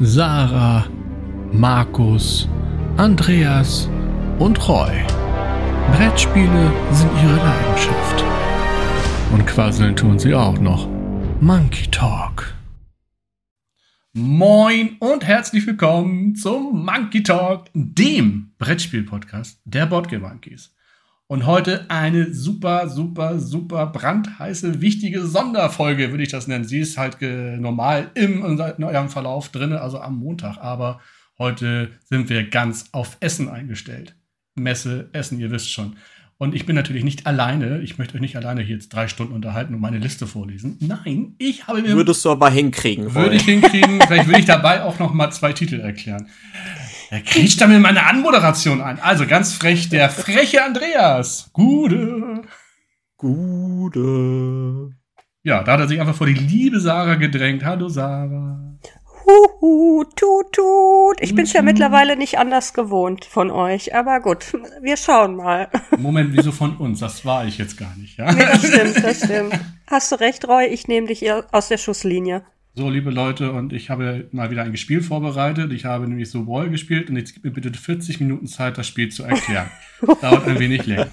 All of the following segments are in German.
Sarah, Markus, Andreas und Roy. Brettspiele sind ihre Leidenschaft. Und quasseln tun sie auch noch. Monkey Talk. Moin und herzlich willkommen zum Monkey Talk, dem Brettspiel-Podcast der Boardgame Monkeys. Und heute eine super, super, super brandheiße, wichtige Sonderfolge, würde ich das nennen. Sie ist halt normal im in Verlauf drin, also am Montag. Aber heute sind wir ganz auf Essen eingestellt. Messe, Essen, ihr wisst schon. Und ich bin natürlich nicht alleine. Ich möchte euch nicht alleine hier jetzt drei Stunden unterhalten und meine Liste vorlesen. Nein, ich habe mir. Würdest du aber hinkriegen. Würde ich hinkriegen. Vielleicht würde ich dabei auch noch mal zwei Titel erklären. Er kriecht damit meine Anmoderation ein. Also ganz frech, der freche Andreas. Gude. Gude. Ja, da hat er sich einfach vor die liebe Sarah gedrängt. Hallo Sarah. Huhu, tut, tut. Ich bin's ja mittlerweile nicht anders gewohnt von euch, aber gut, wir schauen mal. Moment, wieso von uns? Das war ich jetzt gar nicht, ja? Nee, das stimmt, das stimmt. Hast du recht, Roy, ich nehme dich aus der Schusslinie. So, liebe Leute, und ich habe mal wieder ein Spiel vorbereitet. Ich habe nämlich so Wall gespielt und jetzt gib mir bitte 40 Minuten Zeit, das Spiel zu erklären. Dauert ein wenig länger.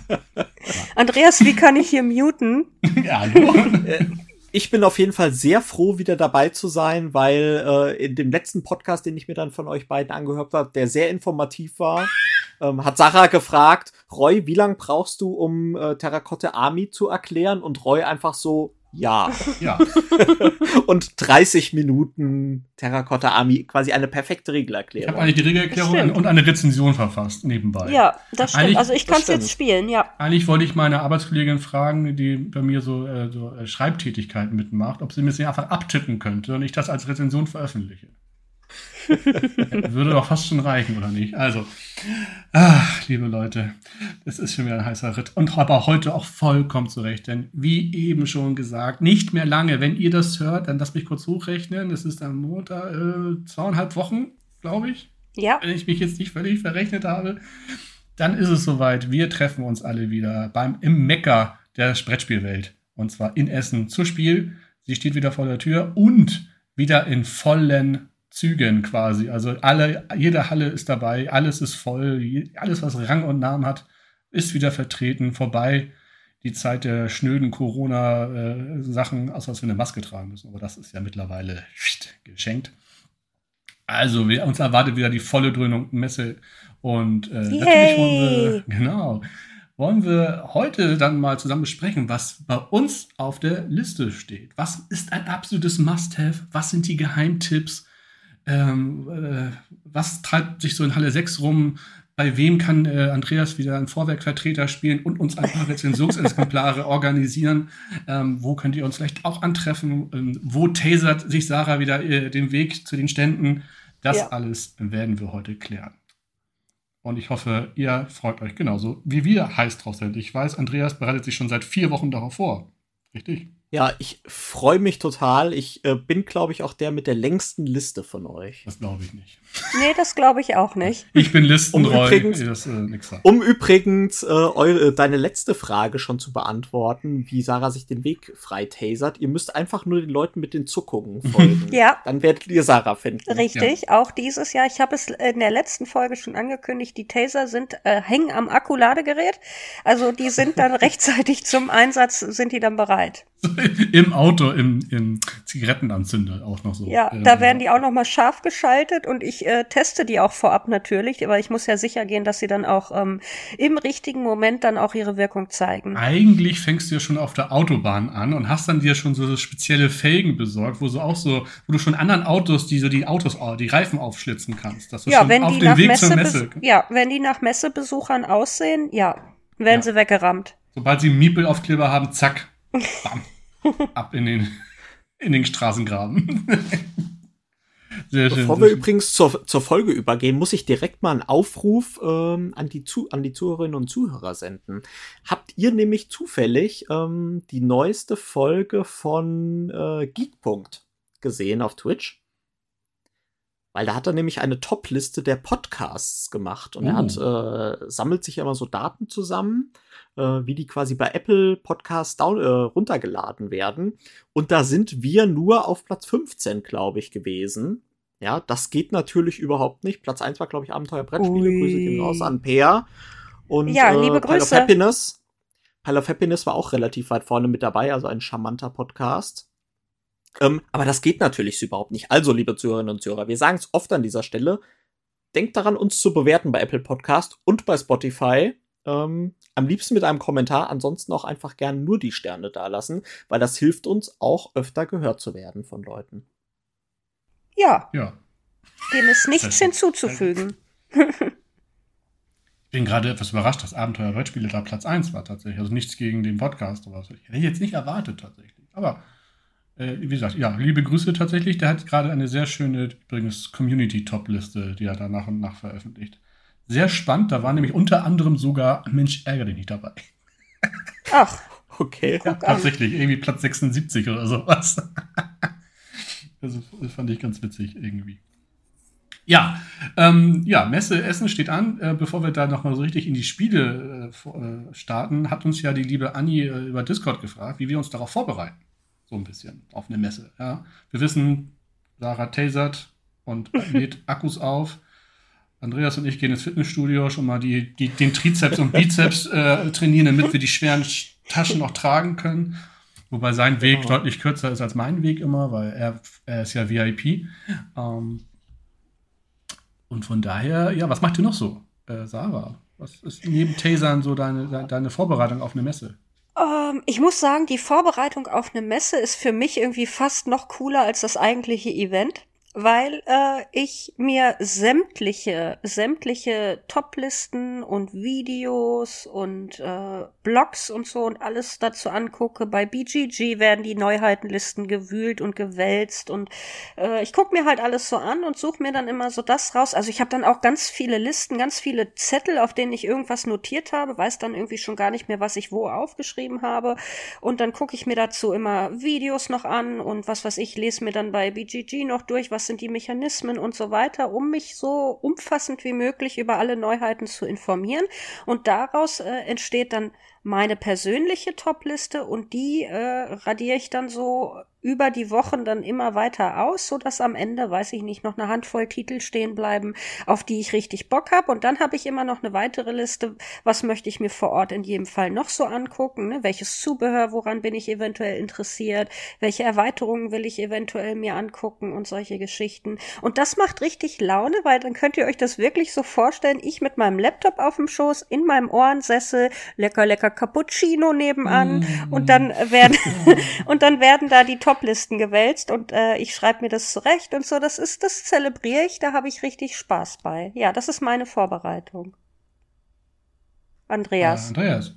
Andreas, wie kann ich hier muten? ja, hallo. Ich bin auf jeden Fall sehr froh, wieder dabei zu sein, weil äh, in dem letzten Podcast, den ich mir dann von euch beiden angehört habe, der sehr informativ war, ähm, hat Sarah gefragt, Roy, wie lange brauchst du, um äh, Terrakotte Army zu erklären? Und Roy einfach so, ja. Ja. und 30 Minuten Terracotta Army, quasi eine perfekte Regelerklärung. Ich habe eigentlich die Regelerklärung und eine Rezension verfasst nebenbei. Ja, das stimmt. Eigentlich, also ich kann es jetzt spielen, ja. Eigentlich wollte ich meine Arbeitskollegin fragen, die bei mir so, äh, so äh, Schreibtätigkeiten mitmacht, ob sie mir das einfach abtippen könnte und ich das als Rezension veröffentliche. Würde doch fast schon reichen, oder nicht? Also, ach, liebe Leute, das ist schon wieder ein heißer Ritt. Und aber heute auch vollkommen zurecht, denn wie eben schon gesagt, nicht mehr lange. Wenn ihr das hört, dann lasst mich kurz hochrechnen. Es ist am Montag äh, zweieinhalb Wochen, glaube ich. Ja. Wenn ich mich jetzt nicht völlig verrechnet habe. Dann ist es soweit. Wir treffen uns alle wieder beim, im Mecker der Brettspielwelt. Und zwar in Essen zur Spiel. Sie steht wieder vor der Tür und wieder in vollen Zügen quasi. Also alle, jede Halle ist dabei, alles ist voll, alles, was Rang und Namen hat, ist wieder vertreten, vorbei. Die Zeit der schnöden Corona-Sachen, außer dass wir eine Maske tragen müssen. Aber das ist ja mittlerweile geschenkt. Also, wir, uns erwartet wieder die volle Dröhnung Messe. Und äh, natürlich wollen wir, genau, wollen wir heute dann mal zusammen besprechen, was bei uns auf der Liste steht. Was ist ein absolutes Must-Have? Was sind die Geheimtipps? Ähm, äh, was treibt sich so in Halle 6 rum, bei wem kann äh, Andreas wieder einen Vorwerkvertreter spielen und uns ein paar Rezensionsexemplare organisieren. Ähm, wo könnt ihr uns vielleicht auch antreffen? Ähm, wo tasert sich Sarah wieder äh, den Weg zu den Ständen? Das ja. alles werden wir heute klären. Und ich hoffe, ihr freut euch genauso, wie wir heiß drauf sind. Ich weiß, Andreas bereitet sich schon seit vier Wochen darauf vor. Richtig? Ja, ich freue mich total. Ich äh, bin, glaube ich, auch der mit der längsten Liste von euch. Das glaube ich nicht. Nee, das glaube ich auch nicht. Ich bin listentreu. Um übrigens, das, äh, um übrigens äh, eure, deine letzte Frage schon zu beantworten, wie Sarah sich den Weg frei tasert. Ihr müsst einfach nur den Leuten mit den Zuckungen folgen. ja. Dann werdet ihr Sarah finden. Richtig, ja. auch dieses Jahr. Ich habe es in der letzten Folge schon angekündigt. Die Taser sind äh, hängen am Akkuladegerät. Also die sind dann rechtzeitig zum Einsatz, sind die dann bereit. Im Auto, im, im Zigarettenanzünder auch noch so. Ja, äh, da werden die auch noch mal scharf geschaltet und ich äh, teste die auch vorab natürlich, aber ich muss ja sicher gehen, dass sie dann auch ähm, im richtigen Moment dann auch ihre Wirkung zeigen. Eigentlich fängst du ja schon auf der Autobahn an und hast dann dir schon so spezielle Felgen besorgt, wo so auch so, wo du schon anderen Autos, die so die Autos, die Reifen aufschlitzen kannst. Ja, schon wenn auf die nach Weg Messe zur Messe. Ja, wenn die nach Messebesuchern aussehen, ja, werden Ja. sie weggerammt. Sobald sie einen Miepelaufkleber haben, zack, bam, ab in den, in den Straßengraben. Sehr schön. Bevor wir schön. übrigens zur, zur Folge übergehen, muss ich direkt mal einen Aufruf ähm, an, die Zu an die Zuhörerinnen und Zuhörer senden. Habt ihr nämlich zufällig ähm, die neueste Folge von äh, Geekpunkt gesehen auf Twitch? Weil da hat er nämlich eine Top-Liste der Podcasts gemacht und er hat, äh, sammelt sich immer so Daten zusammen, äh, wie die quasi bei Apple Podcasts down, äh, runtergeladen werden. Und da sind wir nur auf Platz 15, glaube ich, gewesen. Ja, das geht natürlich überhaupt nicht. Platz 1 war, glaube ich, Abenteuer Brettspiele. Grüße gehen raus an Peer. Und Ja, äh, liebe Pile of Grüße. Happiness. Pile of Happiness war auch relativ weit vorne mit dabei, also ein charmanter Podcast. Ähm, aber das geht natürlich so überhaupt nicht. Also, liebe Zuhörerinnen und Zuhörer, wir sagen es oft an dieser Stelle. Denkt daran, uns zu bewerten bei Apple Podcast und bei Spotify. Ähm, am liebsten mit einem Kommentar, ansonsten auch einfach gern nur die Sterne dalassen, weil das hilft uns auch öfter gehört zu werden von Leuten. Ja, Ja. dem ist nichts hinzuzufügen. Ich bin gerade etwas überrascht, dass Abenteuer Brettspiele da Platz 1 war tatsächlich. Also nichts gegen den Podcast oder so. Ich hätte jetzt nicht erwartet tatsächlich. Aber äh, wie gesagt, ja, liebe Grüße tatsächlich. Der hat gerade eine sehr schöne, übrigens, Community-Top-Liste, die er da nach und nach veröffentlicht. Sehr spannend, da war nämlich unter anderem sogar Mensch, ärgere dich nicht dabei. Ach, Okay. Ja, tatsächlich, irgendwie Platz 76 oder sowas. also, das fand ich ganz witzig irgendwie. Ja, ähm, ja, Messe Essen steht an. Äh, bevor wir da nochmal so richtig in die Spiele äh, äh, starten, hat uns ja die liebe Anni äh, über Discord gefragt, wie wir uns darauf vorbereiten. So ein bisschen auf eine Messe. Ja. Wir wissen, Sarah tasert und lädt Akkus auf. Andreas und ich gehen ins Fitnessstudio, schon mal die, die, den Trizeps und Bizeps äh, trainieren, damit wir die schweren Sch- Taschen noch tragen können. Wobei sein Weg Genau. deutlich kürzer ist als mein Weg immer, weil er, er ist ja VIP. Ähm, und von daher, ja, was macht ihr noch so, äh, Sarah? Was ist neben Tasern so deine, de- deine Vorbereitung auf eine Messe? Ähm, ich muss sagen, die Vorbereitung auf eine Messe ist für mich irgendwie fast noch cooler als das eigentliche Event, weil äh, ich mir sämtliche, sämtliche Toplisten und Videos und äh, Blogs und so und alles dazu angucke. Bei BGG werden die Neuheitenlisten gewühlt und gewälzt und äh, ich gucke mir halt alles so an und suche mir dann immer so das raus. Also ich habe dann auch ganz viele Listen, ganz viele Zettel, auf denen ich irgendwas notiert habe, weiß dann irgendwie schon gar nicht mehr, was ich wo aufgeschrieben habe. Und dann gucke ich mir dazu immer Videos noch an und was weiß ich, lese mir dann bei BGG noch durch, was sind die Mechanismen und so weiter, um mich so umfassend wie möglich über alle Neuheiten zu informieren. Und daraus äh, entsteht dann meine persönliche Topliste und die äh, radiere ich dann so über die Wochen dann immer weiter aus, so dass am Ende, weiß ich nicht, noch eine Handvoll Titel stehen bleiben, auf die ich richtig Bock habe. Und dann habe ich immer noch eine weitere Liste, was möchte ich mir vor Ort in jedem Fall noch so angucken, ne? welches Zubehör, woran bin ich eventuell interessiert, welche Erweiterungen will ich eventuell mir angucken und solche Geschichten. Und das macht richtig Laune, weil dann könnt ihr euch das wirklich so vorstellen, ich mit meinem Laptop auf dem Schoß, in meinem Ohrensessel, lecker, lecker Cappuccino nebenan und dann werden und dann werden da die Toplisten gewälzt und äh, ich schreibe mir das zurecht und so. Das ist, das zelebriere ich, da habe ich richtig Spaß bei. Ja, das ist meine Vorbereitung. Äh, Andreas. Andreas.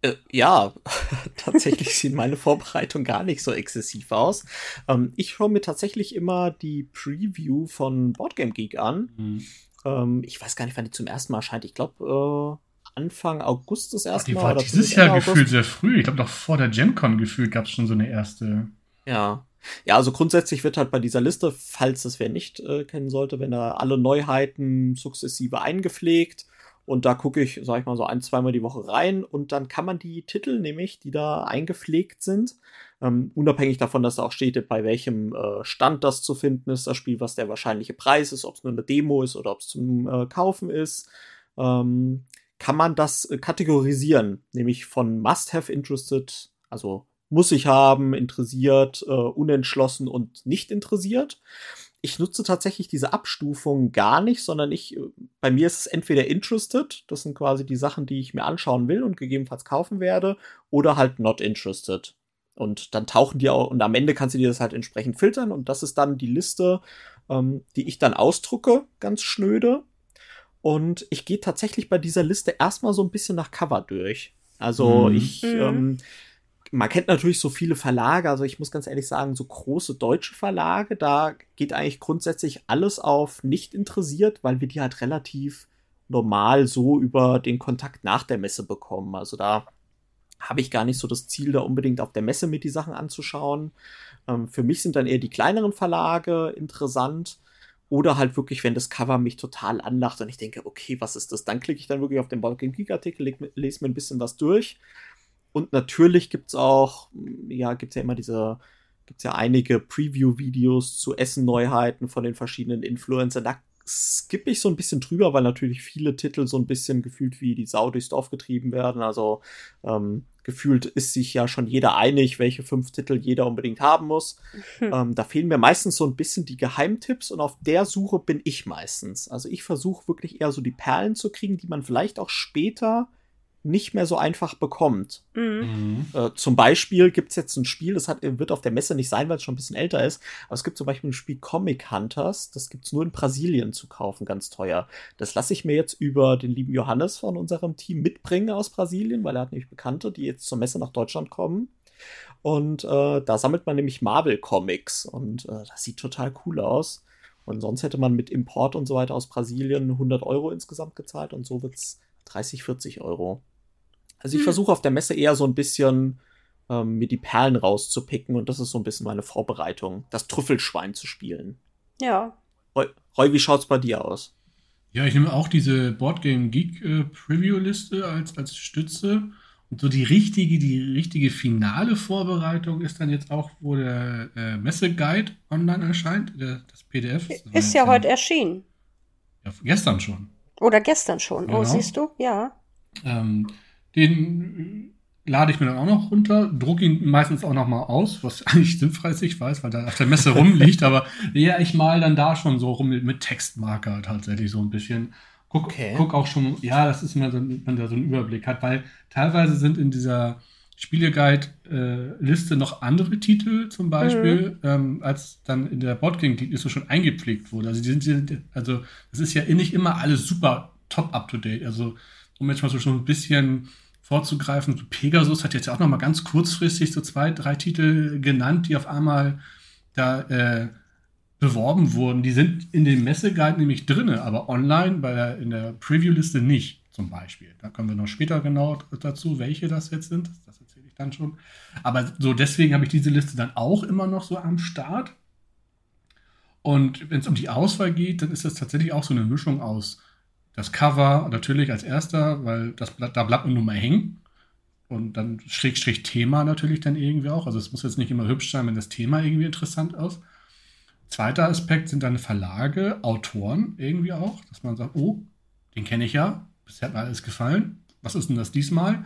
Äh, ja, tatsächlich sieht meine Vorbereitung gar nicht so exzessiv aus. Ähm, ich schaue mir tatsächlich immer die Preview von Boardgame Geek an. Hm. Ähm, ich weiß gar nicht, wann die zum ersten Mal erscheint. Ich glaube, äh, Anfang August das erste die Mal. war oder dieses Jahr Ende gefühlt August. sehr früh. Ich glaube, noch vor der Gen Con gefühlt gab es schon so eine erste. Ja. Ja, also grundsätzlich wird halt bei dieser Liste, falls das wer nicht äh, kennen sollte, wenn da alle Neuheiten sukzessive eingepflegt. Und da gucke ich, sag ich mal, so ein, zweimal die Woche rein und dann kann man die Titel nämlich, die da eingepflegt sind, ähm, unabhängig davon, dass da auch steht, bei welchem äh, Stand das zu finden ist, das Spiel, was der wahrscheinliche Preis ist, ob es nur eine Demo ist oder ob es zum äh, Kaufen ist, ähm, kann man das äh, kategorisieren, nämlich von Must-Have Interested, also muss ich haben, interessiert, äh, unentschlossen und nicht interessiert. Ich nutze tatsächlich diese Abstufung gar nicht, sondern ich, äh, bei mir ist es entweder interested, das sind quasi die Sachen, die ich mir anschauen will und gegebenenfalls kaufen werde, oder halt not interested. Und dann tauchen die auch, und am Ende kannst du dir das halt entsprechend filtern und das ist dann die Liste, ähm, die ich dann ausdrucke, ganz schnöde. Und ich gehe tatsächlich bei dieser Liste erstmal so ein bisschen nach Cover durch. Also Mhm. ich, Mhm. ähm, man kennt natürlich so viele Verlage, also ich muss ganz ehrlich sagen, so große deutsche Verlage, da geht eigentlich grundsätzlich alles auf nicht interessiert, weil wir die halt relativ normal so über den Kontakt nach der Messe bekommen. Also da habe ich gar nicht so das Ziel, da unbedingt auf der Messe mit die Sachen anzuschauen. Ähm, für mich sind dann eher die kleineren Verlage interessant. Oder halt wirklich, wenn das Cover mich total anlacht und ich denke, okay, was ist das? Dann klicke ich dann wirklich auf den Balkan Geek Artikel, lese mir ein bisschen was durch. Und natürlich gibt's auch, ja, gibt's ja immer diese Gibt es ja einige Preview-Videos zu Essen-Neuheiten von den verschiedenen Influencern. Da skippe ich so ein bisschen drüber, weil natürlich viele Titel so ein bisschen gefühlt wie die Sau durchs Dorf getrieben werden. Also ähm, gefühlt ist sich ja schon jeder einig, welche fünf Titel jeder unbedingt haben muss. Hm. Ähm, da fehlen mir meistens so ein bisschen die Geheimtipps und auf der Suche bin ich meistens. Also ich versuche wirklich eher so die Perlen zu kriegen, die man vielleicht auch später nicht mehr so einfach bekommt. Mhm. Äh, zum Beispiel gibt es jetzt ein Spiel, das hat, wird auf der Messe nicht sein, weil es schon ein bisschen älter ist, aber es gibt zum Beispiel ein Spiel Comic Hunters, das gibt es nur in Brasilien zu kaufen, ganz teuer. Das lasse ich mir jetzt über den lieben Johannes von unserem Team mitbringen aus Brasilien, weil er hat nämlich Bekannte, die jetzt zur Messe nach Deutschland kommen. Und äh, da sammelt man nämlich Marvel-Comics und äh, das sieht total cool aus. Und sonst hätte man mit Import und so weiter aus Brasilien 100 Euro insgesamt gezahlt und so wird es 30, 40 Euro. Also ich hm. versuche auf der Messe eher so ein bisschen ähm, mir die Perlen rauszupicken und das ist so ein bisschen meine Vorbereitung, das Trüffelschwein zu spielen. Ja. Roy, Roy wie schaut's bei dir aus? Ja, ich nehme auch diese Boardgame Geek äh, Preview Liste als, als Stütze. Und so die richtige, die richtige finale Vorbereitung ist dann jetzt auch, wo der äh, Messeguide online erscheint, der, das PDF. Das ist ja heute erschienen. Ja, gestern schon. Oder gestern schon. Oh, genau. Oh, siehst du? Ja. Ähm, den lade ich mir dann auch noch runter, drucke ihn meistens auch noch mal aus, was eigentlich sinnfrei ist, ich weiß, weil da auf der Messe rumliegt, aber ja, ich mal dann da schon so rum mit, mit Textmarker tatsächlich so ein bisschen. Guck, okay. guck auch schon, ja, das ist immer so, wenn man da so einen Überblick hat, weil teilweise sind in dieser Spieleguide-Liste äh, noch andere Titel zum Beispiel, mhm. ähm, als dann in der Boardgame-Liste schon eingepflegt wurde. Also, die sind, also das ist ja nicht immer alles super top up-to-date. Also, um jetzt mal so schon ein bisschen vorzugreifen. Pegasus hat jetzt auch noch mal ganz kurzfristig so zwei, drei Titel genannt, die auf einmal da äh, beworben wurden. Die sind in dem Messeguide nämlich drin, aber online bei der, in der Preview-Liste nicht, zum Beispiel. Da kommen wir noch später genau dazu, welche das jetzt sind. Das ich dann schon. Aber so deswegen habe ich diese Liste dann auch immer noch so am Start. Und wenn es um die Auswahl geht, dann ist das tatsächlich auch so eine Mischung aus das Cover natürlich als erster, weil das, da bleibt man nur mal hängen. Und dann Schrägstrich Thema natürlich dann irgendwie auch. Also es muss jetzt nicht immer hübsch sein, wenn das Thema irgendwie interessant ist. Zweiter Aspekt sind dann Verlage, Autoren irgendwie auch, dass man sagt, oh, den kenne ich ja, bisher hat mir alles gefallen. Was ist denn das diesmal?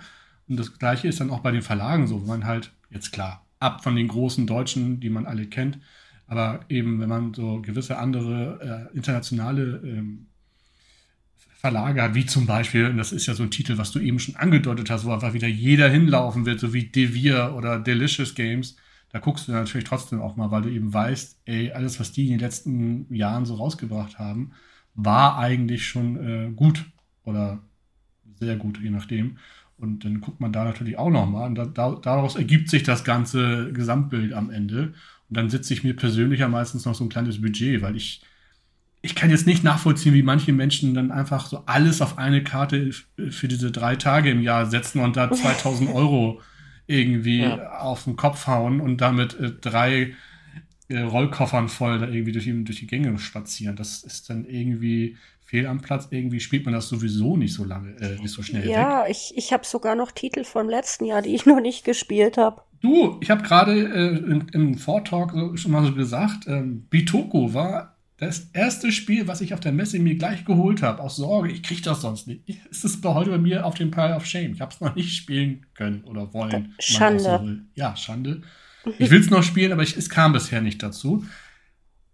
Und das gleiche ist dann auch bei den Verlagen so, wenn man halt, jetzt klar, ab von den großen Deutschen, die man alle kennt, aber eben, wenn man so gewisse andere äh, internationale ähm, Verlage hat, wie zum Beispiel, und das ist ja so ein Titel, was du eben schon angedeutet hast, wo einfach wieder jeder hinlaufen wird, so wie Devir oder Delicious Games. Da guckst du natürlich trotzdem auch mal, weil du eben weißt, ey, alles, was die in den letzten Jahren so rausgebracht haben, war eigentlich schon äh, gut oder sehr gut, je nachdem. Und dann guckt man da natürlich auch nochmal. Und da, daraus ergibt sich das ganze Gesamtbild am Ende. Und dann sitze ich mir persönlich ja meistens noch so ein kleines Budget, weil ich ich kann jetzt nicht nachvollziehen, wie manche Menschen dann einfach so alles auf eine Karte für diese drei Tage im Jahr setzen und da 2000 Euro irgendwie ja. auf den Kopf hauen und damit äh, drei äh, Rollkoffern voll da irgendwie durch durch die Gänge spazieren. Das ist dann irgendwie fehl am Platz. Irgendwie spielt man das sowieso nicht so lange, äh, nicht so schnell ja, weg. ich, ich habe sogar noch Titel vom letzten Jahr, die ich noch nicht gespielt habe. Du, ich habe gerade äh, im Vortalk so, schon mal so gesagt, ähm, Bitoko war das erste Spiel, was ich auf der Messe mir gleich geholt habe, aus Sorge, ich kriege das sonst nicht, ist es heute bei mir auf dem Pile of Shame. Ich habe es noch nicht spielen können oder wollen. Schande. So ja, Schande. Ich will es noch spielen, aber ich, es kam bisher nicht dazu.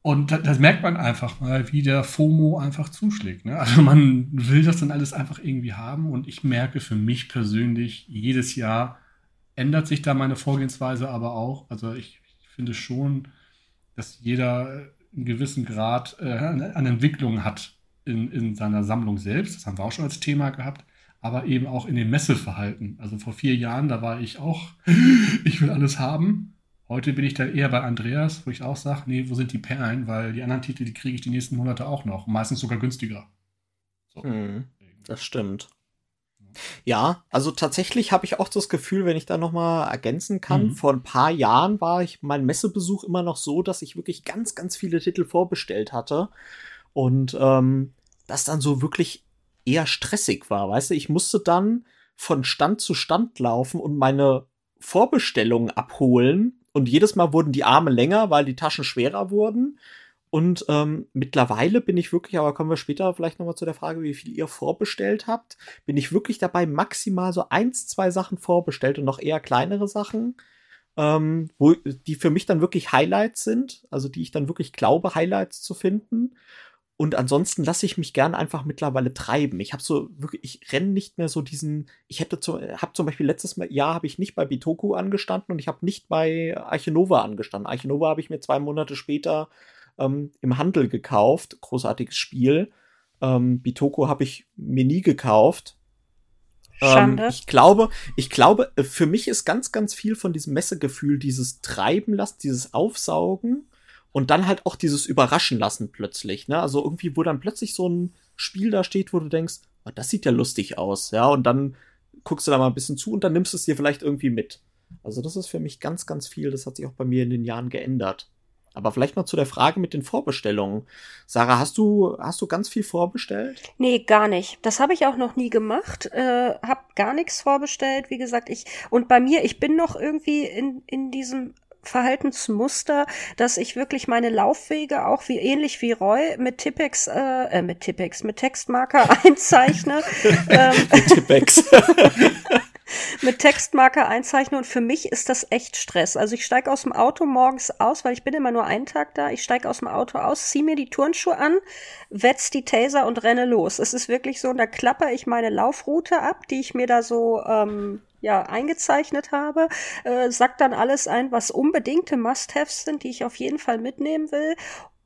Und das, das, merkt man einfach mal, wie der FOMO einfach zuschlägt. Ne? Also man will das dann alles einfach irgendwie haben. Und ich merke für mich persönlich, jedes Jahr ändert sich da meine Vorgehensweise aber auch. Also ich, ich finde schon, dass jeder einen gewissen Grad äh, an Entwicklung hat in, in seiner Sammlung selbst. Das haben wir auch schon als Thema gehabt. Aber eben auch in dem Messeverhalten. Also vor vier Jahren, da war ich auch, ich will alles haben. Heute bin ich dann eher bei Andreas, wo ich auch sage, nee, wo sind die Perlen? Weil die anderen Titel, die kriege ich die nächsten Monate auch noch. Meistens sogar günstiger. So. Hm, das stimmt. Ja, also tatsächlich habe ich auch das Gefühl, wenn ich da noch mal ergänzen kann, mhm. vor ein paar Jahren war ich mein Messebesuch immer noch so, dass ich wirklich ganz, ganz viele Titel vorbestellt hatte und ähm, das dann so wirklich eher stressig war, weißt du, ich musste dann von Stand zu Stand laufen und meine Vorbestellungen abholen und jedes Mal wurden die Arme länger, weil die Taschen schwerer wurden. Und ähm, mittlerweile bin ich wirklich, aber kommen wir später vielleicht nochmal zu der Frage, wie viel ihr vorbestellt habt, bin ich wirklich dabei, maximal so eins, zwei Sachen vorbestellt und noch eher kleinere Sachen, ähm, wo, die für mich dann wirklich Highlights sind, also die ich dann wirklich glaube, Highlights zu finden. Und ansonsten lasse ich mich gern einfach mittlerweile treiben. Ich habe so wirklich, ich renne nicht mehr so diesen. Ich hätte zu, habe zum Beispiel letztes Jahr habe ich nicht bei Bitoku angestanden und ich habe nicht bei Archinova angestanden. Archinova habe ich mir zwei Monate später ähm, im Handel gekauft. Großartiges Spiel. Ähm, Bitoku habe ich mir nie gekauft. Ähm, ich glaube, ich glaube, äh, für mich ist ganz, ganz viel von diesem Messegefühl dieses Treiben lassen, dieses Aufsaugen und dann halt auch dieses Überraschen lassen plötzlich. Ne? Also irgendwie, wo dann plötzlich so ein Spiel da steht, wo du denkst, oh, das sieht ja lustig aus, ja, und dann guckst du da mal ein bisschen zu und dann nimmst du es dir vielleicht irgendwie mit. Also das ist für mich ganz, ganz viel. Das hat sich auch bei mir in den Jahren geändert. Aber vielleicht mal zu der Frage mit den Vorbestellungen. Sarah, hast du, hast du ganz viel vorbestellt? Nee, gar nicht. Das habe ich auch noch nie gemacht. Äh, hab gar nichts vorbestellt. Wie gesagt, ich, und bei mir, ich bin noch irgendwie in, in diesem Verhaltensmuster, dass ich wirklich meine Laufwege auch wie ähnlich wie Roy mit Tippex, äh, äh mit Tippex, mit Textmarker einzeichne. ähm, mit Tippex. mit Textmarker einzeichnen und für mich ist das echt Stress. Also ich steige aus dem Auto morgens aus, weil ich bin immer nur einen Tag da. Ich steige aus dem Auto aus, ziehe mir die Turnschuhe an, wetz die Taser und renne los. Es ist wirklich so, und da klapper ich meine Laufroute ab, die ich mir da so ähm, ja eingezeichnet habe, äh, sagt dann alles ein, was unbedingte Must-Haves sind, die ich auf jeden Fall mitnehmen will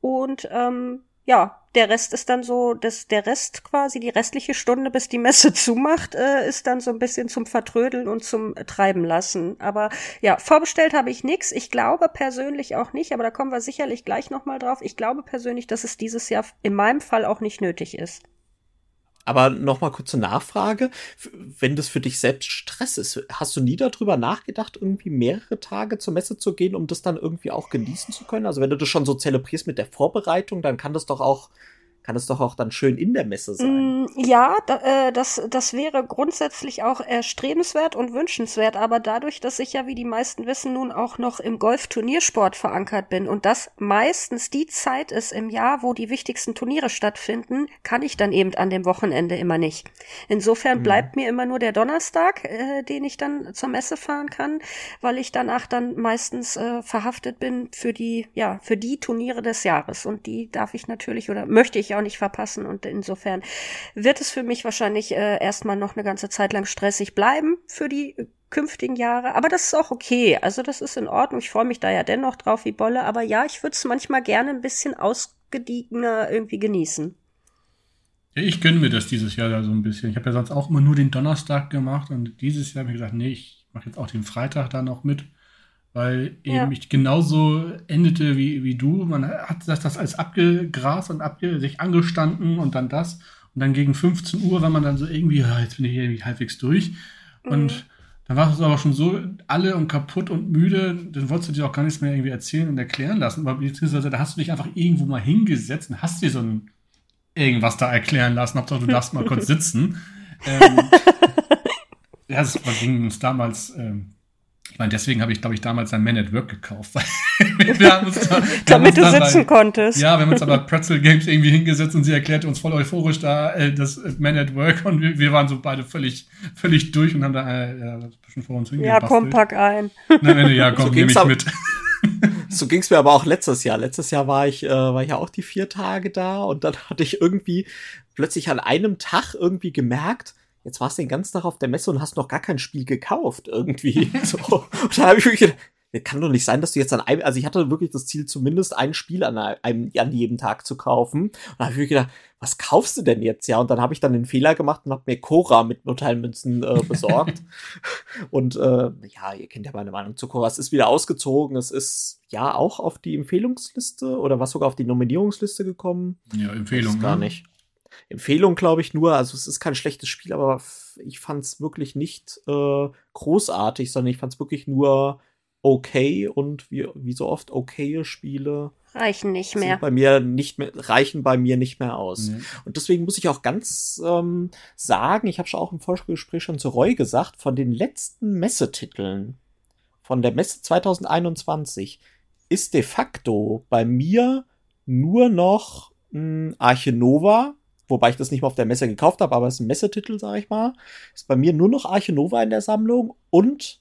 und ähm, ja, der Rest ist dann so, dass der Rest quasi, die restliche Stunde, bis die Messe zumacht, äh, ist dann so ein bisschen zum Vertrödeln und zum Treiben lassen. Aber ja, vorbestellt habe ich nichts. Ich glaube persönlich auch nicht, aber da kommen wir sicherlich gleich nochmal drauf. Ich glaube persönlich, dass es dieses Jahr in meinem Fall auch nicht nötig ist. Aber noch mal kurze Nachfrage. Wenn das für dich selbst Stress ist, hast du nie darüber nachgedacht, irgendwie mehrere Tage zur Messe zu gehen, um das dann irgendwie auch genießen zu können? Also wenn du das schon so zelebrierst mit der Vorbereitung, dann kann das doch auch kann es doch auch dann schön in der Messe sein. Mm, ja, da, äh, das, das wäre grundsätzlich auch erstrebenswert und wünschenswert, aber dadurch, dass ich ja, wie die meisten wissen, nun auch noch im Golf-Turniersport verankert bin und das meistens die Zeit ist im Jahr, wo die wichtigsten Turniere stattfinden, kann ich dann eben an dem Wochenende immer nicht. Insofern mhm. bleibt mir immer nur der Donnerstag, äh, den ich dann zur Messe fahren kann, weil ich danach dann meistens äh, verhaftet bin für die, ja, für die Turniere des Jahres und die darf ich natürlich oder möchte ich auch nicht verpassen. Und insofern wird es für mich wahrscheinlich äh, erstmal noch eine ganze Zeit lang stressig bleiben für die künftigen Jahre. Aber das ist auch okay. Also das ist in Ordnung. Ich freue mich da ja dennoch drauf wie Bolle. Aber ja, ich würde es manchmal gerne ein bisschen ausgediegener irgendwie genießen. Ich gönne mir das dieses Jahr da so ein bisschen. Ich habe ja sonst auch immer nur den Donnerstag gemacht und dieses Jahr habe ich gesagt, nee, ich mache jetzt auch den Freitag da noch mit weil eben ja. ich genauso endete wie, wie du. Man hat das, das alles abgegrast und abge, sich angestanden und dann das. Und dann gegen 15 Uhr war man dann so irgendwie, ja, jetzt bin ich irgendwie halbwegs durch. Mhm. Und dann war es aber schon so alle und kaputt und müde, dann wolltest du dir auch gar nichts mehr irgendwie erzählen und erklären lassen. Aber beziehungsweise da hast du dich einfach irgendwo mal hingesetzt und hast dir so ein irgendwas da erklären lassen. Hauptsache, du darfst mal kurz sitzen. ähm, ja, das ging uns damals ähm, ich meine, deswegen habe ich, glaube ich, damals ein Man at Work gekauft. wir haben uns da, Damit du sitzen bei, konntest. Ja, wir haben uns aber Pretzel Games irgendwie hingesetzt und sie erklärte uns voll euphorisch da äh, das Man at Work und wir, wir, waren so beide völlig, völlig durch und haben da äh, ja, ein bisschen vor uns hingepasst. Ja, komm, pack ein. Na, Ende, ja, komm, so nehme ich mit. so ging es mir aber auch letztes Jahr. Letztes Jahr war ich, äh, war ich ja auch die vier Tage da und dann hatte ich irgendwie plötzlich an einem Tag irgendwie gemerkt, jetzt warst du den ganzen Tag auf der Messe und hast noch gar kein Spiel gekauft irgendwie. so. Und dann habe ich wirklich gedacht, kann doch nicht sein, dass du jetzt an einem, also ich hatte wirklich das Ziel, zumindest ein Spiel an einem, an jedem Tag zu kaufen. Und da habe ich gedacht, was kaufst du denn jetzt? Ja, und dann habe ich dann den Fehler gemacht und habe mir Cora mit Notteilmünzen äh, besorgt. und äh, ja, ihr kennt ja meine Meinung zu Cora. Es ist wieder ausgezogen. Es ist ja auch auf die Empfehlungsliste oder was sogar auf die Nominierungsliste gekommen. Ja, Empfehlung. Gar ne? nicht. Empfehlung, glaube ich, nur. Also es ist kein schlechtes Spiel, aber ich fand es wirklich nicht äh, großartig, sondern ich fand es wirklich nur okay und wie, wie so oft okaye Spiele reichen nicht mehr. Bei mir nicht mehr reichen bei mir nicht mehr aus. Mhm. Und deswegen muss ich auch ganz ähm, sagen, ich habe schon auch im Vorgespräch schon zu Roy gesagt, von den letzten Messetiteln von der Messe 2021 ist de facto bei mir nur noch mh, Arche Nova, wobei ich das nicht mal auf der Messe gekauft habe, aber es ist ein Messetitel, sag ich mal. Ist bei mir nur noch Arche Nova in der Sammlung und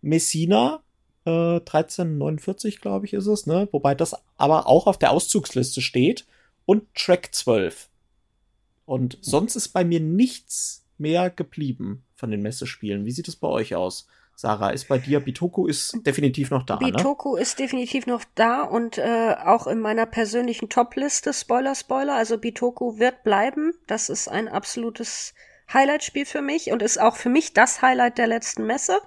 Messina, äh, 1349, glaube ich, ist es, ne? Wobei das aber auch auf der Auszugsliste steht und Track 12. Und sonst ist bei mir nichts mehr geblieben von den Messespielen. Wie sieht es bei euch aus? Sarah, ist bei dir, Bitoku ist definitiv noch da, ne? Bitoku ne? ist definitiv noch da und äh, auch in meiner persönlichen Top-Liste, Spoiler, Spoiler, also Bitoku wird bleiben. Das ist ein absolutes Highlight-Spiel für mich und ist auch für mich das Highlight der letzten Messe.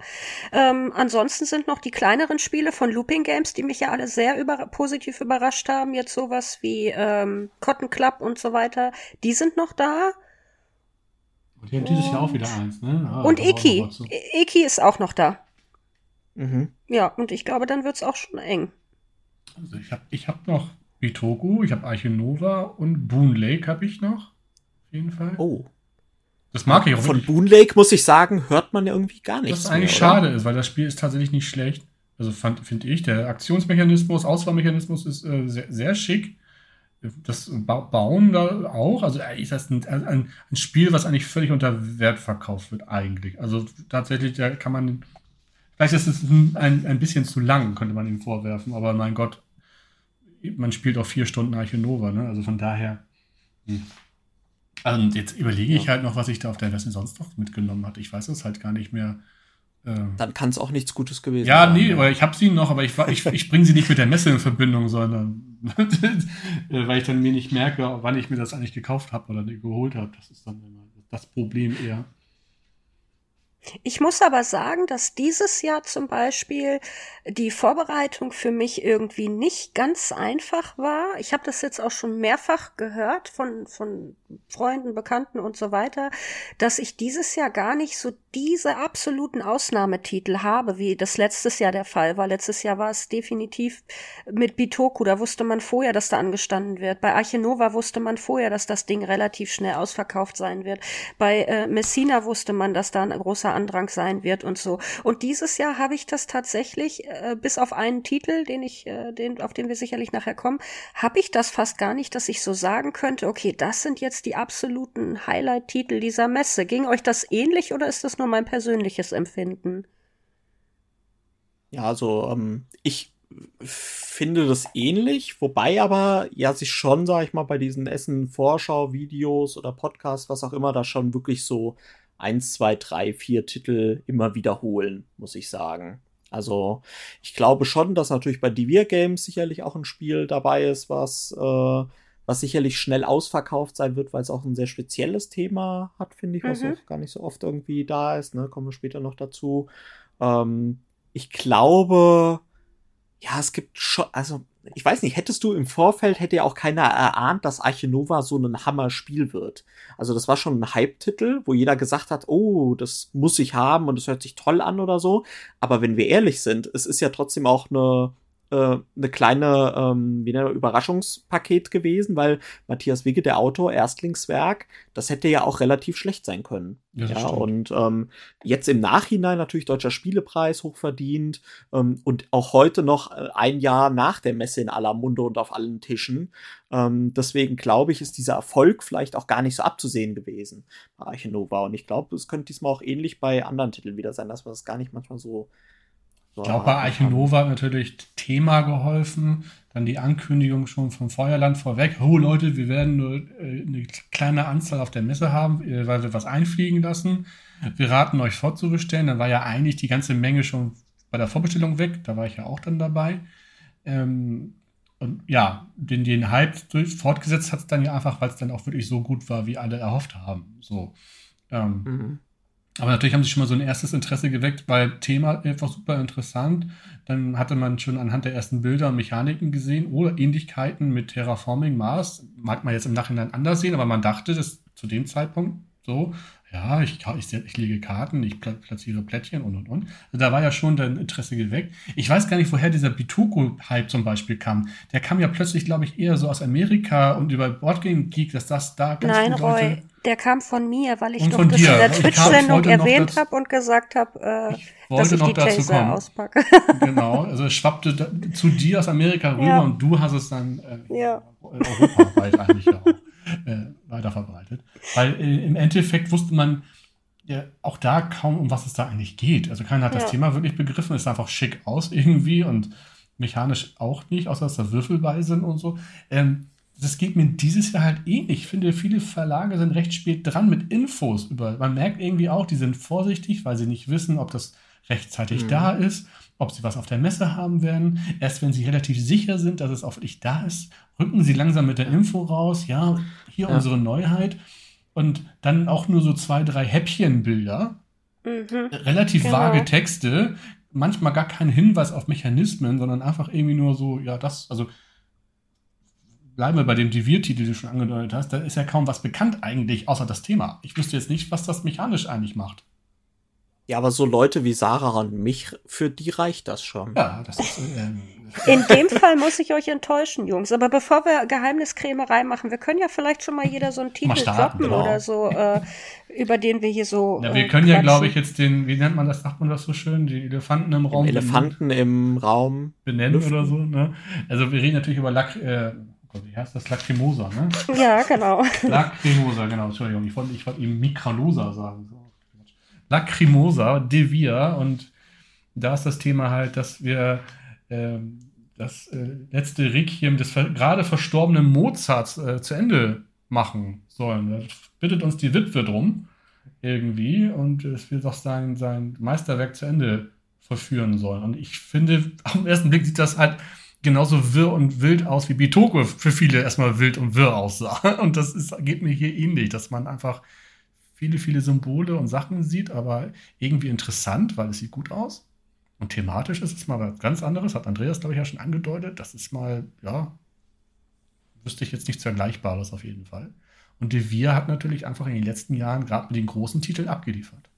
Ähm, ansonsten sind noch die kleineren Spiele von Looping Games, die mich ja alle sehr über positiv überrascht haben. Jetzt sowas wie ähm, Cotton Club und so weiter. Die sind noch da. Und die haben dieses Jahr auch wieder eins, ne? Ah, und Iki. Iki ist auch noch da. Mhm. Ja, und ich glaube, dann wird es auch schon eng. Also ich habe ich hab noch Bitoku, ich habe Arche Nova und Boon Lake habe ich noch. Auf jeden Fall. Oh. Das mag ich auch. Von Boon Lake, muss ich sagen, hört man ja irgendwie gar nichts. Was eigentlich mehr, schade ist, weil das Spiel ist tatsächlich nicht schlecht. Also finde ich, der Aktionsmechanismus, Auswahlmechanismus ist äh, sehr, sehr schick das Bauen da auch. Also ist das ein, ein, ein, Spiel, was eigentlich völlig unter Wert verkauft wird, eigentlich. Also tatsächlich, da kann man. Vielleicht ist es ein, ein bisschen zu lang, könnte man ihm vorwerfen, aber mein Gott, man spielt auch vier Stunden Arche Nova, ne? Also von daher. Hm. Also jetzt überlege ich ja. halt noch, was ich da auf der Messe sonst noch mitgenommen hatte. Ich weiß es halt gar nicht mehr. Ähm, Dann kann es auch nichts Gutes gewesen ja, sein. Ja, nee, aber ich habe sie noch, aber ich, ich, ich bringe sie nicht mit der Messe in Verbindung, sondern äh, weil ich dann mir nicht merke, wann ich mir das eigentlich gekauft habe oder geholt habe. Das ist dann immer das Problem eher. Ich muss aber sagen, dass dieses Jahr zum Beispiel die Vorbereitung für mich irgendwie nicht ganz einfach war. Ich habe das jetzt auch schon mehrfach gehört von, von Freunden, Bekannten und so weiter, dass ich dieses Jahr gar nicht so diese absoluten Ausnahmetitel habe, wie das letztes Jahr der Fall war. Letztes Jahr war es definitiv mit Bitoku, da wusste man vorher, dass da angestanden wird. Bei Archinova wusste man vorher, dass das Ding relativ schnell ausverkauft sein wird. Bei äh, Messina wusste man, dass da ein großer Andrang sein wird und so. Und dieses Jahr habe ich das tatsächlich, äh, bis auf einen Titel, den ich, äh, den, auf den wir sicherlich nachher kommen, habe ich das fast gar nicht, dass ich so sagen könnte, okay, das sind jetzt die absoluten Highlight-Titel dieser Messe. Ging euch das ähnlich oder ist das nur mein persönliches Empfinden? Ja, also ähm, ich finde das ähnlich, wobei aber ja sich schon, sag ich mal, bei diesen Essen-Vorschau-Videos oder Podcasts, was auch immer, da schon wirklich so eins, zwei, drei, vier Titel immer wiederholen, muss ich sagen. Also ich glaube schon, dass natürlich bei Devir Games sicherlich auch ein Spiel dabei ist, was äh, was sicherlich schnell ausverkauft sein wird, weil es auch ein sehr spezielles Thema hat, finde ich, was mhm. auch gar nicht so oft irgendwie da ist. Ne? Kommen wir später noch dazu. Ähm, ich glaube, ja, es gibt schon, also ich weiß nicht, hättest du im Vorfeld, hätte ja auch keiner erahnt, dass Arche Nova so ein Hammer-Spiel wird. Also das war schon ein Hype-Titel, wo jeder gesagt hat, oh, das muss ich haben und es hört sich toll an oder so. Aber wenn wir ehrlich sind, es ist ja trotzdem auch eine äh, eine kleine ähm, wie ein Überraschungspaket gewesen, weil Matthias Wigge, der Autor, Erstlingswerk, das hätte ja auch relativ schlecht sein können. Ja, ja und ähm, jetzt im Nachhinein natürlich deutscher Spielepreis hochverdient ähm, und auch heute noch äh, ein Jahr nach der Messe in aller Munde und auf allen Tischen. Ähm, deswegen glaube ich, ist dieser Erfolg vielleicht auch gar nicht so abzusehen gewesen bei Archinova. Und ich glaube, es könnte diesmal auch ähnlich bei anderen Titeln wieder sein, dass man das gar nicht manchmal so ich glaube, bei Eichenova hat natürlich Thema geholfen. Dann die Ankündigung schon vom Feuerland vorweg. Oh Leute, wir werden nur äh, eine kleine Anzahl auf der Messe haben, äh, weil wir was einfliegen lassen. Wir raten euch vorzubestellen. Dann war ja eigentlich die ganze Menge schon bei der Vorbestellung weg. Da war ich ja auch dann dabei. Ähm, und ja, den, den Hype durch, fortgesetzt hat es dann ja einfach, weil es dann auch wirklich so gut war, wie alle erhofft haben. So. Ähm, mhm. Aber natürlich haben sie schon mal so ein erstes Interesse geweckt, weil Thema einfach super interessant. Dann hatte man schon anhand der ersten Bilder und Mechaniken gesehen oder Ähnlichkeiten mit Terraforming Mars. Mag man jetzt im Nachhinein anders sehen, aber man dachte, dass zu dem Zeitpunkt so, ja, ich, ich, ich lege Karten, ich platziere Plättchen und und und. Also da war ja schon dein Interesse geweckt. Ich weiß gar nicht, woher dieser Bituku-Hype zum Beispiel kam. Der kam ja plötzlich, glaube ich, eher so aus Amerika und über Boardgame Geek, dass das da ganz Nein, Roy, Leute der kam von mir, weil ich doch das dir. in der Twitch-Sendung erwähnt habe und gesagt habe, äh, dass ich die Taser auspacke. genau, also es schwappte da, zu dir aus Amerika rüber ja. und du hast es dann äh, ja. europaweit eigentlich ja auch äh, weiterverbreitet. Weil äh, im Endeffekt wusste man ja auch da kaum, um was es da eigentlich geht. Also keiner hat ja. das Thema wirklich begriffen. Es sah einfach schick aus irgendwie und mechanisch auch nicht, außer dass da Würfel bei sind und so. Ähm, das geht mir dieses Jahr halt ähnlich. Eh ich finde, viele Verlage sind recht spät dran mit Infos über. Man merkt irgendwie auch, die sind vorsichtig, weil sie nicht wissen, ob das rechtzeitig mhm. da ist, ob sie was auf der Messe haben werden. Erst wenn sie relativ sicher sind, dass es auch wirklich da ist, rücken sie langsam mit der Info raus. Ja, hier ja. unsere Neuheit. Und dann auch nur so zwei, drei Häppchenbilder. Mhm. Relativ genau. vage Texte. Manchmal gar kein Hinweis auf Mechanismen, sondern einfach irgendwie nur so, ja, das, also bleiben wir bei dem Devir-Titel, den du schon angedeutet hast, da ist ja kaum was bekannt eigentlich, außer das Thema. Ich wüsste jetzt nicht, was das mechanisch eigentlich macht. Ja, aber so Leute wie Sarah und mich, für die reicht das schon. Ja, das ist. Ähm, In dem Fall muss ich euch enttäuschen, Jungs. Aber bevor wir Geheimniskrämerei machen, wir können ja vielleicht schon mal jeder so einen Titel starten, droppen genau. oder so, äh, über den wir hier so. Ja, wir äh, können ja, glaube ich, jetzt den, wie nennt man das, sagt man das so schön, die Elefanten im Raum. Elefanten im Raum benennen lüften. oder so. Ne? Also wir reden natürlich über Lack. Äh, wie heißt das? Lacrimosa, ne? Ja, genau. Lacrimosa, genau. Entschuldigung, ich wollte, ich wollte eben Mikralosa sagen. So. Lacrimosa, Devia. Und da ist das Thema halt, dass wir äh, das äh, letzte Requiem des ver gerade verstorbenen Mozarts äh, zu Ende machen sollen. Da bittet uns die Witwe drum irgendwie und es will doch sein, sein Meisterwerk zu Ende verführen sollen. Und ich finde, auf den ersten Blick sieht das halt genauso wirr und wild aus, wie Bitoko für viele erstmal wild und wirr aussah. Und das ist, geht mir hier ähnlich, dass man einfach viele, viele Symbole und Sachen sieht, aber irgendwie interessant, weil es sieht gut aus. Und thematisch ist es mal was ganz anderes, hat Andreas, glaube ich, ja schon angedeutet. Das ist mal, ja, wüsste ich jetzt nichts Vergleichbares auf jeden Fall. Und Devir hat natürlich einfach in den letzten Jahren gerade mit den großen Titeln abgeliefert.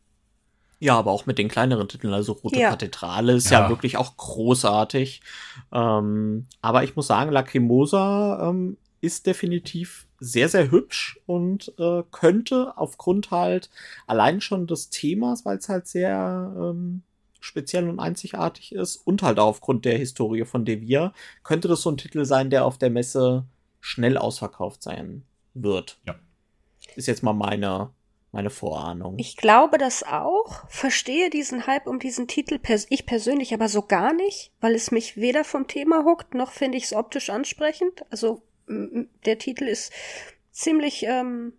Ja, aber auch mit den kleineren Titeln, also Rote ja. Kathedrale ist ja. ja. wirklich auch großartig. Ähm, aber ich muss sagen, Lacrimosa ähm, ist definitiv sehr, sehr hübsch und äh, könnte aufgrund halt allein schon des Themas, weil es halt sehr ähm, speziell und einzigartig ist und halt auch aufgrund der Historie von Devir, könnte das so ein Titel sein, der auf der Messe schnell ausverkauft sein wird. Ja. Ist jetzt mal meine meine Vorahnung. Ich glaube das auch, verstehe diesen Hype um diesen Titel pers ich persönlich aber so gar nicht, weil es mich weder vom Thema huckt, noch finde ich es optisch ansprechend. Also der Titel ist ziemlich ähm,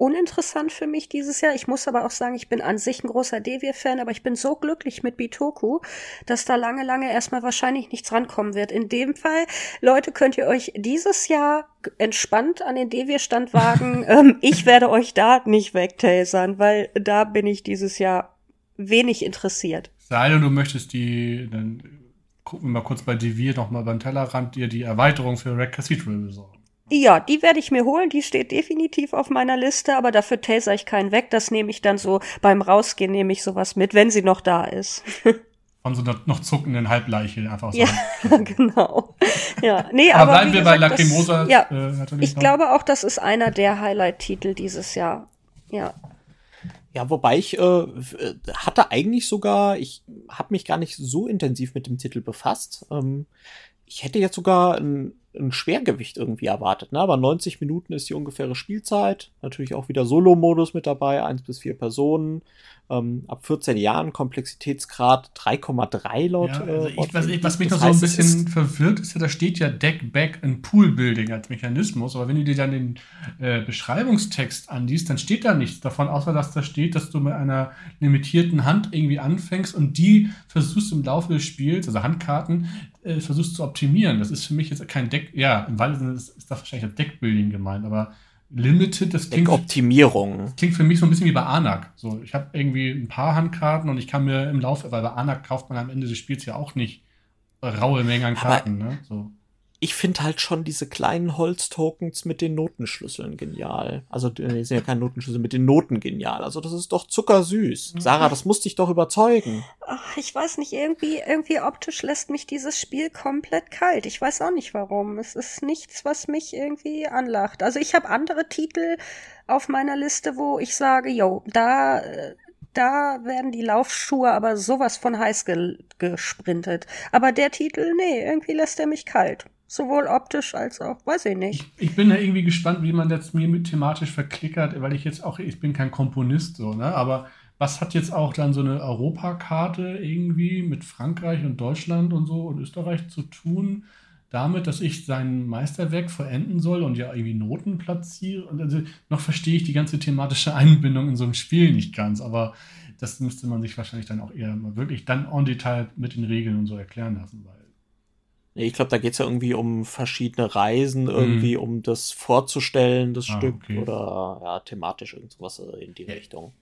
uninteressant für mich dieses Jahr. Ich muss aber auch sagen, ich bin an sich ein großer Devir-Fan, aber ich bin so glücklich mit Bitoku, dass da lange, lange erstmal wahrscheinlich nichts rankommen wird. In dem Fall, Leute, könnt ihr euch dieses Jahr entspannt an den Devir-Stand wagen. ähm, ich werde euch da nicht wegtasern, weil da bin ich dieses Jahr wenig interessiert. Sei denn, du möchtest die, dann gucken wir mal kurz bei Devir noch mal beim Tellerrand dir die Erweiterung für Red Cathedral besorgen. Ja, die werde ich mir holen, die steht definitiv auf meiner Liste, aber dafür taser ich keinen weg. Das nehme ich dann so beim Rausgehen, nehme ich sowas mit, wenn sie noch da ist. Von so einer noch zuckenden Halbleiche einfach so. Ja, genau. Ja, nee, aber, aber bleiben wir gesagt, bei Lacrimosa. Das, ja, äh, ich noch. glaube auch, das ist einer der Highlight-Titel dieses Jahr. Ja. Ja, wobei ich äh, hatte eigentlich sogar, ich habe mich gar nicht so intensiv mit dem Titel befasst. Ähm, ich hätte jetzt sogar ein ein Schwergewicht irgendwie erwartet. Ne? Aber 90 Minuten ist die ungefähre Spielzeit. Natürlich auch wieder Solo-Modus mit dabei, eins bis vier Personen. Ähm, ab 14 Jahren Komplexitätsgrad 3,3 laut. Ja, also äh, ich, was, ich, was, mich das noch so ein bisschen verwirrt, ist ja, da steht ja Deck, Back and Pool Building als Mechanismus. Aber wenn du dir dann den äh, Beschreibungstext anliest, dann steht da nichts davon, außer dass da steht, dass du mit einer limitierten Hand irgendwie anfängst und die versuchst im Laufe des Spiels, also Handkarten, äh, versuchst zu optimieren. Das ist für mich jetzt kein Deck, ja, im weitesten Sinne ist, ist da wahrscheinlich das Deckbuilding gemeint, aber Limited, das klingt. Optimierung. Das klingt für mich so ein bisschen wie bei Anak. So, ich habe irgendwie ein paar Handkarten und ich kann mir im Laufe, weil bei Anak kauft man am Ende des Spiels ja auch nicht raue Mengen an Karten, aber, ne? So. Ich finde halt schon diese kleinen Holztokens mit den Notenschlüsseln genial. Also, die sind ja keine Notenschlüssel, mit den Noten genial. Also, das ist doch zuckersüß. Mhm. Sarah, das muss dich doch überzeugen. Ach, ich weiß nicht, irgendwie, irgendwie optisch lässt mich dieses Spiel komplett kalt. Ich weiß auch nicht warum. Es ist nichts, was mich irgendwie anlacht. Also, ich habe andere Titel auf meiner Liste, wo ich sage, yo, da, da werden die Laufschuhe aber sowas von heiß ge gesprintet. Aber der Titel, nee, irgendwie lässt er mich kalt. Sowohl optisch als auch, weiß ich nicht. Ich, ich bin ja irgendwie gespannt, wie man das mir mit thematisch verklickert, weil ich jetzt auch, ich bin kein Komponist so, ne? Aber was hat jetzt auch dann so eine Europakarte irgendwie mit Frankreich und Deutschland und so und Österreich zu tun? damit, dass ich sein Meisterwerk vollenden soll und ja irgendwie Noten platziere. Und also noch verstehe ich die ganze thematische Einbindung in so einem Spiel nicht ganz, aber das müsste man sich wahrscheinlich dann auch eher mal wirklich dann en Detail mit den Regeln und so erklären lassen, weil ich glaube, da geht es ja irgendwie um verschiedene Reisen, irgendwie mhm. um das vorzustellen, das ah, Stück okay. oder ja, thematisch irgendwas in die ja. Richtung.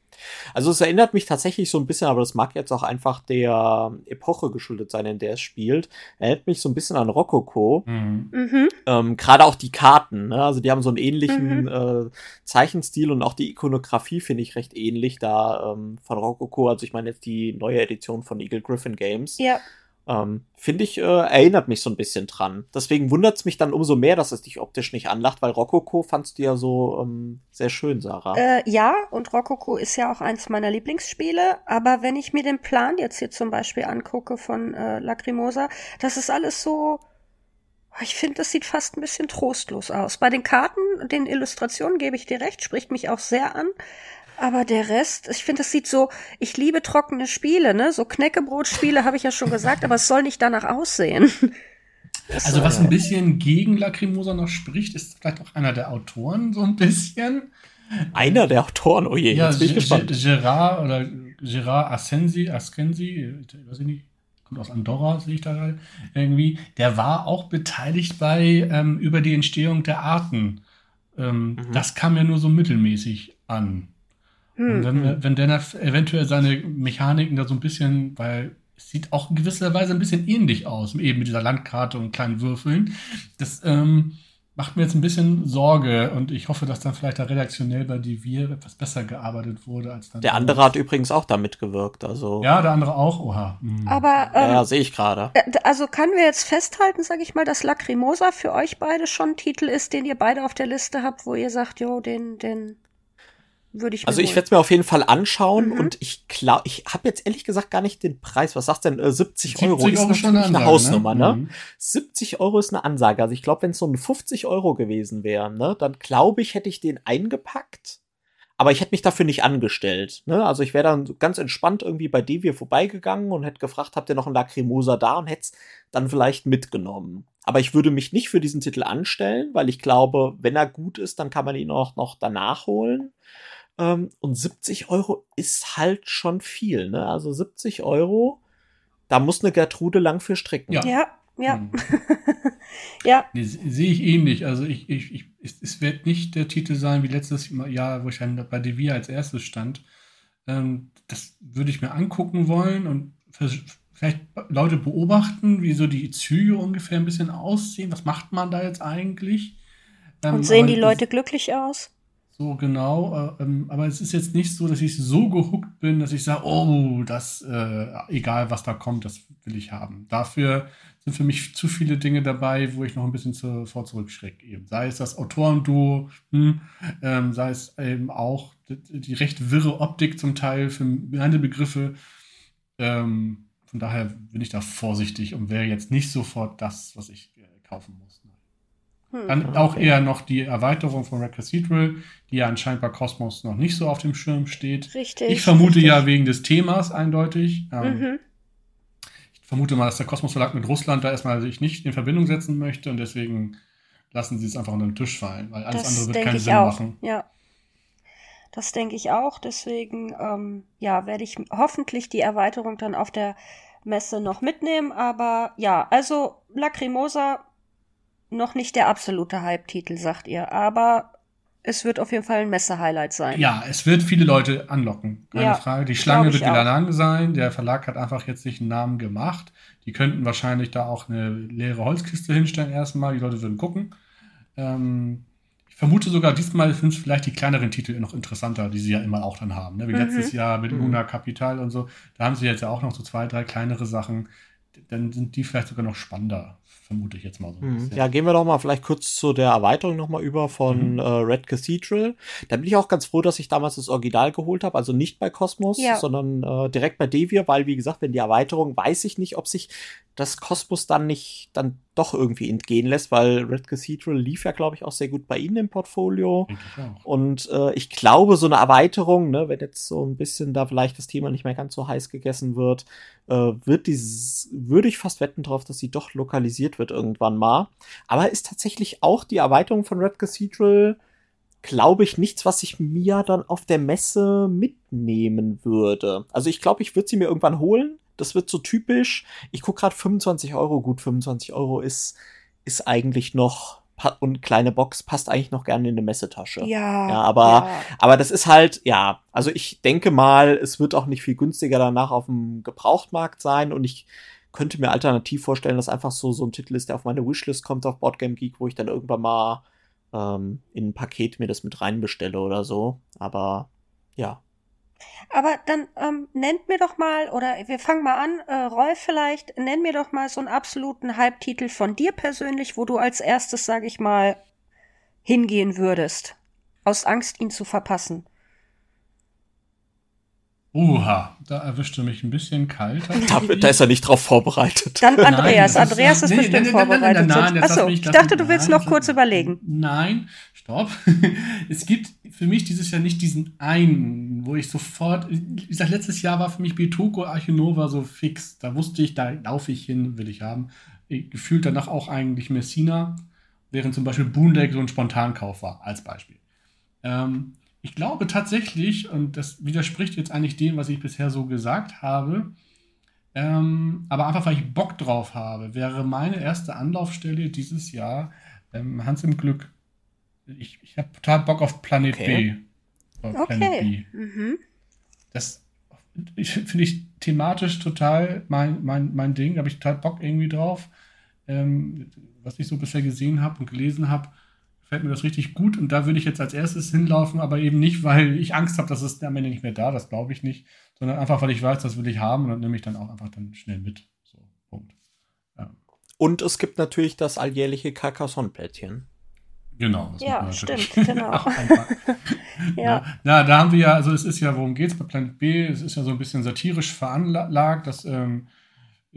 Also es erinnert mich tatsächlich so ein bisschen, aber das mag jetzt auch einfach der Epoche geschuldet sein, in der es spielt. Erinnert mich so ein bisschen an Rokoko. Mhm. Mhm. Ähm, Gerade auch die Karten, ne? also die haben so einen ähnlichen mhm. äh, Zeichenstil und auch die Ikonografie finde ich recht ähnlich da ähm, von Rokoko. Also ich meine jetzt die neue Edition von Eagle Griffin Games. Ja. Ähm, Finde ich, äh, erinnert mich so ein bisschen dran. Deswegen wundert es mich dann umso mehr, dass es dich optisch nicht anlacht, weil Rokoko fandst du ja so ähm, sehr schön, Sarah. Äh, ja, und Rokoko ist ja auch eins meiner Lieblingsspiele, aber wenn ich mir den Plan jetzt hier zum Beispiel angucke von äh, Lacrimosa, das ist alles so. Ich finde, das sieht fast ein bisschen trostlos aus. Bei den Karten, den Illustrationen gebe ich dir recht, spricht mich auch sehr an. Aber der Rest, ich finde, das sieht so, ich liebe trockene Spiele, ne? So Knäckebrotspiele habe ich ja schon gesagt, aber es soll nicht danach aussehen. Also was ein bisschen gegen Lacrimosa noch spricht, ist vielleicht auch einer der Autoren so ein bisschen. Einer der Autoren, oh je, ja, jetzt bin ich gespannt. Gerard oder Gerard Ascensi, Ascensi, weiß ich nicht, kommt aus Andorra, sehe ich da gerade irgendwie. Der war auch beteiligt bei ähm, über die Entstehung der Arten. Ähm, mhm. Das kam ja nur so mittelmäßig an. Und wenn, hm. wenn der eventuell seine Mechaniken da so ein bisschen, weil es sieht auch in gewisser Weise ein bisschen ähnlich aus, eben mit dieser Landkarte und kleinen Würfeln. Das ähm, macht mir jetzt ein bisschen Sorge und ich hoffe, dass dann vielleicht da redaktionell bei Divir etwas besser gearbeitet wurde als dann. Der andere hat übrigens auch da mitgewirkt, also. Ja, der andere auch, oha. Mhm. Aber ähm, ja, sehe ich gerade. Äh, also können wir jetzt festhalten, sage ich mal, dass Lacrimosa für euch beide schon ein Titel ist, den ihr beide auf der Liste habt, wo ihr sagt, jo, den, den würde ich Also ich werde es mir auf jeden Fall anschauen mhm. und ich glaube, ich habe jetzt ehrlich gesagt gar nicht den Preis. Was sagst denn? Äh, 70, 70 Euro ist schon eine, eine, Hausnummer, ne? ne? 70 Euro ist eine Ansage. Also ich glaube, wenn es so ein 50 Euro gewesen wäre, ne, dann glaube ich, hätte ich den eingepackt. Aber ich hätte mich dafür nicht angestellt. Ne? Also ich wäre dann ganz entspannt irgendwie bei Devir vorbeigegangen und hätte gefragt, habt ihr noch einen Lacrimosa da und hätte es dann vielleicht mitgenommen. Aber ich würde mich nicht für diesen Titel anstellen, weil ich glaube, wenn er gut ist, dann kann man ihn auch noch danach holen. Ähm, und 70 Euro ist halt schon viel. Ne? Also 70 Euro, da muss eine Gertrude lang für stricken. Ja, ja. Ja. Hm. ja. Nee, Sehe ich ähnlich. Also ich, ich, ich, es, wird nicht der Titel sein wie letztes Jahr, wo ich dann bei Devia als erstes stand. Ähm, das würde ich mir angucken wollen und vielleicht Leute beobachten, wie so die Züge ungefähr ein bisschen aussehen. Was macht man da jetzt eigentlich? Ähm, und sehen die Leute glücklich aus? So genau, äh, ähm, aber es ist jetzt nicht so, dass ich so gehuckt bin, dass ich sage, oh, das, äh, egal was da kommt, das will ich haben. Dafür sind für mich zu viele Dinge dabei, wo ich noch ein bisschen zu, vor zurückschrecke. Eben. Sei es das Autorenduo, hm, ähm, sei es eben auch die, die, recht wirre Optik zum Teil für meine Begriffe. Ähm, von daher bin ich da vorsichtig und wäre jetzt nicht sofort das, was ich äh, kaufen muss. Hm. Dann auch eher noch die Erweiterung von Red Cathedral, die ja anscheinend bei Cosmos noch nicht so auf dem Schirm steht. Richtig. Ich vermute richtig. ja wegen des Themas eindeutig. Ähm, mhm. Ich vermute mal, dass der Kosmos Verlag mit Russland da erstmal sich nicht in Verbindung setzen möchte und deswegen lassen sie es einfach unter den Tisch fallen, weil alles das andere wird keinen Sinn auch. machen. Ja. Das denke ich auch. Deswegen, ähm, ja, werde ich hoffentlich die Erweiterung dann auf der Messe noch mitnehmen. Aber ja, also Lacrimosa noch nicht der absolute Hype-Titel, sagt ihr. Aber es wird auf jeden Fall ein Messe-Highlight sein. Ja, es wird viele Leute anlocken. Keine Ja, Frage. Die Schlange wird wieder auch. lang sein. Der Verlag hat einfach jetzt sich einen Namen gemacht. Die könnten wahrscheinlich da auch eine leere Holzkiste hinstellen erstmal. Die Leute würden gucken. Ähm, ich vermute sogar, diesmal sind es vielleicht die kleineren Titel noch interessanter, die sie ja immer auch dann haben. Ne? Wie Mhm. letztes Jahr mit Mhm. Luna Capital und so. Da haben sie jetzt ja auch noch so zwei, drei kleinere Sachen. Dann sind die vielleicht sogar noch spannender, vermute ich jetzt mal so. Mhm. Ja, gehen wir doch mal vielleicht kurz zu der Erweiterung nochmal über von Mhm. äh, Red Cathedral. Da bin ich auch ganz froh, dass ich damals das Original geholt habe, also nicht bei Cosmos, Ja. sondern äh, direkt bei Devir, weil wie gesagt, wenn die Erweiterung, weiß ich nicht, ob sich das Cosmos dann nicht dann doch irgendwie entgehen lässt, weil Red Cathedral lief ja, glaube ich, auch sehr gut bei Ihnen im Portfolio. Ich auch. Und äh, ich glaube, so eine Erweiterung, ne, wenn jetzt so ein bisschen da vielleicht das Thema nicht mehr ganz so heiß gegessen wird, äh, wird dieses, würde ich fast wetten drauf, dass sie doch lokalisiert wird irgendwann mal. Aber ist tatsächlich auch die Erweiterung von Red Cathedral, glaube ich, nichts, was ich mir dann auf der Messe mitnehmen würde. Also ich glaube, ich würde sie mir irgendwann holen. Das wird so typisch. Ich gucke gerade 25 Euro. Gut, 25 Euro ist, ist eigentlich noch, und kleine Box passt eigentlich noch gerne in eine Messetasche. Ja, Ja, aber- ja. Aber das ist halt, ja, also ich denke mal, es wird auch nicht viel günstiger danach auf dem Gebrauchtmarkt sein und ich könnte mir alternativ vorstellen, dass einfach so, so ein Titel ist, der auf meine Wishlist kommt auf Boardgame Geek, wo ich dann irgendwann mal ähm, in ein Paket mir das mit reinbestelle oder so. Aber ja. Aber dann ähm, nennt mir doch mal, oder wir fangen mal an, äh, Rolf vielleicht, nenn mir doch mal so einen absoluten Halbtitel von dir persönlich, wo du als erstes, sag ich mal, hingehen würdest. Aus Angst, ihn zu verpassen. Uha, da erwischte mich ein bisschen kalt. Da, da ist er nicht drauf vorbereitet. Dann Nein, Andreas. ist- Andreas ist nee, bestimmt nee, nee, nee, nee, vorbereitet. nein, lass Achso, mich- ich dachte, du willst nein, noch kurz überlegen. Nein, stopp. es gibt für mich dieses Jahr nicht diesen einen, wo ich sofort, wie gesagt, letztes Jahr war für mich Bitoku Archinova so fix. Da wusste ich, da laufe ich hin, will ich haben. Ich- Gefühlt danach auch eigentlich Messina, während zum Beispiel Boondeck so ein Spontankauf war, als Beispiel. Ähm, ich glaube tatsächlich, und das widerspricht jetzt eigentlich dem, was ich bisher so gesagt habe, ähm, aber einfach weil ich Bock drauf habe, wäre meine erste Anlaufstelle dieses Jahr ähm, Hans im Glück. Ich, ich habe total Bock auf Planet Okay. B. Auf Planet Okay. B. Mhm. Das finde ich thematisch total mein, mein, mein Ding. Da habe ich total Bock irgendwie drauf. Ähm, was ich so bisher gesehen habe und gelesen habe, gefällt mir das richtig gut. Und da würde ich jetzt als erstes hinlaufen, aber eben nicht, weil ich Angst habe, dass es am Ende nicht mehr da, das glaube ich nicht, sondern einfach, weil ich weiß, das will ich haben und dann nehme ich dann auch einfach dann schnell mit. So, Punkt. Ja. Und es gibt natürlich das alljährliche Carcassonne-Plättchen. Genau. das Ja, stimmt, genau. Ja. Na, da haben wir ja, also es ist ja, worum geht's bei Planet B? Es ist ja so ein bisschen satirisch veranlagt, dass ähm, äh,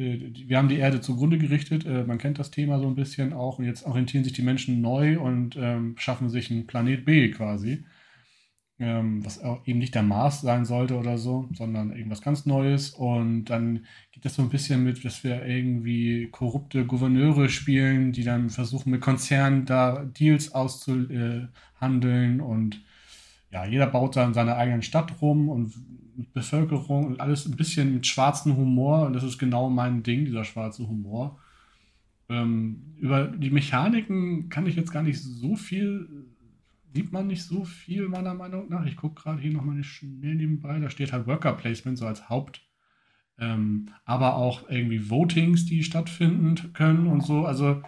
wir haben die Erde zugrunde gerichtet, äh, man kennt das Thema so ein bisschen auch und jetzt orientieren sich die Menschen neu und ähm, schaffen sich einen Planet B quasi. Ähm, was eben nicht der Mars sein sollte oder so, sondern irgendwas ganz Neues. Und dann geht das so ein bisschen mit, dass wir irgendwie korrupte Gouverneure spielen, die dann versuchen, mit Konzernen da Deals auszuhandeln und ja, jeder baut dann seine eigenen Stadt rum und mit Bevölkerung und alles ein bisschen mit schwarzem Humor und das ist genau mein Ding, dieser schwarze Humor. Ähm, über die Mechaniken kann ich jetzt gar nicht so viel, sieht man nicht so viel meiner Meinung nach. Ich gucke gerade hier nochmal schnell nebenbei, da steht halt Worker Placement so als Haupt, ähm, aber auch irgendwie Votings, die stattfinden können und so. Also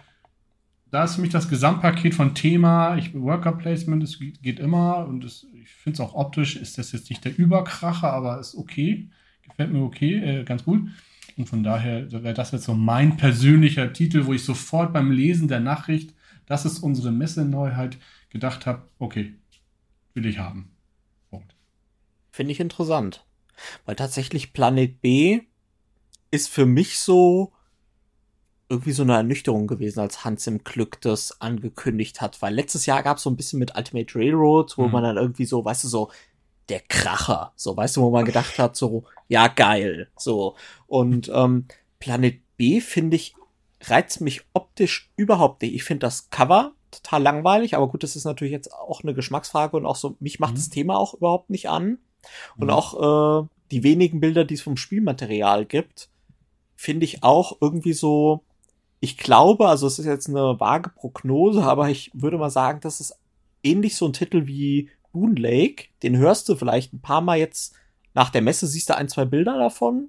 da ist für mich das Gesamtpaket von Thema, ich, Worker Placement, es geht geht immer und es, ich finde es auch optisch, ist das jetzt nicht der Überkracher, aber ist okay. Gefällt mir okay, äh, ganz gut. Und von daher wäre das jetzt so mein persönlicher Titel, wo ich sofort beim Lesen der Nachricht, das ist unsere Messeneuheit, gedacht habe, okay, will ich haben. Punkt. Finde ich interessant. Weil tatsächlich Planet B ist für mich so irgendwie so eine Ernüchterung gewesen, als Hans im Glück das angekündigt hat. Weil letztes Jahr gab es so ein bisschen mit Ultimate Railroad, wo Mhm. man dann irgendwie so, weißt du, so der Kracher, so, weißt du, wo man gedacht hat, so, ja, geil, so. Und ähm, Planet B, finde ich, reizt mich optisch überhaupt nicht. Ich finde das Cover total langweilig, aber gut, das ist natürlich jetzt auch eine Geschmacksfrage und auch so, mich macht Mhm. das Thema auch überhaupt nicht an. Und Mhm. auch äh, die wenigen Bilder, die es vom Spielmaterial gibt, finde ich auch irgendwie so, ich glaube, also es ist jetzt eine vage Prognose, aber ich würde mal sagen, dass es ähnlich so ein Titel wie Boon Lake. Den hörst du vielleicht ein paar Mal jetzt nach der Messe, siehst du ein, zwei Bilder davon.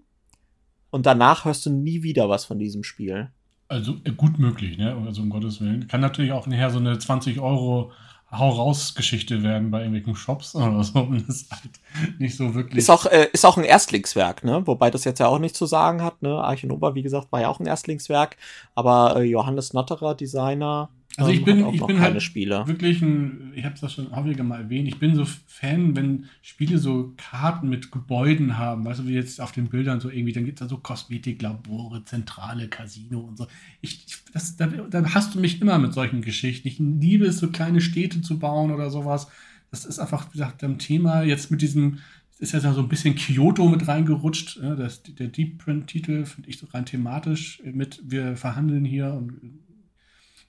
Und danach hörst du nie wieder was von diesem Spiel. Also äh, gut möglich, ne? Also um Gottes Willen. Kann natürlich auch nachher so eine 20 Euro Hau raus Geschichte werden bei irgendwelchen Shops oder so. Und das ist halt nicht so wirklich. Ist auch, äh, ist auch ein Erstlingswerk, ne? Wobei das jetzt ja auch nicht zu sagen hat, ne? Archinova, wie gesagt, war ja auch ein Erstlingswerk. Aber äh, Johannes Notterer, Designer, also ich bin, ich bin halt Spiele. wirklich ein, ich habe das schon häufiger mal erwähnt, ich bin so Fan, wenn Spiele so Karten mit Gebäuden haben, weißt du, wie jetzt auf den Bildern so irgendwie, dann gibt es da so Kosmetiklabore, zentrale Casino und so. Ich, das, da, da hast du mich immer mit solchen Geschichten. Ich liebe es, so kleine Städte zu bauen oder sowas. Das ist einfach, wie gesagt, ein Thema jetzt mit diesem, ist ja so ein bisschen Kyoto mit reingerutscht. Das, der Deep Print-Titel finde ich so rein thematisch mit, wir verhandeln hier und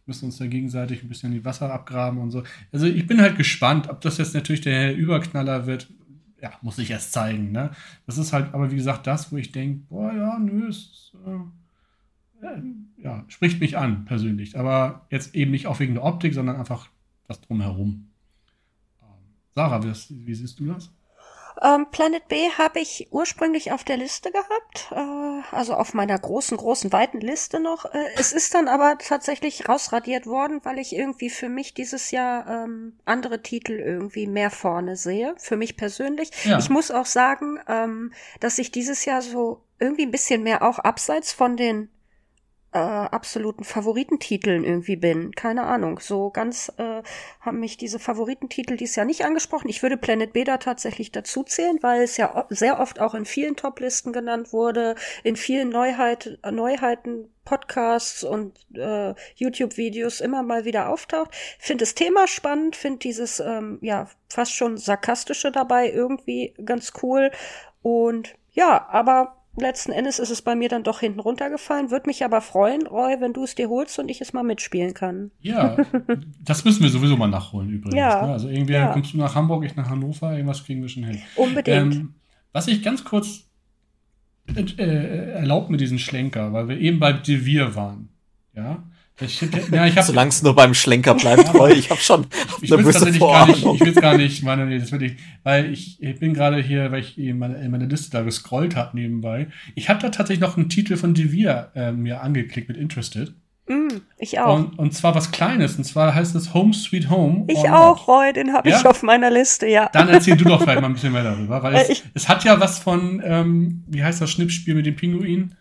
müssen uns da gegenseitig ein bisschen die Wasser abgraben und so. Also ich bin halt gespannt, ob das jetzt natürlich der Überknaller wird. Ja, muss ich erst zeigen. Ne? Das ist halt, aber wie gesagt, das, wo ich denke, boah, ja, nö, es äh, ja, spricht mich an persönlich. Aber jetzt eben nicht auch wegen der Optik, sondern einfach das drumherum. Ähm, Sarah, wie, wie siehst du das? Ähm, Planet B habe ich ursprünglich auf der Liste gehabt, äh, also auf meiner großen, großen, weiten Liste noch. Äh, es ist dann aber tatsächlich rausradiert worden, weil ich irgendwie für mich dieses Jahr ähm, andere Titel irgendwie mehr vorne sehe, für mich persönlich. Ja. Ich muss auch sagen, ähm, dass ich dieses Jahr so irgendwie ein bisschen mehr auch abseits von den äh, absoluten Favoritentiteln irgendwie bin. Keine Ahnung. So ganz äh, haben mich diese Favoritentitel dies Jahr nicht angesprochen. Ich würde Planet Beta tatsächlich dazu zählen, weil es ja sehr oft auch in vielen Toplisten genannt wurde, in vielen Neuheit, Neuheiten, Podcasts und äh, YouTube-Videos immer mal wieder auftaucht. Finde das Thema spannend, finde dieses ähm, ja fast schon sarkastische dabei irgendwie ganz cool und ja, aber letzten Endes ist es bei mir dann doch hinten runtergefallen. Würde mich aber freuen, Roy, wenn du es dir holst und ich es mal mitspielen kann. Ja, das müssen wir sowieso mal nachholen übrigens. Ja, ne? Also irgendwie ja. kommst du nach Hamburg, ich nach Hannover, irgendwas kriegen wir schon hin. Unbedingt. Ähm, was ich ganz kurz äh, äh, erlaubt mir diesen Schlenker, weil wir eben bei Devir waren. Ja. Ich, ja, ich Solange es nur beim Schlenker bleibt, Roy, ich habe schon ich eine böse Gar nicht, ich will es gar nicht, meine, nee, das will ich, weil ich, ich bin gerade hier, weil ich in meine, in meine Liste da gescrollt habe nebenbei. Ich habe da tatsächlich noch einen Titel von Devir äh, mir angeklickt mit Interested. Mm, ich auch. Und, und zwar was Kleines, und zwar heißt es Home Sweet Home. Ich auch, Roy, den habe ja? ich auf meiner Liste, ja. Dann erzähl du doch vielleicht mal ein bisschen mehr darüber, weil es, es hat ja was von, ähm, wie heißt das Schnippspiel mit dem Pinguin?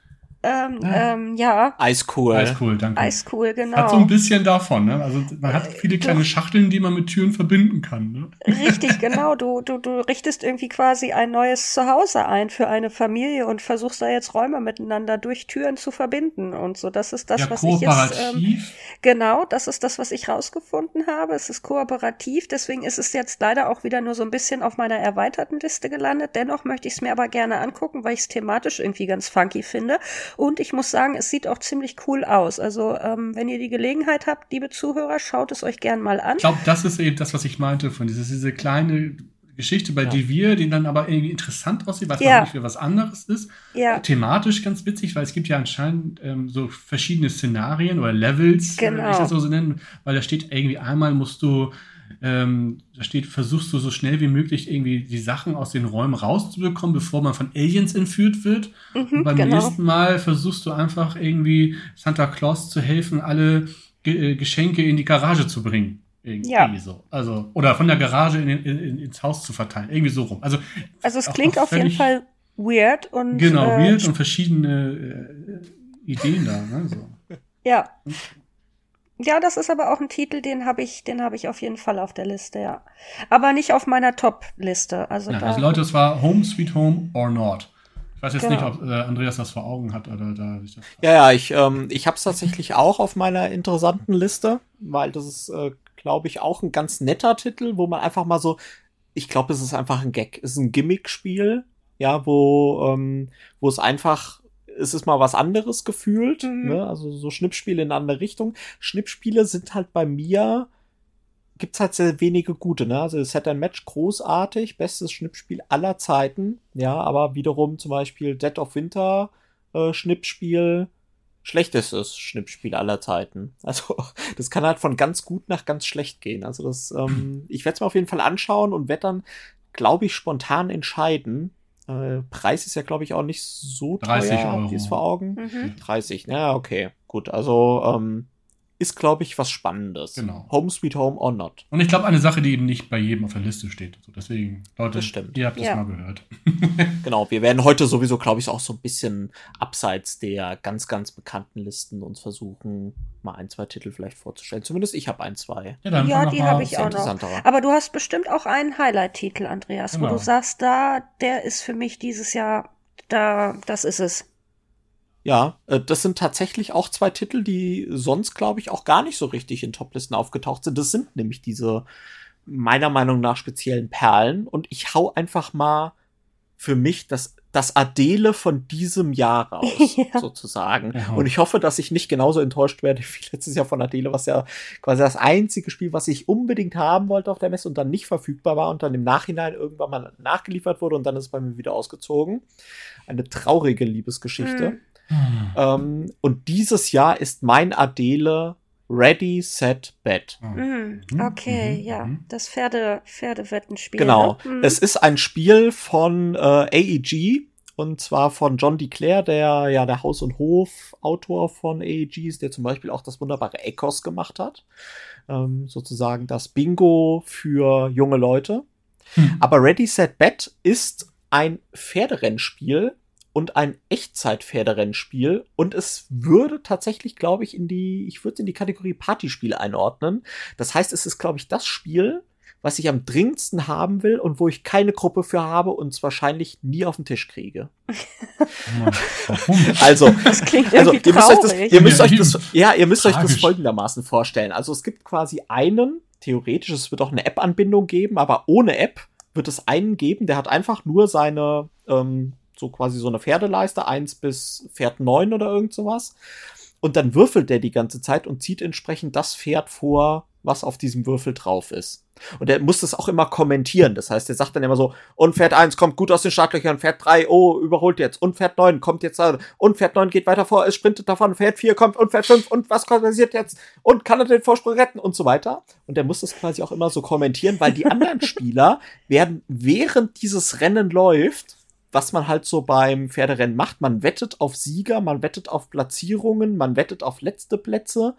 Ähm, ja. Ähm, ja. Ice Cool. Ice Cool, danke. Ice Cool, genau. Hat so ein bisschen davon, ne? Also man hat viele kleine Doch. Schachteln, die man mit Türen verbinden kann, ne? Richtig, genau. Du, du, du richtest irgendwie quasi ein neues Zuhause ein für eine Familie und versuchst da jetzt Räume miteinander durch Türen zu verbinden und so. Das ist das, ja, was ich jetzt. Ähm, genau, das ist das, was ich rausgefunden habe. Es ist kooperativ, deswegen ist es jetzt leider auch wieder nur so ein bisschen auf meiner erweiterten Liste gelandet. Dennoch möchte ich es mir aber gerne angucken, weil ich es thematisch irgendwie ganz funky finde. Und ich muss sagen, es sieht auch ziemlich cool aus. Also, ähm, wenn ihr die Gelegenheit habt, liebe Zuhörer, schaut es euch gern mal an. Ich glaube, das ist eben das, was ich meinte von dieses, diese kleine Geschichte bei ja. Devir, die dann aber irgendwie interessant aussieht, was ja. nicht für was anderes ist. Ja. Thematisch ganz witzig, weil es gibt ja anscheinend ähm, so verschiedene Szenarien oder Levels, genau. wenn ich das so nennen, weil da steht irgendwie einmal musst du ähm, da steht, versuchst du so schnell wie möglich irgendwie die Sachen aus den Räumen rauszubekommen, bevor man von Aliens entführt wird. Mhm, und beim genau. nächsten Mal versuchst du einfach irgendwie Santa Claus zu helfen, alle Ge äh, Geschenke in die Garage zu bringen. Irgendwie, ja. so. Also, oder von der Garage in, in, ins Haus zu verteilen. Irgendwie so rum. Also, also es klingt auf jeden Fall weird und. Genau, äh, weird und verschiedene äh, Ideen da. Ne? So. Ja. Ja, das ist aber auch ein Titel, den habe ich, den habe ich auf jeden Fall auf der Liste, ja. Aber nicht auf meiner Top-Liste. Also, ja, also Leute, es war Home Sweet Home or Not. Ich weiß jetzt genau. nicht, ob äh, Andreas das vor Augen hat oder da. Ja, ja, ich, ähm, ich habe es tatsächlich auch auf meiner interessanten Liste, weil das ist, äh, glaube ich, auch ein ganz netter Titel, wo man einfach mal so, ich glaube, es ist einfach ein Gag, es ist ein Gimmick-Spiel, ja, wo, ähm, wo es einfach es ist mal was anderes gefühlt, mhm. ne? also so Schnippspiele in eine andere Richtung. Schnippspiele sind halt bei mir, gibt's halt sehr wenige gute, ne? Also Set and Match großartig, bestes Schnippspiel aller Zeiten, ja, aber wiederum zum Beispiel Dead of Winter äh, Schnippspiel schlechtestes Schnippspiel aller Zeiten. Also das kann halt von ganz gut nach ganz schlecht gehen. Also das, ähm, ich werde es mir auf jeden Fall anschauen und werde dann, glaube ich, spontan entscheiden. Äh, Preis ist ja, glaube ich, auch nicht so teuer. 30 Euro. Habt ihr es vor Augen? Mhm. 30, na okay, gut. Also ähm, ist, glaube ich, was Spannendes. Genau. Home Sweet Home or not. Und ich glaube, eine Sache, die eben nicht bei jedem auf der Liste steht. So, deswegen, Leute, Das stimmt. ihr habt es Ja. mal gehört. Genau, wir werden heute sowieso, glaube ich, auch so ein bisschen abseits der ganz, ganz bekannten Listen uns versuchen, mal ein, zwei Titel vielleicht vorzustellen. Zumindest ich habe ein, zwei. Ja, dann Ja, die habe ich auch noch. Aber du hast bestimmt auch einen Highlight-Titel, Andreas, wo Genau. du sagst, da, der ist für mich dieses Jahr, da, das ist es. Ja, äh, das sind tatsächlich auch zwei Titel, die sonst, glaube ich, auch gar nicht so richtig in Toplisten aufgetaucht sind. Das sind nämlich diese meiner Meinung nach speziellen Perlen. Und ich hau einfach mal für mich das, das Adele von diesem Jahr raus, Ja. sozusagen. Ja. Und ich hoffe, dass ich nicht genauso enttäuscht werde wie letztes Jahr von Adele, was ja quasi das einzige Spiel, was ich unbedingt haben wollte auf der Messe und dann nicht verfügbar war und dann im Nachhinein irgendwann mal nachgeliefert wurde und dann ist es bei mir wieder ausgezogen. Eine traurige Liebesgeschichte. Mhm. Ähm, und dieses Jahr ist mein Adele Ready, Set, Bet. Mhm. Mhm, Okay, mhm, ja, mhm. das Pferde, Pferdewettenspiel. Genau. Ne? Mhm. Es ist ein Spiel von äh, AEG und zwar von John DeClaire, der ja der Haus- und Hof-Autor von AEG ist, der zum Beispiel auch das wunderbare Ecos gemacht hat. Ähm, sozusagen das Bingo für junge Leute. Hm. Aber Ready, Set, Bet ist ein Pferderennspiel und ein Echtzeit-Pferderennspiel und es würde tatsächlich, glaube ich, in die, ich würde es in die Kategorie Partyspiele einordnen. Das heißt, es ist, glaube ich, das Spiel, was ich am dringendsten haben will und wo ich keine Gruppe für habe und es wahrscheinlich nie auf den Tisch kriege. Warum? Also, das klingt also ihr müsst euch das, ihr müsst Ja, euch das, ja, ihr müsst euch das tragisch. folgendermaßen vorstellen. Also es gibt quasi einen, theoretisch, es wird auch eine App-Anbindung geben, aber ohne App wird es einen geben, der hat einfach nur seine, ähm, so quasi so eine Pferdeleiste, eins bis Pferd neun oder irgend sowas. Und dann würfelt der die ganze Zeit und zieht entsprechend das Pferd vor, was auf diesem Würfel drauf ist. Und er muss das auch immer kommentieren. Das heißt, er sagt dann immer so, und Pferd 1 kommt gut aus den Startlöchern, Pferd 3, oh, überholt jetzt, und Pferd 9 kommt jetzt, und Pferd 9 geht weiter vor, es sprintet davon, Pferd 4 kommt, und Pferd 5, und was passiert jetzt, und kann er den Vorsprung retten, und so weiter. Und er muss das quasi auch immer so kommentieren, weil die anderen Spieler werden, während dieses Rennen läuft, was man halt so beim Pferderennen macht, man wettet auf Sieger, man wettet auf Platzierungen, man wettet auf letzte Plätze,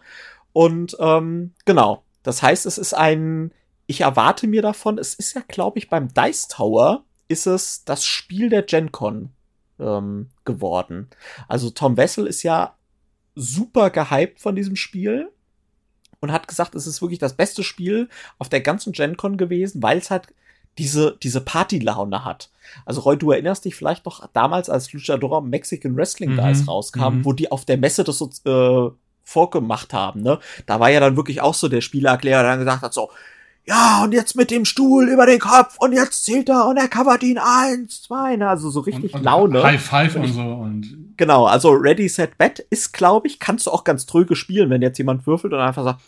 und ähm, genau. Das heißt, es ist ein, ich erwarte mir davon, es ist ja, glaube ich, beim Dice Tower ist es das Spiel der Gen Con ähm, geworden. Also Tom Wessel ist ja super gehypt von diesem Spiel und hat gesagt, es ist wirklich das beste Spiel auf der ganzen Gen Con gewesen, weil es halt diese, diese Party-Laune hat. Also Roy, du erinnerst dich vielleicht noch damals, als Luchadora Mexican Wrestling Mhm, Dice rauskam, mhm. wo die auf der Messe das so äh, vorgemacht haben, ne? Da war ja dann wirklich auch so der Spielerklärer, der dann gesagt hat so, ja, und jetzt mit dem Stuhl über den Kopf und jetzt zählt er und er covert ihn eins, zwei, ne? Also so richtig Und- und Laune. High Five und so. Und Genau, also Ready, Set, Bet ist, glaube ich, kannst du auch ganz tröge spielen, wenn jetzt jemand würfelt und einfach sagt,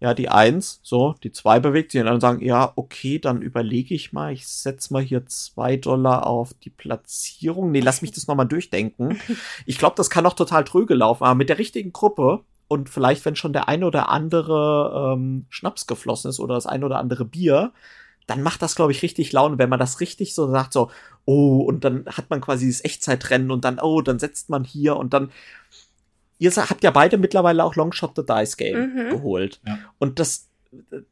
ja, die Eins, so, die Zwei bewegt sich und dann sagen, ja, okay, dann überlege ich mal, ich setz mal hier zwei Dollar auf die Platzierung. Nee, lass mich das nochmal durchdenken. Ich glaube, das kann auch total tröge laufen, aber mit der richtigen Gruppe und vielleicht, wenn schon der ein oder andere ähm, Schnaps geflossen ist oder das ein oder andere Bier, dann macht das, glaube ich, richtig Laune, wenn man das richtig so sagt, so, oh, und dann hat man quasi das Echtzeitrennen und dann, oh, dann setzt man hier und dann. Ihr habt ja beide mittlerweile auch Longshot the Dice Game Mhm. geholt. Ja. Und das,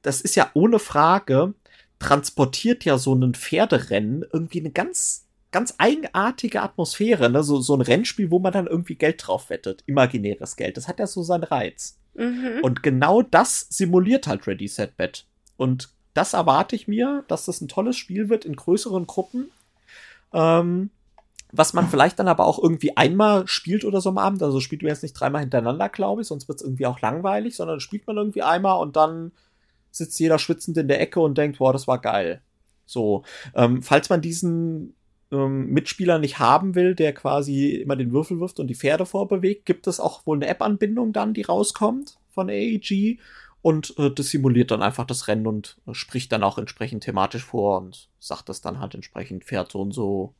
das ist ja ohne Frage, transportiert ja so ein Pferderennen irgendwie eine ganz, ganz eigenartige Atmosphäre, ne? So, so ein Rennspiel, wo man dann irgendwie Geld drauf wettet. Imaginäres Geld. Das hat ja so seinen Reiz. Mhm. Und genau das simuliert halt Ready Set Bet. Und das erwarte ich mir, dass das ein tolles Spiel wird in größeren Gruppen. Ähm, was man vielleicht dann aber auch irgendwie einmal spielt oder so am Abend. Also spielt man jetzt nicht dreimal hintereinander, glaube ich, sonst wird es irgendwie auch langweilig, sondern spielt man irgendwie einmal und dann sitzt jeder schwitzend in der Ecke und denkt, boah, das war geil. So, ähm, falls man diesen ähm, Mitspieler nicht haben will, der quasi immer den Würfel wirft und die Pferde vorbewegt, gibt es auch wohl eine App-Anbindung dann, die rauskommt von AEG und äh, das simuliert dann einfach das Rennen und äh, spricht dann auch entsprechend thematisch vor und sagt das dann halt entsprechend Pferd so und so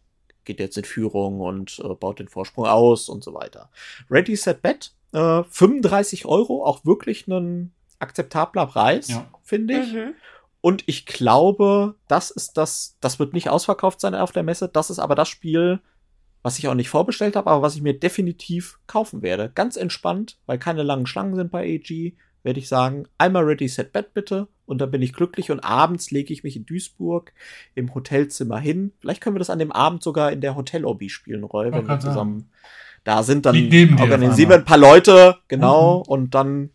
geht jetzt in Führung und äh, baut den Vorsprung aus und so weiter. Ready, Set, Bet, äh, 35 Euro, auch wirklich ein akzeptabler Preis, Ja. finde ich. Mhm. Und ich glaube, das ist das, das wird nicht ausverkauft sein auf der Messe. Das ist aber das Spiel, was ich auch nicht vorbestellt habe, aber was ich mir definitiv kaufen werde. Ganz entspannt, weil keine langen Schlangen sind bei AG, werde ich sagen, einmal Ready, Set, Bet bitte. Und dann bin ich glücklich und abends lege ich mich in Duisburg im Hotelzimmer hin. Vielleicht können wir das an dem Abend sogar in der Hotellobby spielen, Roy, wenn wir zusammen da sind. Dann organisieren wir ein paar Leute, genau, Mhm. und dann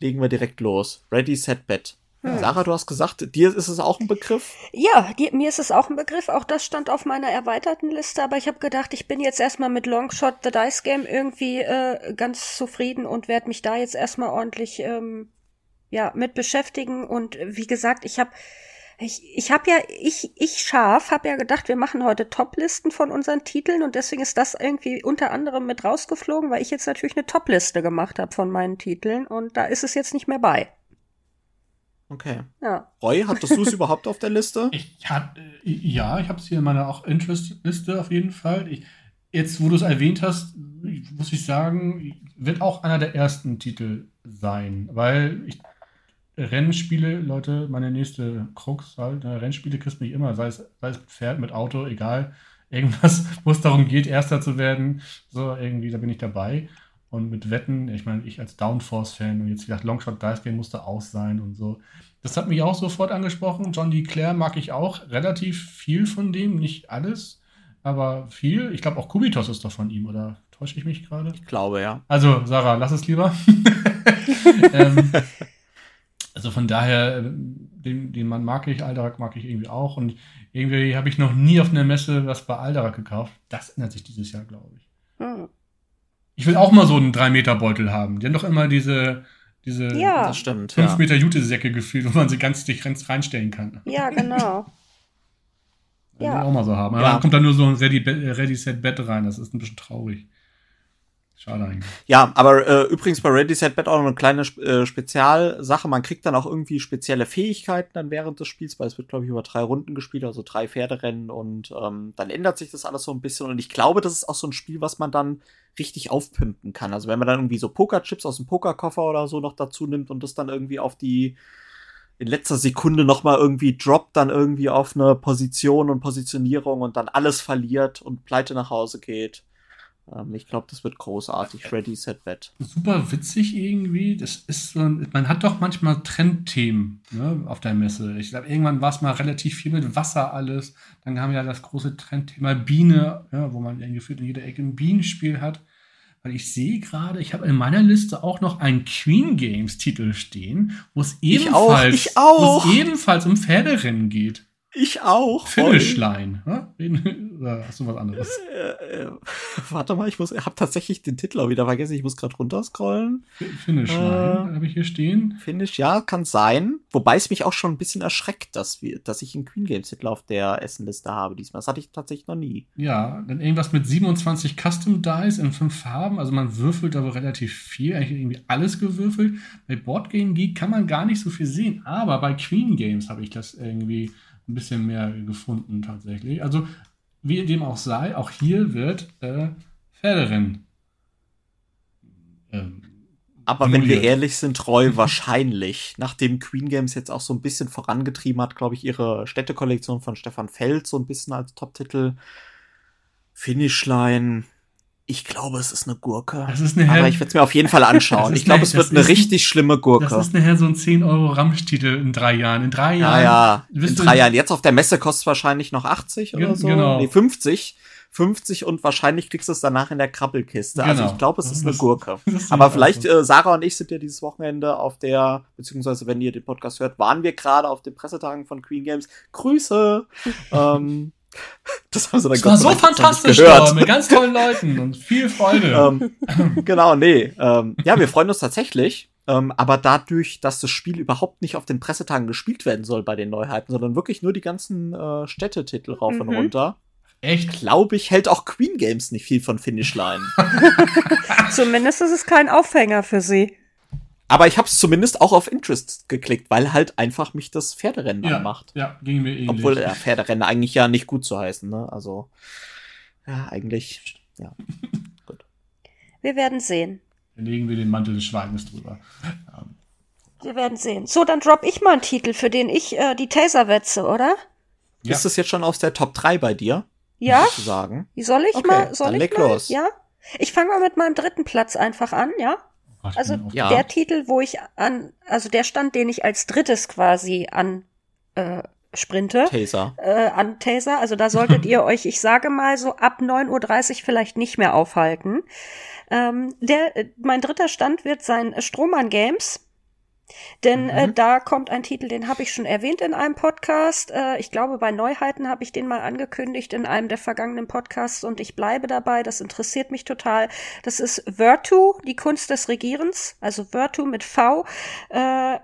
legen wir direkt los. Ready, Set, Bet. Hm. Sarah, du hast gesagt, dir ist es auch ein Begriff? Ja, die, mir ist es auch ein Begriff. Auch das stand auf meiner erweiterten Liste, aber ich habe gedacht, ich bin jetzt erstmal mit Longshot The Dice Game irgendwie äh, ganz zufrieden und werde mich da jetzt erstmal ordentlich ähm, ja mit beschäftigen. Und wie gesagt, ich habe ich, ich habe ja, ich, ich scharf, habe ja gedacht, wir machen heute Toplisten von unseren Titeln und deswegen ist das irgendwie unter anderem mit rausgeflogen, weil ich jetzt natürlich eine Topliste gemacht habe von meinen Titeln und da ist es jetzt nicht mehr bei. Okay. Ja. Roy, hattest du es überhaupt auf der Liste? Ich hab, äh, ja, ich habe es hier in meiner auch Interest-Liste auf jeden Fall. Ich, jetzt, wo du es erwähnt hast, muss ich sagen, wird auch einer der ersten Titel sein, weil ich Rennspiele, Leute, meine nächste Krux halt, ne, Rennspiele kriegst du mich immer, sei es, sei es mit Pferd, mit Auto, egal. Irgendwas, wo es darum geht, Erster zu werden, so irgendwie, da bin ich dabei. Und mit Wetten, ich meine, ich als Downforce-Fan und jetzt wie gesagt, Longshot Dice Game musste aus sein und so. Das hat mich auch sofort angesprochen. John D. Clare mag ich auch relativ viel von dem, nicht alles, aber viel. Ich glaube auch Kubitos ist doch von ihm, oder täusche ich mich gerade? Ich glaube, ja. Also, Sarah, lass es lieber. ähm, also von daher, den, den Mann mag ich, Alderak mag ich irgendwie auch. Und irgendwie habe ich noch nie auf einer Messe was bei Alderak gekauft. Das ändert sich dieses Jahr, glaube ich. Hm. Ich will auch mal so einen 3-Meter-Beutel haben. Die haben doch immer diese, diese Ja. Das stimmt. 5 Ja. Meter Jutesäcke gefühlt, wo man sie ganz dicht rein- reinstellen kann. Ja, genau. Ja. will ich auch mal so haben. Aber Ja. dann kommt da nur so ein Ready, Ready Set Bett rein. Das ist ein bisschen traurig. Schade eigentlich. Ja, aber äh, übrigens bei Ready Set Bet auch noch eine kleine äh, Spezialsache. Man kriegt dann auch irgendwie spezielle Fähigkeiten dann während des Spiels, weil es wird, glaube ich, über drei Runden gespielt, also drei Pferderennen und ähm, dann ändert sich das alles so ein bisschen. Und ich glaube, das ist auch so ein Spiel, was man dann richtig aufpimpen kann. Also wenn man dann irgendwie so Pokerchips aus dem Pokerkoffer oder so noch dazu nimmt und das dann irgendwie auf die in letzter Sekunde noch mal irgendwie droppt dann irgendwie auf eine Position und Positionierung und dann alles verliert und pleite nach Hause geht. Ähm, ich glaube, das wird großartig. Ready, set, bet. super witzig irgendwie. Das ist so ein, man hat doch manchmal Trendthemen ne, auf der Messe. Ich glaube, irgendwann war es mal relativ viel mit Wasser alles. Dann haben wir ja das große Trendthema Biene, ja, wo man ja gefühlt in jeder Ecke ein Bienenspiel hat. Weil ich sehe gerade, ich habe in meiner Liste auch noch einen Queen Games Titel stehen, wo es Ich auch, ebenfalls, ich auch. Wo es ebenfalls um Pferderennen geht. Ich auch. Finishline. Ne? Oder hast du was anderes? Äh, äh, warte mal, ich muss, habe tatsächlich den Titel auch wieder vergessen. Ich muss gerade runterscrollen. Finishline Äh. habe ich hier stehen. Finish, ja, kann sein. Wobei es mich auch schon ein bisschen erschreckt, dass wir, dass ich einen Queen Games Titel auf der Essenliste habe diesmal. Das hatte ich tatsächlich noch nie. Ja, dann irgendwas mit 27 Custom Dice in fünf Farben. Also man würfelt aber relativ viel, eigentlich irgendwie alles gewürfelt. Bei Board Game Geek kann man gar nicht so viel sehen, aber bei Queen Games habe ich das irgendwie ein bisschen mehr gefunden tatsächlich. Also wie dem auch sei, auch hier wird äh, Pferderennen. Ähm, Aber wenn wir ehrlich sind, treu wahrscheinlich. Nachdem Queen Games jetzt auch so ein bisschen vorangetrieben hat, glaube ich, ihre Städtekollektion von Stefan Feld so ein bisschen als Top-Titel. Finishline. Ich glaube, es ist eine Gurke. Das ist eine Aber ich werde es mir auf jeden Fall anschauen. Ist Ich glaube, es wird eine ist- richtig schlimme Gurke. Das ist nachher so ein 10 Euro Ramschtitel in drei Jahren. In drei Ja, Jahren. ja, in wirst du- drei Jahren. Jetzt auf der Messe kostet es wahrscheinlich noch 80 oder so. genau. Nee, 50. 50 und wahrscheinlich kriegst du es danach in der Krabbelkiste. Also Genau. ich glaube, es ist eine Gurke. sehe Aber ich vielleicht, äh, Sarah und ich sind ja dieses Wochenende auf der, beziehungsweise wenn ihr den Podcast hört, waren wir gerade auf den Pressetagen von Queen Games. Grüße! ähm, das haben sie dann Das war so fantastisch gehört. dort, mit ganz tollen Leuten und viel Freude. ähm, genau, nee. Ähm, ja, wir freuen uns tatsächlich. Ähm, aber dadurch, dass das Spiel überhaupt nicht auf den Pressetagen gespielt werden soll bei den Neuheiten, sondern wirklich nur die ganzen äh, Städtetitel rauf und Mhm. runter, Echt? glaube ich, hält auch Queen Games nicht viel von Finishline. Zumindest ist es kein Aufhänger für sie. Aber ich habe es zumindest auch auf Interest geklickt, weil halt einfach mich das Pferderennen Ja, anmacht. ja, ging mir ähnlich. Obwohl ja, Pferderennen eigentlich ja nicht gut zu heißen, ne? Also, ja, eigentlich, ja. Wir werden sehen. Dann legen wir den Mantel des Schweigens drüber. Ähm, Wir werden sehen. So, dann drop ich mal einen Titel, für den ich äh, die Taser wetze, oder? Ja. Ist das jetzt schon aus der Top 3 bei dir? Ja? Sozusagen. Soll ich Okay, mal? Soll dann ich leg mal? los. Ja? Ich fange mal mit meinem dritten Platz einfach an, ja? Ich Also bin auf- Ja. der Titel, wo ich an, also der Stand, den ich als drittes quasi an äh, sprinte, Taser. äh, an Taser. Also da solltet ihr euch, ich sage mal so ab 9.30 Uhr vielleicht nicht mehr aufhalten. Ähm, der, äh, mein dritter Stand wird sein Strohmann Games. Denn äh, Mhm. da kommt ein Titel, den habe ich schon erwähnt in einem Podcast. Äh, ich glaube, bei Neuheiten habe ich den mal angekündigt in einem der vergangenen Podcasts und ich bleibe dabei. Das interessiert mich total. Das ist Virtu, die Kunst des Regierens. Also Virtu mit V. Äh,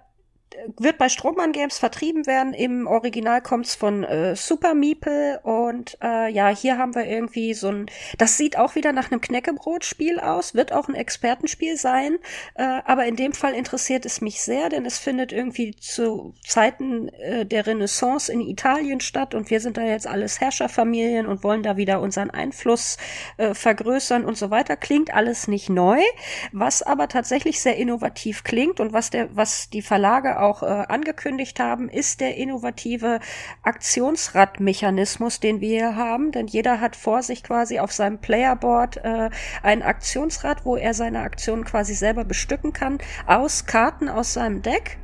wird bei Strohmann Games vertrieben werden. Im Original kommt's von äh, Super Meeple und äh, ja, hier haben wir irgendwie so ein. Das sieht auch wieder nach einem Knäckebrotspiel aus, wird auch ein Expertenspiel sein, äh, aber in dem Fall interessiert es mich sehr, denn es findet irgendwie zu Zeiten äh, der Renaissance in Italien statt und wir sind da jetzt alles Herrscherfamilien und wollen da wieder unseren Einfluss äh, vergrößern und so weiter. Klingt alles nicht neu, was aber tatsächlich sehr innovativ klingt und was der, was die Verlage auch äh, angekündigt haben, ist der innovative Aktionsradmechanismus, den wir hier haben. Denn jeder hat vor sich quasi auf seinem Playerboard äh, ein Aktionsrad, wo er seine Aktionen quasi selber bestücken kann, aus Karten aus seinem Deck.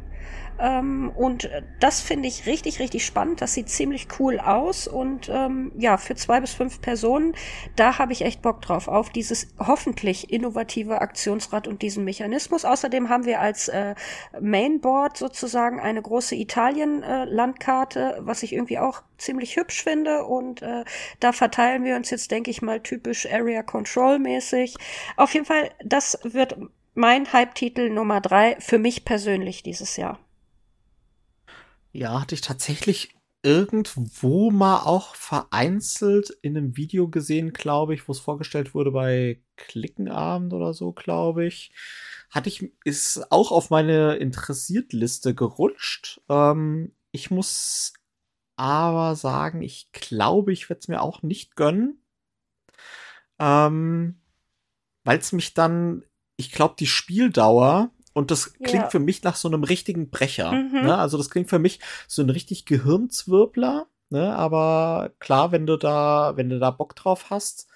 Ähm, und das finde ich richtig, richtig spannend. Das sieht ziemlich cool aus. Und ähm, ja, für zwei bis fünf Personen, da habe ich echt Bock drauf, auf dieses hoffentlich innovative Aktionsrad und diesen Mechanismus. Außerdem haben wir als äh, Mainboard sozusagen eine große Italien-Landkarte, was ich irgendwie auch ziemlich hübsch finde. Und äh, da verteilen wir uns jetzt, denke ich mal, typisch Area Control mäßig. Auf jeden Fall, das wird mein Hype-Titel Nummer drei für mich persönlich dieses Jahr. Ja, hatte ich tatsächlich irgendwo mal auch vereinzelt in einem Video gesehen, glaube ich, wo es vorgestellt wurde bei Klickenabend oder so, glaube ich. Hatte ich, ist auch auf meine Interessiertliste gerutscht. Ähm, ich muss aber sagen, ich glaube, ich werde es mir auch nicht gönnen. Ähm, weil es mich dann, ich glaube, die Spieldauer und das klingt Ja. für mich nach so einem richtigen Brecher. Mhm. Ne? Also das klingt für mich so ein richtig Gehirnzwirbler. Ne? Aber klar, wenn du da, wenn du da Bock drauf hast.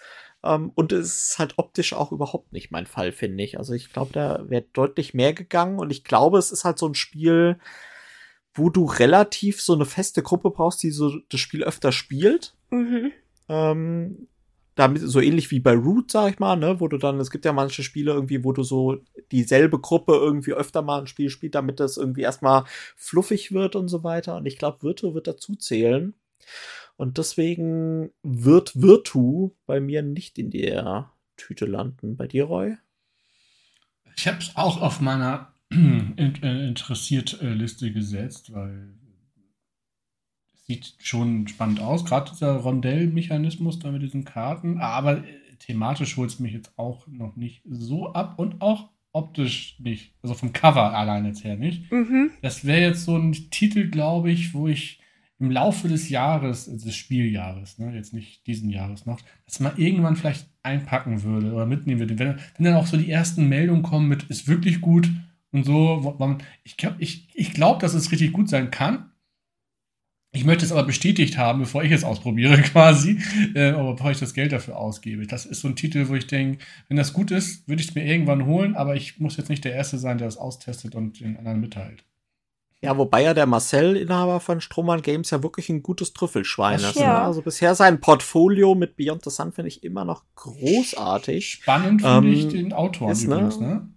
Ähm, und es ist halt optisch auch überhaupt nicht mein Fall, finde ich. Also ich glaube, da wäre deutlich mehr gegangen. Und ich glaube, es ist halt so ein Spiel, wo du relativ so eine feste Gruppe brauchst, die so das Spiel öfter spielt. Mhm. Ähm, damit, so ähnlich wie bei Root, sag ich mal, ne, wo du dann, es gibt ja manche Spiele irgendwie, wo du so dieselbe Gruppe irgendwie öfter mal ein Spiel spielt, damit das irgendwie erstmal fluffig wird und so weiter. Und ich glaube, Virtu wird dazu zählen. Und deswegen wird Virtu bei mir nicht in der Tüte landen. Bei dir, Roy? Ich habe es auch auf meiner in, äh, interessiert äh, Liste gesetzt, weil sieht schon spannend aus, gerade dieser Rondell-Mechanismus da mit diesen Karten, aber äh, thematisch holt es mich jetzt auch noch nicht so ab und auch optisch nicht, also vom Cover allein jetzt her nicht. Mhm. Das wäre jetzt so ein Titel, glaube ich, wo ich im Laufe des Jahres, also des Spieljahres, ne, jetzt nicht diesen Jahres noch, das mal irgendwann vielleicht einpacken würde oder mitnehmen würde. Wenn, wenn dann auch so die ersten Meldungen kommen mit, ist wirklich gut und so. man- Ich glaube, ich, ich glaub, dass es richtig gut sein kann. Ich möchte es aber bestätigt haben, bevor ich es ausprobiere, quasi, äh, aber bevor ich das Geld dafür ausgebe. Das ist so ein Titel, wo ich denke, wenn das gut ist, würde ich es mir irgendwann holen, aber ich muss jetzt nicht der Erste sein, der es austestet und den anderen mitteilt. Ja, wobei ja der Marcel, Inhaber von Strohmann Games, ja wirklich ein gutes Trüffelschwein ist. Ne? Ja. Also bisher sein Portfolio mit Beyond the Sun finde ich immer noch großartig. Spannend finde Ähm, ich den Autoren ist, ne? übrigens, ne?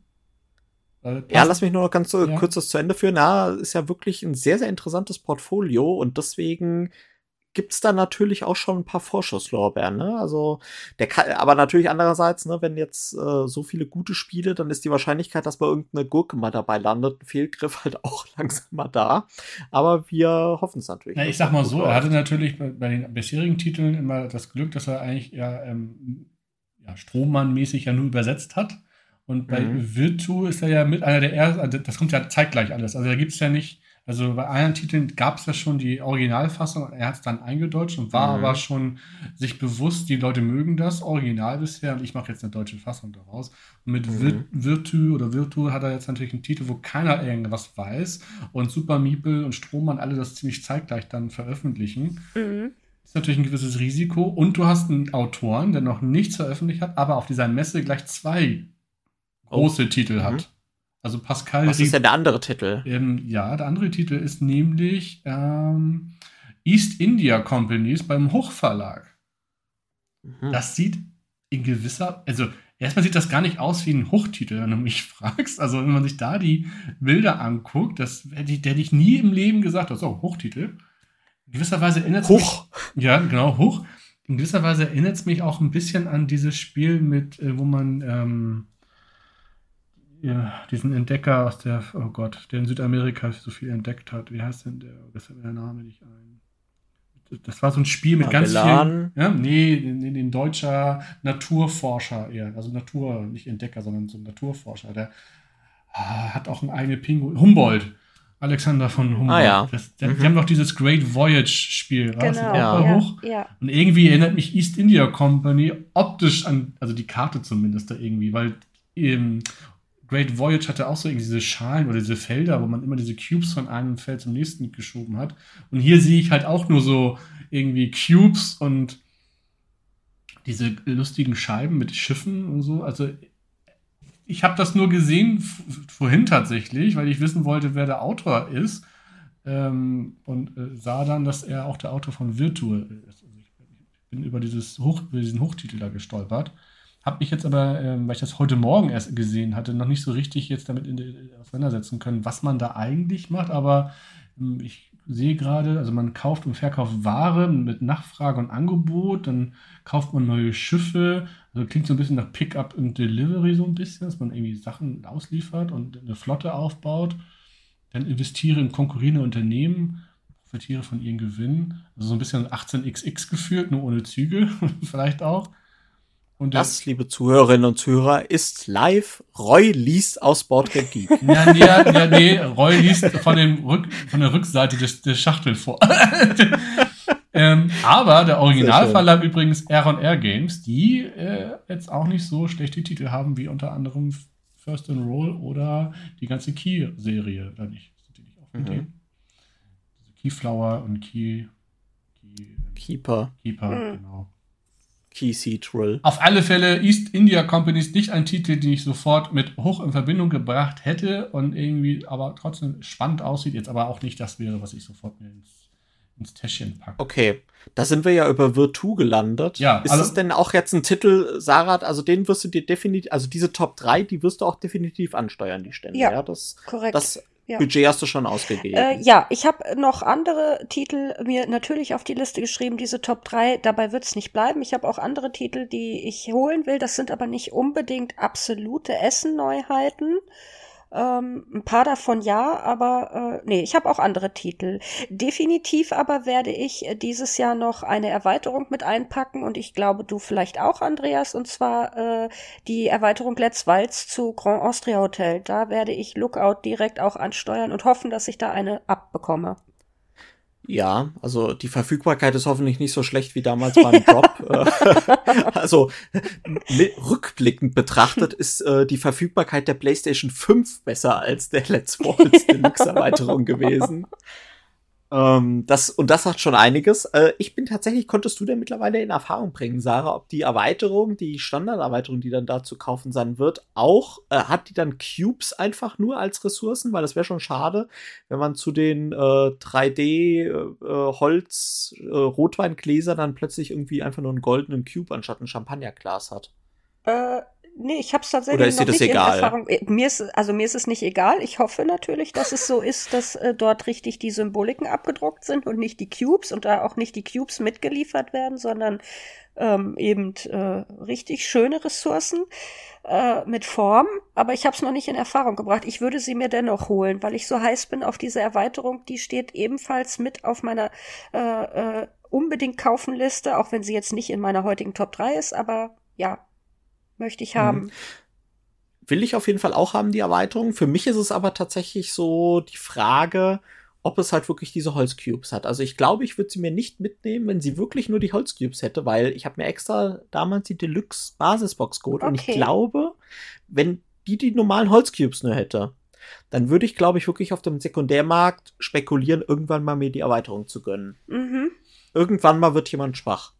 Ja, lass mich nur noch ganz so Ja. kurz das zu Ende führen. Ja, ist ja wirklich ein sehr, sehr interessantes Portfolio und deswegen gibt's da natürlich auch schon ein paar Vorschusslorbeeren, ne? Also, der kann, aber natürlich andererseits, ne, wenn jetzt äh, so viele gute Spiele, dann ist die Wahrscheinlichkeit, dass mal irgendeine Gurke mal dabei landet, ein Fehlgriff halt auch langsam mal da. Aber wir hoffen es natürlich. Na, dass ich sag mal so, er läuft. hatte natürlich bei, bei den bisherigen Titeln immer das Glück, dass er eigentlich ja, ähm, ja Strohmann-mäßig ja nur übersetzt hat. Und bei mhm. Virtu ist er ja mit einer der ersten, also das kommt ja zeitgleich alles. Also da gibt es ja nicht, also bei anderen Titeln gab es ja schon die Originalfassung, er hat es dann eingedeutscht und war mhm. aber schon sich bewusst, die Leute mögen das Original bisher und ich mache jetzt eine deutsche Fassung daraus. Und mit mhm. Virtu oder Virtu hat er jetzt natürlich einen Titel, wo keiner irgendwas weiß und Super Meeple und Strohmann alle das ziemlich zeitgleich dann veröffentlichen. Mhm ist natürlich ein gewisses Risiko. Und du hast einen Autoren, der noch nichts veröffentlicht hat, aber auf dieser Messe gleich zwei große oh. Titel mhm. hat. Also Pascal. Was ist denn der andere Titel? Ähm, ja, der andere Titel ist nämlich ähm, East India Companies beim Hochverlag. Mhm. Das sieht in gewisser, also erstmal sieht das gar nicht aus wie ein Hochtitel, wenn du mich fragst. Also wenn man sich da die Bilder anguckt, das hätte ich, hätte ich nie im Leben gesagt, das ist auch Hochtitel. In gewisser Weise erinnert es mich. Ja, genau, hoch. In gewisser Weise erinnert es mich auch ein bisschen an dieses Spiel mit, äh, wo man ähm, ja, diesen Entdecker aus der, oh Gott, der in Südamerika so viel entdeckt hat. Wie heißt denn der? Das hat mir der Name nicht ein. Das war so ein Spiel mit Magellan. ganz vielen. Ja, nee, den, den deutscher Naturforscher eher. Also Natur, nicht Entdecker, sondern so ein Naturforscher. Der ah, hat auch ein eigenes Pinguin. Humboldt. Alexander von Humboldt. Ah, ja. Das, der, mhm. Die haben doch dieses Great Voyage-Spiel. Genau. Ja. hoch. Ja. Und irgendwie erinnert mich East India Company optisch an, also die Karte zumindest da irgendwie, weil ähm, Great Voyage hatte auch so irgendwie diese Schalen oder diese Felder, wo man immer diese Cubes von einem Feld zum nächsten geschoben hat. Und hier sehe ich halt auch nur so irgendwie Cubes und diese lustigen Scheiben mit Schiffen und so. Also ich habe das nur gesehen vorhin tatsächlich, weil ich wissen wollte, wer der Autor ist. Ähm, und äh, sah dann, dass er auch der Autor von Virtual ist. Also ich bin über, dieses Hoch, über diesen Hochtitel da gestolpert. Habe mich jetzt aber, ähm, weil ich das heute Morgen erst gesehen hatte, noch nicht so richtig jetzt damit in, in, auseinandersetzen können, was man da eigentlich macht. Aber ähm, ich sehe gerade, also man kauft und verkauft Ware mit Nachfrage und Angebot, dann kauft man neue Schiffe. Also klingt so ein bisschen nach Pickup und Delivery so ein bisschen, dass man irgendwie Sachen ausliefert und eine Flotte aufbaut. Dann investiere in konkurrierende Unternehmen, profitiere von ihren Gewinnen. Also so ein bisschen 18xx gefühlt, nur ohne Züge vielleicht auch. Und das, liebe Zuhörerinnen und Zuhörer, ist live. Roy liest aus Boardgame Geek. Ja, nee, ja, nee, Roy liest von, dem Rück, von der Rückseite des, der Schachtel vor. ähm, aber der Originalverlag übrigens R&R Games, die äh, jetzt auch nicht so schlechte Titel haben wie unter anderem First and Roll oder die ganze Key-Serie. Da nicht. Sind die nicht auch mit mhm. dem? Keyflower und Key, Key Keeper. Keeper, mhm. genau. Key Seed Roll. Auf alle Fälle East India Company ist nicht ein Titel, den ich sofort mit hoch in Verbindung gebracht hätte und irgendwie aber trotzdem spannend aussieht, jetzt aber auch nicht das wäre, was ich sofort mir ins, ins Täschchen packe. Okay, da sind wir ja über Virtu gelandet. Ja, ist also, es denn auch jetzt ein Titel, Sarah, also den wirst du dir definitiv, also diese Top 3, die wirst du auch definitiv ansteuern, die Stände. Ja, ja das, korrekt. Das ja. Budget hast du schon ausgegeben. Äh, ja, ich habe noch andere Titel mir natürlich auf die Liste geschrieben, diese Top 3. Dabei wird es nicht bleiben. Ich habe auch andere Titel, die ich holen will. Das sind aber nicht unbedingt absolute Essen-Neuheiten. Ähm, ein paar davon ja, aber äh, nee, ich habe auch andere Titel. Definitiv aber werde ich äh, dieses Jahr noch eine Erweiterung mit einpacken und ich glaube, du vielleicht auch, Andreas, und zwar äh, die Erweiterung Let's Waltz zu Grand Austria Hotel. Da werde ich Lookout direkt auch ansteuern und hoffen, dass ich da eine abbekomme. Ja, also die Verfügbarkeit ist hoffentlich nicht so schlecht wie damals beim Drop. also rückblickend betrachtet ist äh, die Verfügbarkeit der PlayStation 5 besser als der Let's Balls Deluxe Erweiterung gewesen. Ähm, das, und das sagt schon einiges. Äh, ich bin tatsächlich, konntest du denn mittlerweile in Erfahrung bringen, Sarah, ob die Erweiterung, die Standarderweiterung, die dann da zu kaufen sein wird, auch, äh, hat die dann Cubes einfach nur als Ressourcen? Weil das wäre schon schade, wenn man zu den äh, 3D äh, Holz äh, Rotweingläser dann plötzlich irgendwie einfach nur einen goldenen Cube anstatt ein Champagnerglas hat. Äh, Nee, ich habe es tatsächlich Oder ist noch dir das nicht egal? in Erfahrung. Äh, mir ist, also mir ist es nicht egal. Ich hoffe natürlich, dass es so ist, dass äh, dort richtig die Symboliken abgedruckt sind und nicht die Cubes und da auch nicht die Cubes mitgeliefert werden, sondern ähm, eben äh, richtig schöne Ressourcen äh, mit Form. Aber ich habe es noch nicht in Erfahrung gebracht. Ich würde sie mir dennoch holen, weil ich so heiß bin auf diese Erweiterung. Die steht ebenfalls mit auf meiner äh, äh, unbedingt kaufen Liste, auch wenn sie jetzt nicht in meiner heutigen Top 3 ist. Aber ja, möchte ich haben. Mhm. will ich auf jeden Fall auch haben, die Erweiterung. Für mich ist es aber tatsächlich so die Frage, ob es halt wirklich diese Holzcubes hat. Also ich glaube, ich würde sie mir nicht mitnehmen, wenn sie wirklich nur die Holzcubes hätte, weil ich habe mir extra damals die Deluxe Basisbox geholt okay. und ich glaube, wenn die die normalen Holzcubes nur hätte, dann würde ich, glaube ich, wirklich auf dem Sekundärmarkt spekulieren, irgendwann mal mir die Erweiterung zu gönnen. Mhm. Irgendwann mal wird jemand schwach.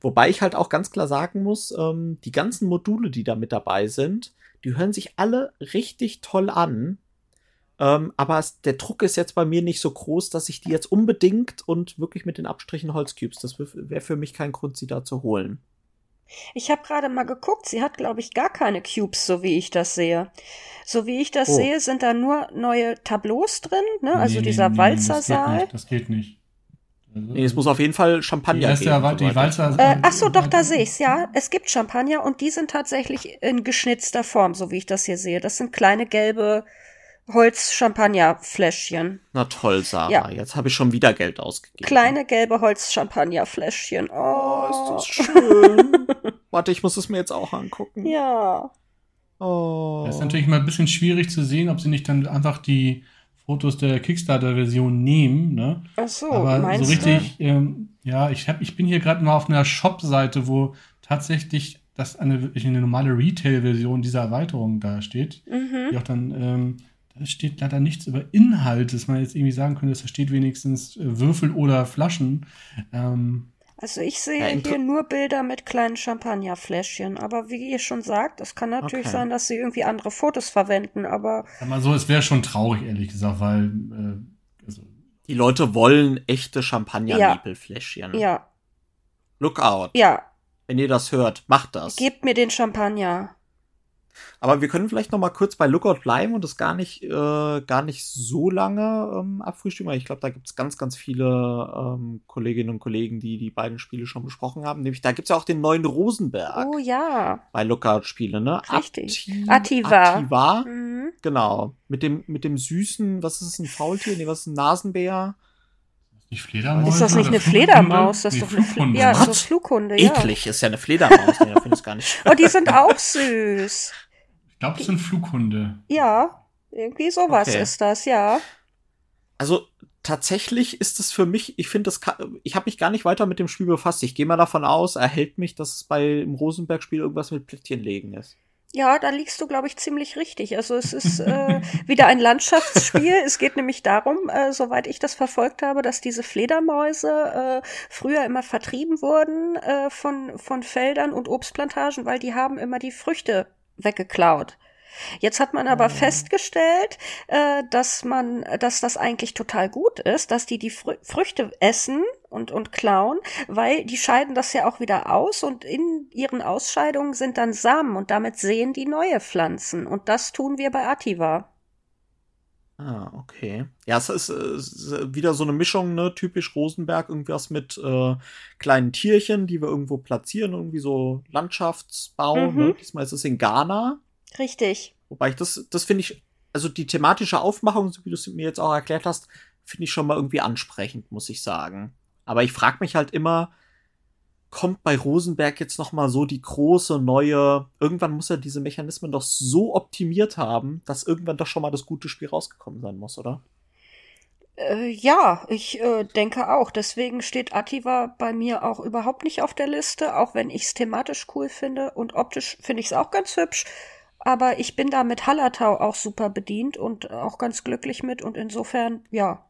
Wobei ich halt auch ganz klar sagen muss, ähm, die ganzen Module, die da mit dabei sind, die hören sich alle richtig toll an. Ähm, aber es, der Druck ist jetzt bei mir nicht so groß, dass ich die jetzt unbedingt und wirklich mit den Abstrichen Holzcubes, das wäre für mich kein Grund, sie da zu holen. Ich habe gerade mal geguckt, sie hat, glaube ich, gar keine Cubes, so wie ich das sehe. So wie ich das oh. sehe, sind da nur neue Tableaus drin, ne? also nee, dieser nee, Walzersaal. Das geht nicht. Also, nee, es muss auf jeden Fall Champagner geben. Ja, die Walzer, äh, ach so, doch, da sehe ich's, ja. Es gibt Champagner und die sind tatsächlich in geschnitzter Form, so wie ich das hier sehe. Das sind kleine gelbe Holz-Champagner-Fläschchen. Na toll, Sarah. Ja. Jetzt habe ich schon wieder Geld ausgegeben. Kleine gelbe Holz-Champagner-Fläschchen. Oh. oh, ist das schön. Warte, ich muss es mir jetzt auch angucken. Ja. Oh. Das ist natürlich mal ein bisschen schwierig zu sehen, ob sie nicht dann einfach die Fotos der Kickstarter-Version nehmen. Ne? Ach so, Aber meinst so richtig, ähm, ja, ich, hab, ich bin hier gerade mal auf einer Shop-Seite, wo tatsächlich das eine, eine normale Retail-Version dieser Erweiterung da steht. Mhm. Die auch dann ähm, da steht leider nichts über Inhalt, dass man jetzt irgendwie sagen könnte, da steht wenigstens äh, Würfel oder Flaschen. Ähm, also ich sehe ja, hier nur Bilder mit kleinen Champagnerfläschchen, aber wie ihr schon sagt, es kann natürlich okay. sein, dass sie irgendwie andere Fotos verwenden, aber. Sag mal so, es wäre schon traurig, ehrlich gesagt, weil. Äh, also die Leute wollen echte Champagner-Nebelfläschchen. Ja. ja. Lookout. Ja. Wenn ihr das hört, macht das. Gebt mir den Champagner. Aber wir können vielleicht noch mal kurz bei Lookout bleiben und das gar nicht, äh, gar nicht so lange ähm, abfrühstücken, weil ich glaube, da gibt es ganz, ganz viele ähm, Kolleginnen und Kollegen, die die beiden Spiele schon besprochen haben. Nämlich, da gibt es ja auch den neuen Rosenberg. Oh ja. Bei Lookout-Spiele, ne? Richtig. Ativa. Ativa. Mhm. Genau. Mit dem, mit dem süßen, was ist es, ein Faultier? Nee, was ist ein Nasenbär? Nicht Fledermaus? Ist das nicht eine Fledermaus? Das ist doch eine Flughunde. Ja, so Flughunde, ja. Eklig, ist ja eine Fledermaus. nee, finde ich gar nicht. Oh, die sind auch süß. Ich glaube, es sind Flughunde. Ja, irgendwie sowas okay. ist das, ja. Also tatsächlich ist es für mich, ich finde das, ich habe mich gar nicht weiter mit dem Spiel befasst. Ich gehe mal davon aus, er hält mich, dass es bei im Rosenberg-Spiel irgendwas mit Plättchen legen ist. Ja, da liegst du, glaube ich, ziemlich richtig. Also es ist äh, wieder ein Landschaftsspiel. es geht nämlich darum, äh, soweit ich das verfolgt habe, dass diese Fledermäuse äh, früher immer vertrieben wurden äh, von, von Feldern und Obstplantagen, weil die haben immer die Früchte weggeklaut. Jetzt hat man aber mhm. festgestellt, äh, dass man, dass das eigentlich total gut ist, dass die die Frü Früchte essen und und klauen, weil die scheiden das ja auch wieder aus und in ihren Ausscheidungen sind dann Samen und damit sehen die neue Pflanzen und das tun wir bei Ativa. Ah, okay. Ja, es ist, ist, wieder so eine Mischung, ne, typisch Rosenberg, irgendwas mit äh, kleinen Tierchen, die wir irgendwo platzieren, irgendwie so Landschaftsbau. Ne? Mhm. Ne? Diesmal ist es in Ghana. Richtig. Wobei ich das, das finde ich, also die thematische Aufmachung, so wie du es mir jetzt auch erklärt hast, finde ich schon mal irgendwie ansprechend, muss ich sagen. Aber ich frage mich halt immer, kommt bei Rosenberg jetzt noch mal so die große neue, irgendwann muss er diese Mechanismen doch so optimiert haben, dass irgendwann doch schon mal das gute Spiel rausgekommen sein muss, oder? Äh, ja, ich äh, denke auch. Deswegen steht Ativa bei mir auch überhaupt nicht auf der Liste, auch wenn ich es thematisch cool finde und optisch finde ich es auch ganz hübsch. Aber ich bin da mit Hallertau auch super bedient und auch ganz glücklich mit. Und insofern, ja,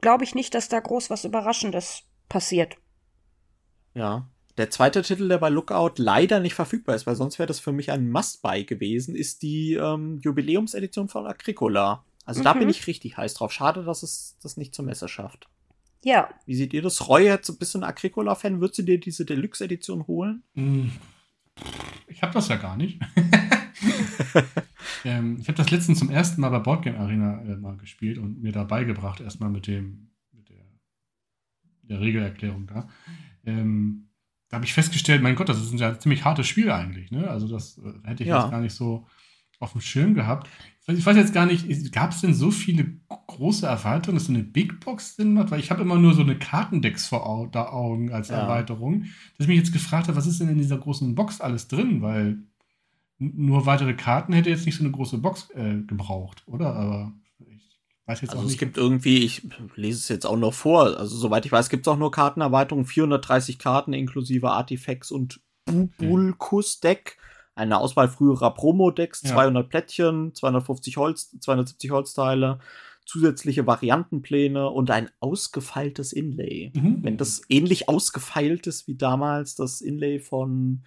glaube ich nicht, dass da groß was Überraschendes passiert. Ja. Der zweite Titel, der bei Lookout leider nicht verfügbar ist, weil sonst wäre das für mich ein Must-Buy gewesen, ist die ähm, Jubiläumsedition von Agricola. Also mhm. da bin mhm. ich richtig heiß drauf. Schade, dass es das nicht zur Messe schafft. Ja. Wie seht ihr das? Roy jetzt ein bisschen Agricola-Fan. Würdest du dir diese Deluxe-Edition holen? Hm. Ich habe das ja gar nicht. ähm, ich habe das letztens zum ersten Mal bei Boardgame Arena äh, mal gespielt und mir da beigebracht, erstmal mit dem, mit der, der Regelerklärung da. Ähm, da habe ich festgestellt, mein Gott, das ist ein ja ziemlich hartes Spiel eigentlich. Ne? Also das äh, hätte ich ja. jetzt gar nicht so auf dem Schirm gehabt. Ich weiß jetzt gar nicht, gab es denn so viele große Erweiterungen, dass so eine Big Box Sinn macht? Weil ich habe immer nur so eine Kartendecks vor Augen als ja. Erweiterung, dass ich mich jetzt gefragt habe, was ist denn in dieser großen Box alles drin? Weil nur weitere Karten hätte jetzt nicht so eine große Box äh, gebraucht, oder? Aber weiß jetzt Also auch es nicht. gibt irgendwie, ich lese es jetzt auch noch vor, also soweit ich weiß, gibt es auch nur Kartenerweiterungen, 430 Karten inklusive Artifacts und Bubulkus-Deck, eine Auswahl früherer Promo-Decks, Ja. 200 Plättchen, 250 Holz, 270 Holzteile, zusätzliche Variantenpläne und ein ausgefeiltes Inlay. Mhm. Wenn das ähnlich ausgefeilt ist wie damals das Inlay von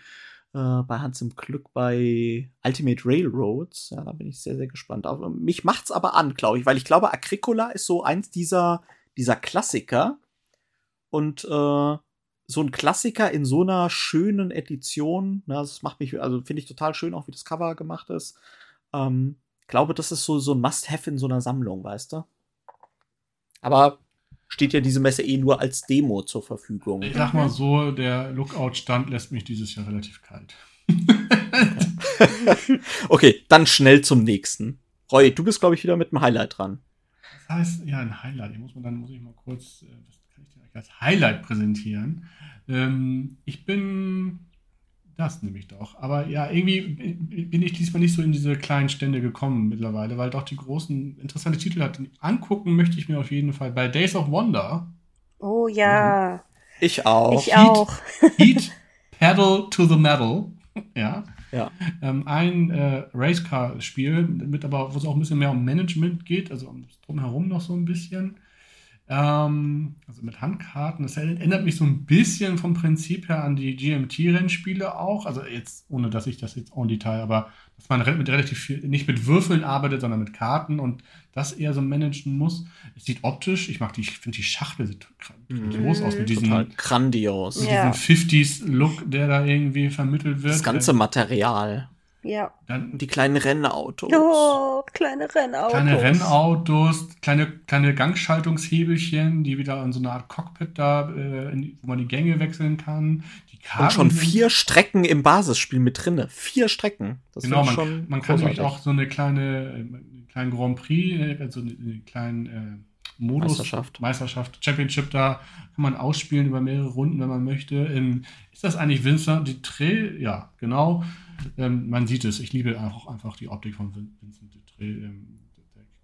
äh, bei Hans im Glück bei Ultimate Railroads, ja, da bin ich sehr, sehr gespannt. Aber mich macht's aber an, glaube ich, weil ich glaube, Agricola ist so eins dieser, dieser Klassiker und äh, so ein Klassiker in so einer schönen Edition, ne, das macht mich, also finde ich total schön, auch wie das Cover gemacht ist. Ähm, glaube, das ist so, so ein Must-Have in so einer Sammlung, weißt du? Aber steht ja diese Messe eh nur als Demo zur Verfügung. Ich sag mal so, der Lookout-Stand lässt mich dieses Jahr relativ kalt. okay, dann schnell zum nächsten. Roy, du bist, glaube ich, wieder mit dem Highlight dran. Das heißt, ja, ein Highlight. Ich muss man dann muss ich mal kurz, äh, was kann ich als Highlight präsentieren? Ähm, ich bin das nämlich doch. Aber ja, irgendwie bin ich diesmal nicht so in diese kleinen Stände gekommen mittlerweile, weil doch die großen interessante Titel hat. Angucken möchte ich mir auf jeden Fall bei Days of Wonder. Oh ja, Ich auch. ich auch. Heat Pedal to the Metal. Ja. Ja. Ähm, ein äh, Racecar-Spiel, mit aber, wo es auch ein bisschen mehr um Management geht, also um drumherum noch so ein bisschen. Ähm, also mit Handkarten. Das erinnert mich so ein bisschen vom Prinzip her an die GMT-Rennspiele auch. Also jetzt, ohne dass ich das jetzt en Detail, aber dass man mit relativ viel, nicht mit Würfeln arbeitet, sondern mit Karten und das eher so managen muss. Es sieht optisch, ich mag die, ich finde die Schachtel sieht grandios aus mit diesem, Total grandios. mit Ja. diesem 50s-Look, der da irgendwie vermittelt wird. Das ganze Material. Ja. Dann die kleinen Rennautos. Oh, kleine Rennautos. kleine Rennautos, kleine, kleine Gangschaltungshebelchen, die wieder in so eine Art Cockpit da, äh, in, wo man die Gänge wechseln kann. Die Karten Und schon vier Strecken im Basisspiel mit drinne. Vier Strecken. Das Genau, man, schon man kann nämlich auch so eine kleine, äh, einen kleinen Grand Prix, äh, also einen, einen kleinen äh, Modus, Meisterschaft. Meisterschaft, Championship, da kann man ausspielen über mehrere Runden, wenn man möchte. Ähm, ist das eigentlich Vincent Dutré? Ja, genau. Ähm, man sieht es. Ich liebe auch einfach die Optik von Vin- Vincent Dutré. Ähm,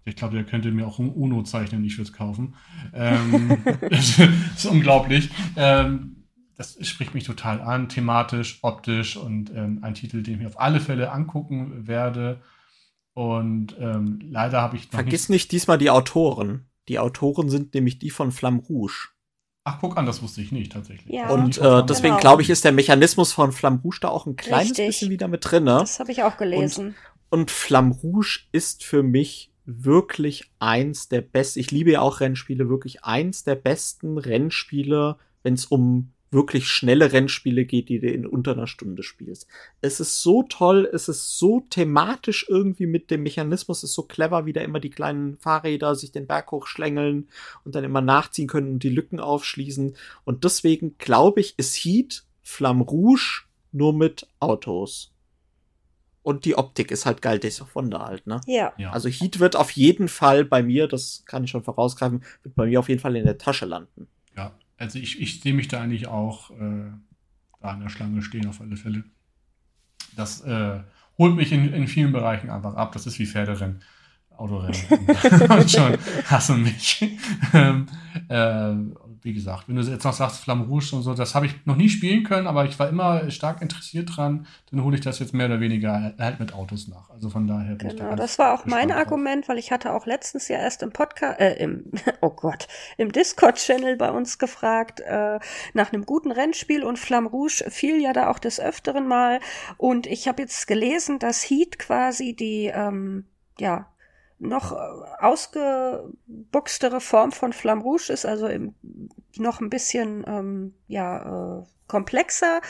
ich glaube, der könnte mir auch ein UNO zeichnen, ich würde es kaufen. Ähm, das ist unglaublich. Ähm, das spricht mich total an, thematisch, optisch und ähm, ein Titel, den ich mir auf alle Fälle angucken werde. Und ähm, leider habe ich noch Vergiss nicht diesmal die Autoren. Die Autoren sind nämlich die von Flamme Rouge. Ach, guck an, das wusste ich nicht tatsächlich. Ja. Und äh, Flamme deswegen Genau. glaube ich, ist der Mechanismus von Flamme Rouge da auch ein kleines Richtig. bisschen wieder mit drinne. Das habe ich auch gelesen. Und Flamme Rouge ist für mich wirklich eins der besten, ich liebe ja auch Rennspiele, wirklich eins der besten Rennspiele, wenn es um wirklich schnelle Rennspiele geht, die du in unter einer Stunde spielst. Es ist so toll, es ist so thematisch irgendwie mit dem Mechanismus, es ist so clever, wie da immer die kleinen Fahrräder sich den Berg hochschlängeln und dann immer nachziehen können und die Lücken aufschließen. Und deswegen glaube ich, ist Heat Flamme Rouge nur mit Autos. Und die Optik ist halt geil, Days of Wonder halt, ne? Ja. Ja. Also Heat wird auf jeden Fall bei mir, das kann ich schon vorausgreifen, wird bei mir auf jeden Fall in der Tasche landen. Also ich, ich sehe mich da eigentlich auch äh, da an der Schlange stehen, auf alle Fälle. Das äh, holt mich in, in vielen Bereichen einfach ab. Das ist wie Pferderennen, Autorennen. Und schon hasse mich. ähm, äh, wie gesagt, wenn du jetzt noch sagst, Flamme Rouge und so, das habe ich noch nie spielen können, aber ich war immer stark interessiert dran. Dann hole ich das jetzt mehr oder weniger halt mit Autos nach. Also von daher bin ich da Genau, das war auch mein drauf. Argument, weil ich hatte auch letztens ja erst im Podcast, äh, im, oh Gott, im Discord-Channel bei uns gefragt, äh, nach einem guten Rennspiel und Flamme Rouge fiel ja da auch des Öfteren mal und ich habe jetzt gelesen, dass Heat quasi die, ähm, ja, noch äh, ausgebuchstere Form von Flamme Rouge ist, also im, noch ein bisschen, ähm, ja, äh, komplexer,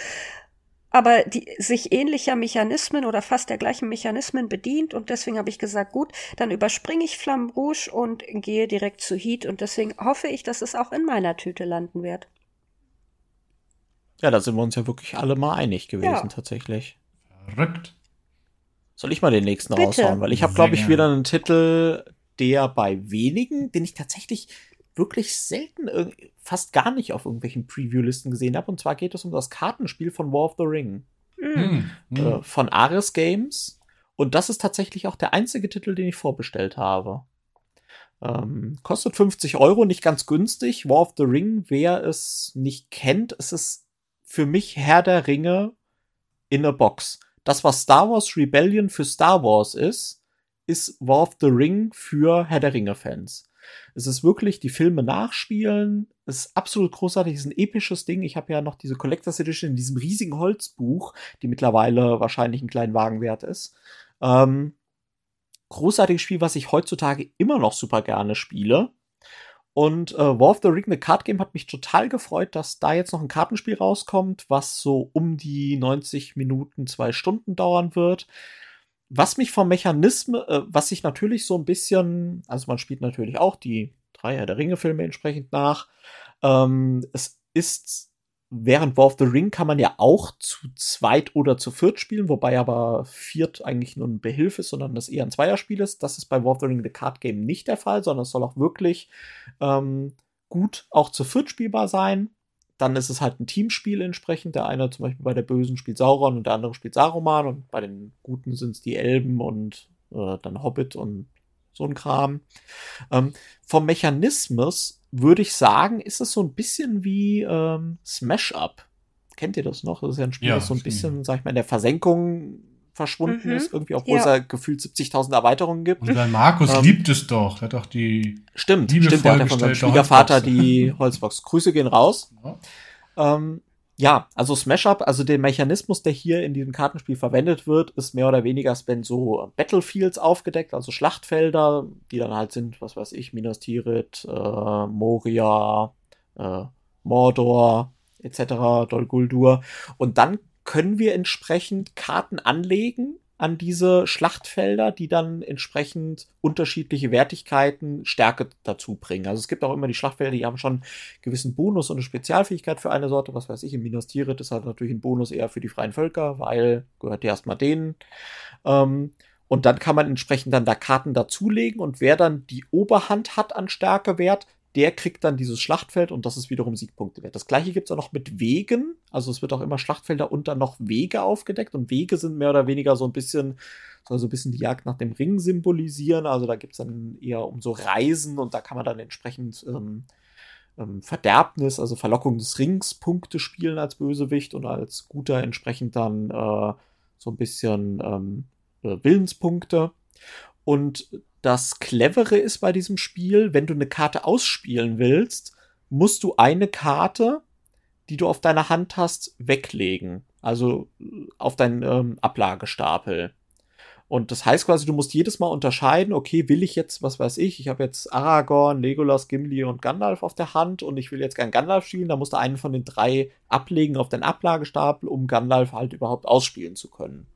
aber die sich ähnlicher Mechanismen oder fast der gleichen Mechanismen bedient und deswegen habe ich gesagt, gut, dann überspringe ich Flamme Rouge und gehe direkt zu Heat und deswegen hoffe ich, dass es auch in meiner Tüte landen wird. Ja, da sind wir uns ja wirklich alle mal einig gewesen, Ja. tatsächlich. Verrückt. Soll ich mal den nächsten Bitte. raushauen? Weil ich habe, glaube ich, wieder einen Titel, der bei wenigen, den ich tatsächlich wirklich selten, fast gar nicht auf irgendwelchen Preview-Listen gesehen habe. Und zwar geht es um das Kartenspiel von War of the Ring. Mhm. Äh, von Ares Games. Und das ist tatsächlich auch der einzige Titel, den ich vorbestellt habe. Ähm, kostet 50 Euro, nicht ganz günstig. War of the Ring, wer es nicht kennt, es ist für mich Herr der Ringe in a Box. Das, was Star Wars Rebellion für Star Wars ist, ist War of the Ring für Herr der Ringe-Fans. Es ist wirklich die Filme nachspielen. Es ist absolut großartig. Es ist ein episches Ding. Ich habe ja noch diese Collectors Edition in diesem riesigen Holzbuch, die mittlerweile wahrscheinlich einen kleinen Wagen wert ist. Ähm, großartiges Spiel, was ich heutzutage immer noch super gerne spiele. Und äh, War of the Ring, the Card Game, hat mich total gefreut, dass da jetzt noch ein Kartenspiel rauskommt, was so um die 90 Minuten, zwei Stunden dauern wird. Was mich vom Mechanismus, äh, was sich natürlich so ein bisschen, also man spielt natürlich auch die Dreier der Ringe-Filme entsprechend nach. Ähm, es ist Während War of the Ring kann man ja auch zu zweit oder zu viert spielen, wobei aber viert eigentlich nur ein Behilf ist, sondern das eher ein Zweierspiel ist. Das ist bei War of the Ring The Card Game nicht der Fall, sondern es soll auch wirklich ähm, gut auch zu viert spielbar sein. Dann ist es halt ein Teamspiel entsprechend. Der eine zum Beispiel bei der Bösen spielt Sauron und der andere spielt Saruman und bei den Guten sind es die Elben und äh, dann Hobbit und so ein Kram. Ähm, vom Mechanismus würde ich sagen, ist es so ein bisschen wie ähm, Smash Up. Kennt ihr das noch? Das ist ja ein Spiel, ja, das so ein bisschen, sag ich mal, in der Versenkung verschwunden mhm. ist, irgendwie, obwohl ja. es ja gefühlt 70.000 Erweiterungen gibt. Und dein Markus ähm, liebt es doch. Er hat doch die. Stimmt, stimmt, der hat ja von seinem Schwiegervater die Holzbox. Grüße gehen raus. Ja. Ähm, ja, also Smash Up, also der Mechanismus, der hier in diesem Kartenspiel verwendet wird, ist mehr oder weniger, wenn so Battlefields aufgedeckt, also Schlachtfelder, die dann halt sind, was weiß ich, Minas Tirith, äh, Moria, äh, Mordor, etc., Dol Guldur. Und dann können wir entsprechend Karten anlegen an diese Schlachtfelder, die dann entsprechend unterschiedliche Wertigkeiten, Stärke dazu bringen. Also es gibt auch immer die Schlachtfelder, die haben schon einen gewissen Bonus und eine Spezialfähigkeit für eine Sorte. Was weiß ich, in Minas Tirith ist halt natürlich ein Bonus eher für die freien Völker, weil gehört ja erstmal denen. Ähm, und dann kann man entsprechend dann da Karten dazulegen und wer dann die Oberhand hat an Stärkewert, der kriegt dann dieses Schlachtfeld und das ist wiederum Siegpunkte wert. Das gleiche gibt es auch noch mit Wegen. Also es wird auch immer Schlachtfelder und dann noch Wege aufgedeckt und Wege sind mehr oder weniger so ein bisschen, soll so ein bisschen die Jagd nach dem Ring symbolisieren. Also da gibt es dann eher um so Reisen und da kann man dann entsprechend ähm, ähm, Verderbnis, also Verlockung des Rings Punkte spielen als Bösewicht und als Guter entsprechend dann äh, so ein bisschen ähm, äh, Willenspunkte. Und das Clevere ist bei diesem Spiel, wenn du eine Karte ausspielen willst, musst du eine Karte, die du auf deiner Hand hast, weglegen. Also äh, auf deinen ähm, Ablagestapel. Und das heißt quasi, du musst jedes Mal unterscheiden, okay, will ich jetzt, was weiß ich, ich habe jetzt Aragorn, Legolas, Gimli und Gandalf auf der Hand und ich will jetzt gern Gandalf spielen, da musst du einen von den drei ablegen auf deinen Ablagestapel, um Gandalf halt überhaupt ausspielen zu können.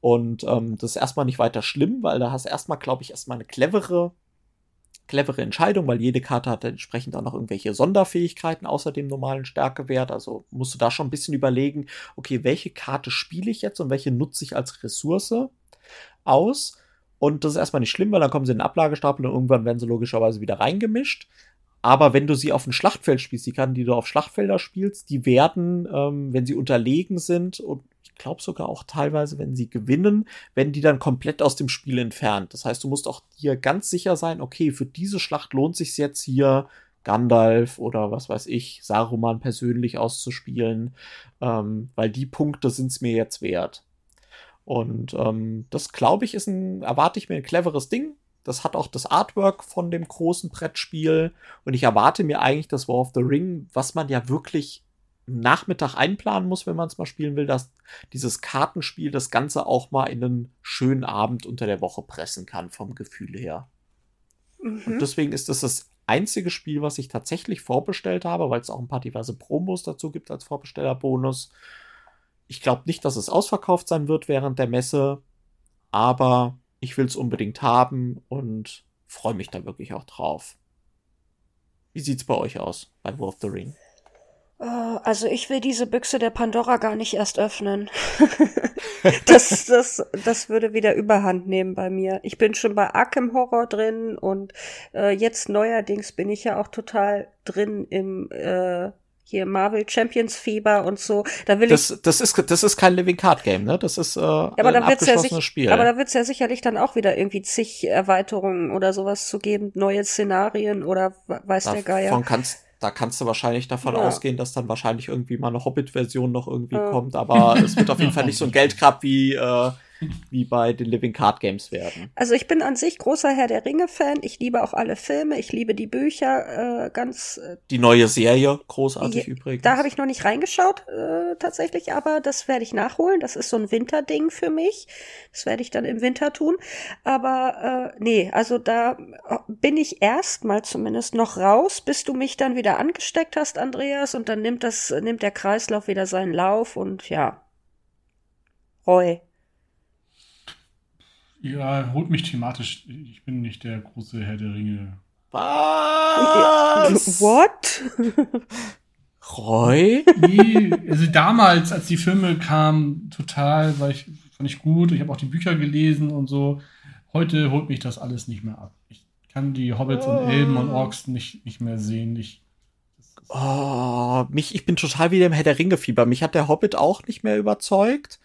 Und ähm, das ist erstmal nicht weiter schlimm, weil da hast du erstmal, glaube ich, erstmal eine clevere, clevere Entscheidung, weil jede Karte hat entsprechend auch noch irgendwelche Sonderfähigkeiten außer dem normalen Stärkewert. Also musst du da schon ein bisschen überlegen, okay, welche Karte spiele ich jetzt und welche nutze ich als Ressource aus. Und das ist erstmal nicht schlimm, weil dann kommen sie in den Ablagestapel und irgendwann werden sie logischerweise wieder reingemischt. Aber wenn du sie auf ein Schlachtfeld spielst, die Karten, die du auf Schlachtfelder spielst, die werden, ähm, wenn sie unterlegen sind und glaube sogar auch teilweise, wenn sie gewinnen, werden die dann komplett aus dem Spiel entfernt. Das heißt, du musst auch hier ganz sicher sein, okay, für diese Schlacht lohnt sich jetzt hier Gandalf oder was weiß ich, Saruman persönlich auszuspielen, ähm, weil die Punkte sind es mir jetzt wert. Und ähm, das glaube ich ist ein, erwarte ich mir ein cleveres Ding. Das hat auch das Artwork von dem großen Brettspiel. Und ich erwarte mir eigentlich das War of the Ring, was man ja wirklich Nachmittag einplanen muss, wenn man es mal spielen will, dass dieses Kartenspiel das Ganze auch mal in einen schönen Abend unter der Woche pressen kann, vom Gefühl her. Mhm. Und deswegen ist das das einzige Spiel, was ich tatsächlich vorbestellt habe, weil es auch ein paar diverse Promos dazu gibt als Vorbestellerbonus. Ich glaube nicht, dass es ausverkauft sein wird während der Messe, aber ich will es unbedingt haben und freue mich da wirklich auch drauf. Wie sieht's bei euch aus bei War of the Ring? Äh, also ich will diese Büchse der Pandora gar nicht erst öffnen. das, das, das würde wieder Überhand nehmen bei mir. Ich bin schon bei Arkham Horror drin und äh, jetzt neuerdings bin ich ja auch total drin im, äh, hier Marvel Champions Fieber und so. Da will das, ich. Das ist, das ist kein Living Card Game, ne? Das ist äh, Ja, aber ein ja abgeschlossenes sich, Spiel. aber da wird's ja sicherlich dann auch wieder irgendwie zig Erweiterungen oder sowas zu geben, neue Szenarien oder we- weiß der Geier. Davon kannst, da kannst du wahrscheinlich davon Ja. ausgehen, dass dann wahrscheinlich irgendwie mal eine Hobbit-Version noch irgendwie Ja. kommt, aber es wird auf jeden Fall nicht so ein Geldgrab wie, äh, wie bei den Living Card Games werden. Also ich bin an sich großer Herr der Ringe-Fan. Ich liebe auch alle Filme. Ich liebe die Bücher äh, ganz. Äh, Die neue Serie, großartig Ja, übrigens. da habe ich noch nicht reingeschaut äh, tatsächlich, aber das werde ich nachholen. Das ist so ein Winterding für mich. Das werde ich dann im Winter tun. Aber äh, nee, also da äh, bin ich erstmal zumindest noch raus, bis du mich dann wieder angesteckt hast, Andreas, und dann nimmt das nimmt der Kreislauf wieder seinen Lauf und ja. Roy. Ja, holt mich thematisch. Ich bin nicht der große Herr der Ringe. Was? What? Roy? Nee, also damals, als die Filme kamen, total, war ich, fand ich gut. Ich habe auch die Bücher gelesen und so. Heute holt mich das alles nicht mehr ab. Ich kann die Hobbits Oh. und Elben und Orks nicht, nicht mehr sehen. Ich, Oh, mich, ich bin total wieder im Herr der Ringe-Fieber. Mich hat der Hobbit auch nicht mehr überzeugt.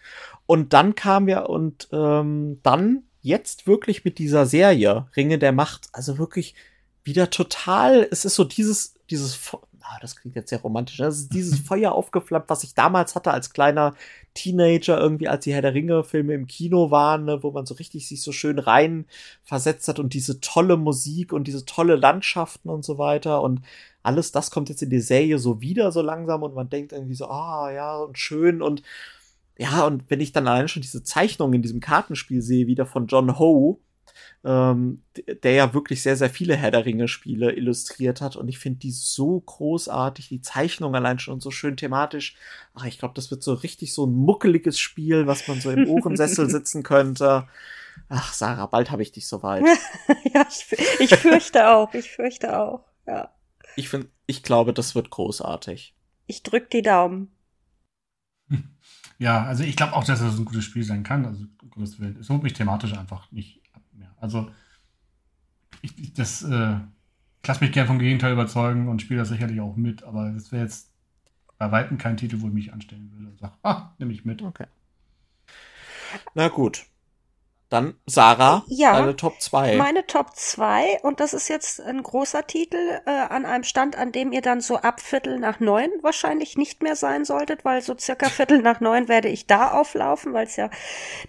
Und dann kam ja, und ähm, dann jetzt wirklich mit dieser Serie, Ringe der Macht, also wirklich wieder total, es ist so dieses, dieses, ah, das klingt jetzt sehr romantisch, ne? das ist dieses Feuer aufgeflammt, was ich damals hatte als kleiner Teenager, irgendwie, als die Herr der Ringe-Filme im Kino waren, ne, wo man so richtig sich so schön rein versetzt hat und diese tolle Musik und diese tolle Landschaften und so weiter. Und alles das kommt jetzt in die Serie so wieder so langsam und man denkt irgendwie so, ah ja, und schön. Und ja, und wenn ich dann allein schon diese Zeichnung in diesem Kartenspiel sehe, wieder von John Ho, ähm, der ja wirklich sehr, sehr viele Herr der Ringe-Spiele illustriert hat und ich finde die so großartig, die Zeichnung allein schon so schön thematisch. Ach, ich glaube, das wird so richtig so ein muckeliges Spiel, was man so im Ohrensessel sitzen könnte. Ach, Sarah, bald habe ich dich soweit. ja, ich, ich fürchte auch. Ich fürchte auch. Ja. Ich finde, ich glaube, das wird großartig. Ich drück die Daumen. Ja, also ich glaube auch, dass das ein gutes Spiel sein kann. Also, um Willen. Es holt mich thematisch einfach nicht ab mehr. Also, ich, ich- das, äh, lasse mich gern vom Gegenteil überzeugen und spiele das sicherlich auch mit, aber das wäre jetzt bei Weitem kein Titel, wo ich mich anstellen würde und sage, ah, nehme ich mit. Okay. Na gut. Dann Sarah, Ja. deine Top 2. Meine Top 2, und das ist jetzt ein großer Titel, äh, an einem Stand, an dem ihr dann so ab Viertel nach neun wahrscheinlich nicht mehr sein solltet, weil so circa Viertel nach neun werde ich da auflaufen, weil es ja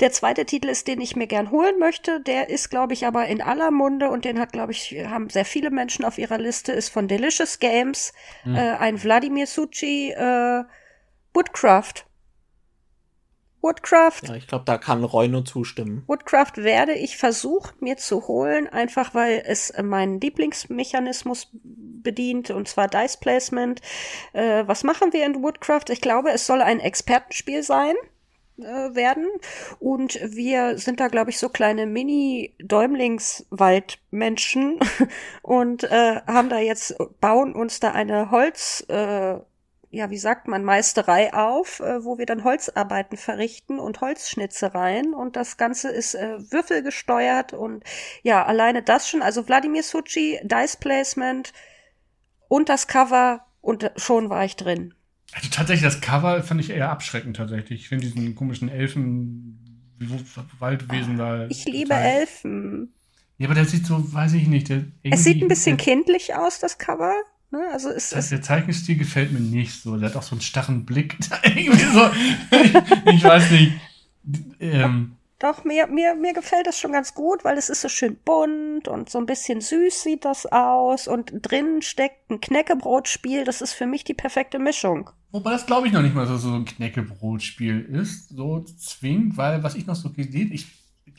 der zweite Titel ist, den ich mir gern holen möchte. Der ist, glaube ich, aber in aller Munde und den hat, glaube ich, haben sehr viele Menschen auf ihrer Liste, ist von Delicious Games, Hm. äh, ein Wladimir Suchi äh, Woodcraft. Woodcraft Ja, ich glaube, da kann Roy nur zustimmen. Woodcraft werde ich versuchen, mir zu holen, einfach weil es meinen Lieblingsmechanismus bedient, und zwar Dice Placement. Äh, was machen wir in Woodcraft? Ich glaube, es soll ein Expertenspiel sein äh, werden. Und wir sind da, glaube ich, so kleine Mini-Däumlingswaldmenschen und äh, haben da jetzt, bauen uns da eine Holz, äh, ja, wie sagt man, Meisterei auf, äh, wo wir dann Holzarbeiten verrichten und Holzschnitzereien. Und das Ganze ist äh, würfelgesteuert und ja, alleine das schon. Also Wladimir Suchi, Dice Placement und das Cover und schon war ich drin. Also tatsächlich, das Cover fand ich eher abschreckend tatsächlich. Ich finde diesen komischen Elfen, Waldwesen da. Ich liebe total- Elfen. Ja, aber der sieht so, weiß ich nicht. Es sieht ein bisschen kindlich aus, das Cover. Ne? Also es das, ist der Zeichenstil gefällt mir nicht so. Der hat auch so einen starren Blick. so, ich, ich weiß nicht. Ähm, Doch, mir, mir, mir gefällt das schon ganz gut, weil es ist so schön bunt und so ein bisschen süß sieht das aus und drinnen steckt ein Knäckebrotspiel. Das ist für mich die perfekte Mischung. Wobei das glaube ich noch nicht mal so, so ein Knäckebrotspiel ist, so zwingend, weil was ich noch so gelesen, ich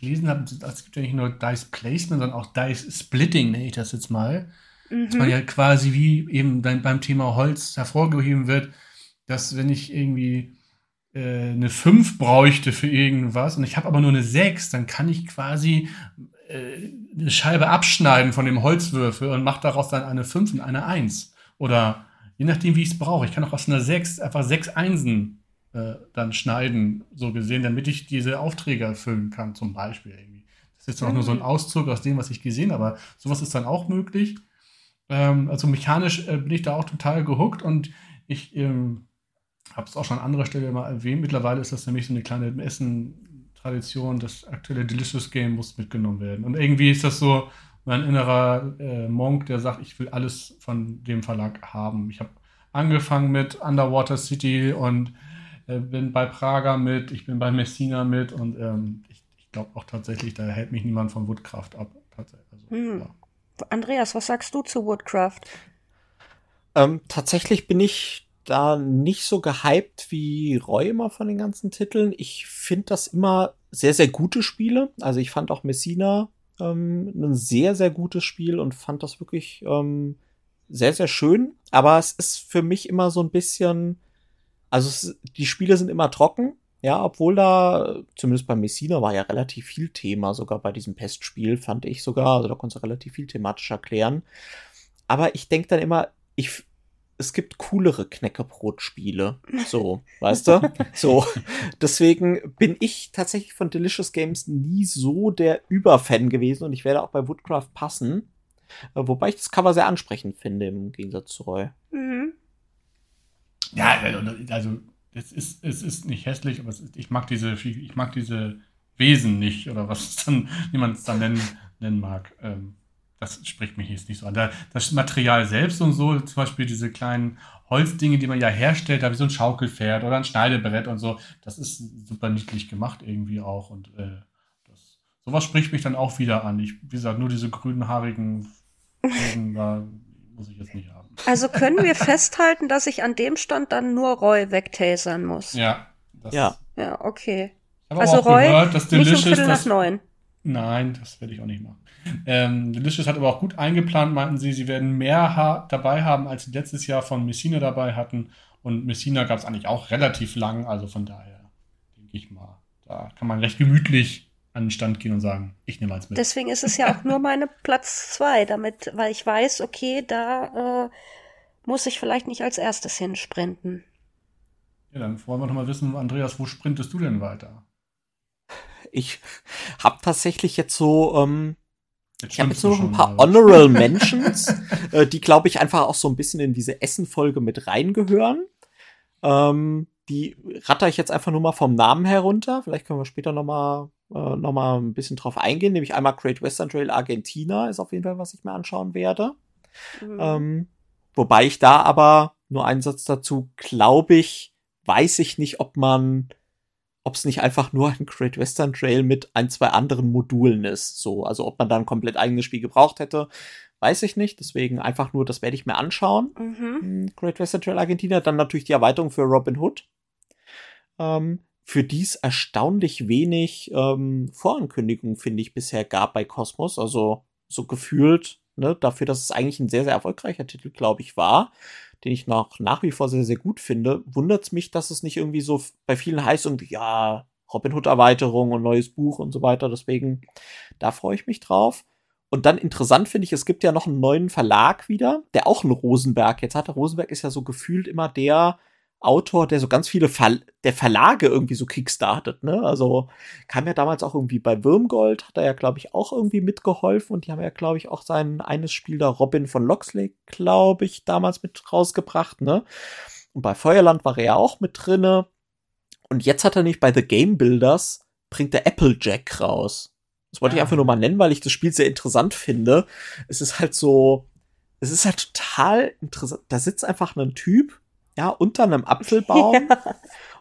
gelesen habe, es gibt ja nicht nur Dice Placement, sondern auch Dice Splitting, nenne ich das jetzt mal. Dass man Mhm. ja quasi wie eben beim Thema Holz hervorgehoben wird, dass wenn ich irgendwie äh, eine 5 bräuchte für irgendwas und ich habe aber nur eine 6, dann kann ich quasi äh, eine Scheibe abschneiden von dem Holzwürfel und mache daraus dann eine 5 und eine 1. Oder je nachdem, wie ich es brauche. Ich kann auch aus einer 6 einfach sechs Einsen äh, dann schneiden, so gesehen, damit ich diese Aufträge erfüllen kann, zum Beispiel irgendwie. Das ist jetzt auch nur so ein Auszug aus dem, was ich gesehen habe, aber sowas ist dann auch möglich. Ähm, also mechanisch äh, bin ich da auch total gehuckt und Ich ähm, habe es auch schon an anderer Stelle mal erwähnt. Mittlerweile ist das nämlich so eine kleine Essen-Tradition. Das aktuelle Delicious Game muss mitgenommen werden. Und irgendwie ist das so mein innerer äh, Monk, der sagt, ich will alles von dem Verlag haben. Ich habe angefangen mit Underwater City und äh, bin bei Praga mit, ich bin bei Messina mit und ähm, ich, ich glaube auch tatsächlich, da hält mich niemand von Woodcraft ab. Also, hm. ja. Andreas, was sagst du zu Woodcraft? Ähm, tatsächlich bin ich da nicht so gehypt wie Roy immer von den ganzen Titeln. Ich finde das immer sehr, sehr gute Spiele. Also ich fand auch Messina ähm, ein sehr, sehr gutes Spiel und fand das wirklich ähm, sehr, sehr schön. Aber es ist für mich immer so ein bisschen, also es, die Spiele sind immer trocken. Ja, obwohl da, zumindest bei Messina war ja relativ viel Thema, sogar bei diesem Pestspiel, fand ich sogar. Also da konntest du relativ viel thematisch erklären. Aber ich denke dann immer, ich, es gibt coolere Knäckebrot-Spiele. So, weißt du? So. Deswegen bin ich tatsächlich von Delicious Games nie so der Überfan gewesen und ich werde auch bei Woodcraft passen. Wobei ich das Cover sehr ansprechend finde, im Gegensatz zu Roy. Mhm. Ja, also es ist, es ist nicht hässlich, aber ist, ich mag diese, ich mag diese Wesen nicht oder was man es dann nennen, nennen mag. Ähm, das spricht mich jetzt nicht so an. das Material selbst und so, zum Beispiel diese kleinen Holzdinge, die man ja herstellt, da wie so ein Schaukelpferd oder ein Schneidebrett und so, das ist super niedlich gemacht irgendwie auch und äh, das, sowas spricht mich dann auch wieder an. Ich, wie gesagt, nur diese grünen haarigen da muss ich jetzt nicht haben. Also können wir festhalten, dass ich an dem Stand dann nur Roy wegtasern muss? Ja. ja. Ja, okay. also Roy, gehört, dass Delicious, nicht um Viertel nach neun. Nein, das werde ich auch nicht machen. Ähm, Delicious hat aber auch gut eingeplant, meinten sie, sie werden mehr ha dabei haben, als sie letztes Jahr von Messina dabei hatten. Und Messina gab es eigentlich auch relativ lang, also von daher denke ich mal, da kann man recht gemütlich an den Stand gehen und sagen, ich nehme als mit. Deswegen ist es ja auch nur meine Platz zwei, damit, weil ich weiß, okay, da äh, muss ich vielleicht nicht als erstes hinsprinten. Ja, dann wollen wir noch mal wissen, Andreas, wo sprintest du denn weiter? Ich habe tatsächlich jetzt so ähm, Jetzt ich habe jetzt nur noch ein paar Honorable Mentions, äh, die, glaube ich, einfach auch so ein bisschen in diese Essen-Folge mit reingehören. Ähm, die ratter ich jetzt einfach nur mal vom Namen herunter. Vielleicht können wir später noch mal, äh, noch mal ein bisschen drauf eingehen. Nämlich einmal Great Western Trail Argentina ist auf jeden Fall, was ich mir anschauen werde. Mhm. Ähm, wobei ich da aber nur einen Satz dazu, glaube ich, weiß ich nicht, ob man ob es nicht einfach nur ein Great Western Trail mit ein, zwei anderen Modulen ist. So, also ob man da ein komplett eigenes Spiel gebraucht hätte, weiß ich nicht. Deswegen einfach nur, das werde ich mir anschauen. Mhm. Hm, Great Western Trail Argentina, dann natürlich die Erweiterung für Robin Hood. Ähm, für dies erstaunlich wenig ähm, Vorankündigungen, finde ich, bisher gab bei Cosmos. Also so gefühlt, ne, dafür, dass es eigentlich ein sehr, sehr erfolgreicher Titel, glaube ich, war den ich noch nach wie vor sehr, sehr gut finde, wundert es mich, dass es nicht irgendwie so bei vielen heißt und ja, Robin Hood Erweiterung und neues Buch und so weiter. Deswegen, da freue ich mich drauf. Und dann interessant finde ich, es gibt ja noch einen neuen Verlag wieder, der auch einen Rosenberg jetzt hat. Der Rosenberg ist ja so gefühlt immer der, Autor, der so ganz viele Ver der Verlage irgendwie so kickstartet, ne? Also kam ja damals auch irgendwie bei Würmgold, hat er ja, glaube ich, auch irgendwie mitgeholfen und die haben ja, glaube ich, auch sein eines Spiel da Robin von Loxley, glaube ich, damals mit rausgebracht, ne? Und bei Feuerland war er ja auch mit drinne. Und jetzt hat er nicht bei The Game Builders, bringt der Applejack raus. Das wollte ich einfach nur mal nennen, weil ich das Spiel sehr interessant finde. Es ist halt so, es ist halt total interessant. Da sitzt einfach ein Typ, ja, unter einem Apfelbaum. Ja.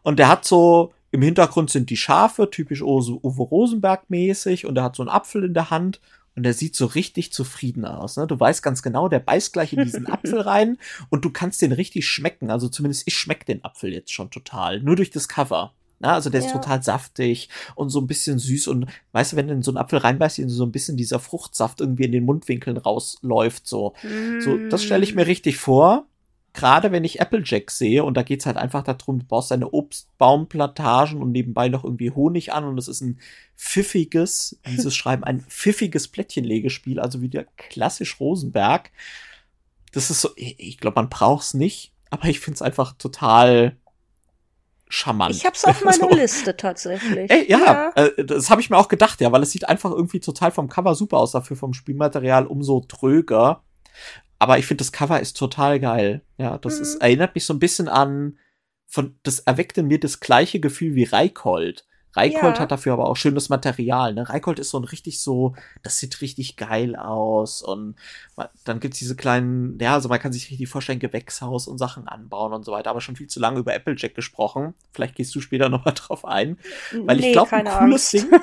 Und der hat so, im Hintergrund sind die Schafe, typisch Uwe Rosenberg mäßig, und er hat so einen Apfel in der Hand und der sieht so richtig zufrieden aus. Ne? Du weißt ganz genau, der beißt gleich in diesen Apfel rein und du kannst den richtig schmecken. Also zumindest ich schmeck den Apfel jetzt schon total. Nur durch das Cover. Na, also der ist ja. total saftig und so ein bisschen süß und weißt du, wenn du in so einen Apfel reinbeißt, so ein bisschen dieser Fruchtsaft irgendwie in den Mundwinkeln rausläuft, so. Mm. So, das stelle ich mir richtig vor gerade wenn ich Applejack sehe, und da geht's halt einfach darum, du baust deine Obstbaumplantagen und nebenbei noch irgendwie Honig an und es ist ein pfiffiges, dieses Schreiben, ein pfiffiges Plättchenlegespiel, also wieder klassisch Rosenberg. Das ist so, ich glaube, man braucht's nicht, aber ich find's einfach total charmant. Ich hab's auf meiner so. Liste tatsächlich. Ey, ja, ja. Äh, das habe ich mir auch gedacht, ja, weil es sieht einfach irgendwie total vom Cover super aus, dafür vom Spielmaterial umso tröger. Aber ich finde, das Cover ist total geil. Ja, das Mhm. ist, erinnert mich so ein bisschen an, von, das erweckt in mir das gleiche Gefühl wie Reikold. Reikold Ja. hat dafür aber auch schönes Material. Ne? Reikold ist so ein richtig so, das sieht richtig geil aus. Und ma- dann gibt's diese kleinen, ja, also man kann sich richtig vorstellen, Gewächshaus und Sachen anbauen und so weiter. Aber schon viel zu lange über Applejack gesprochen. Vielleicht gehst du später nochmal drauf ein. Weil ich Nee, glaube, ein cooles Angst. Ding,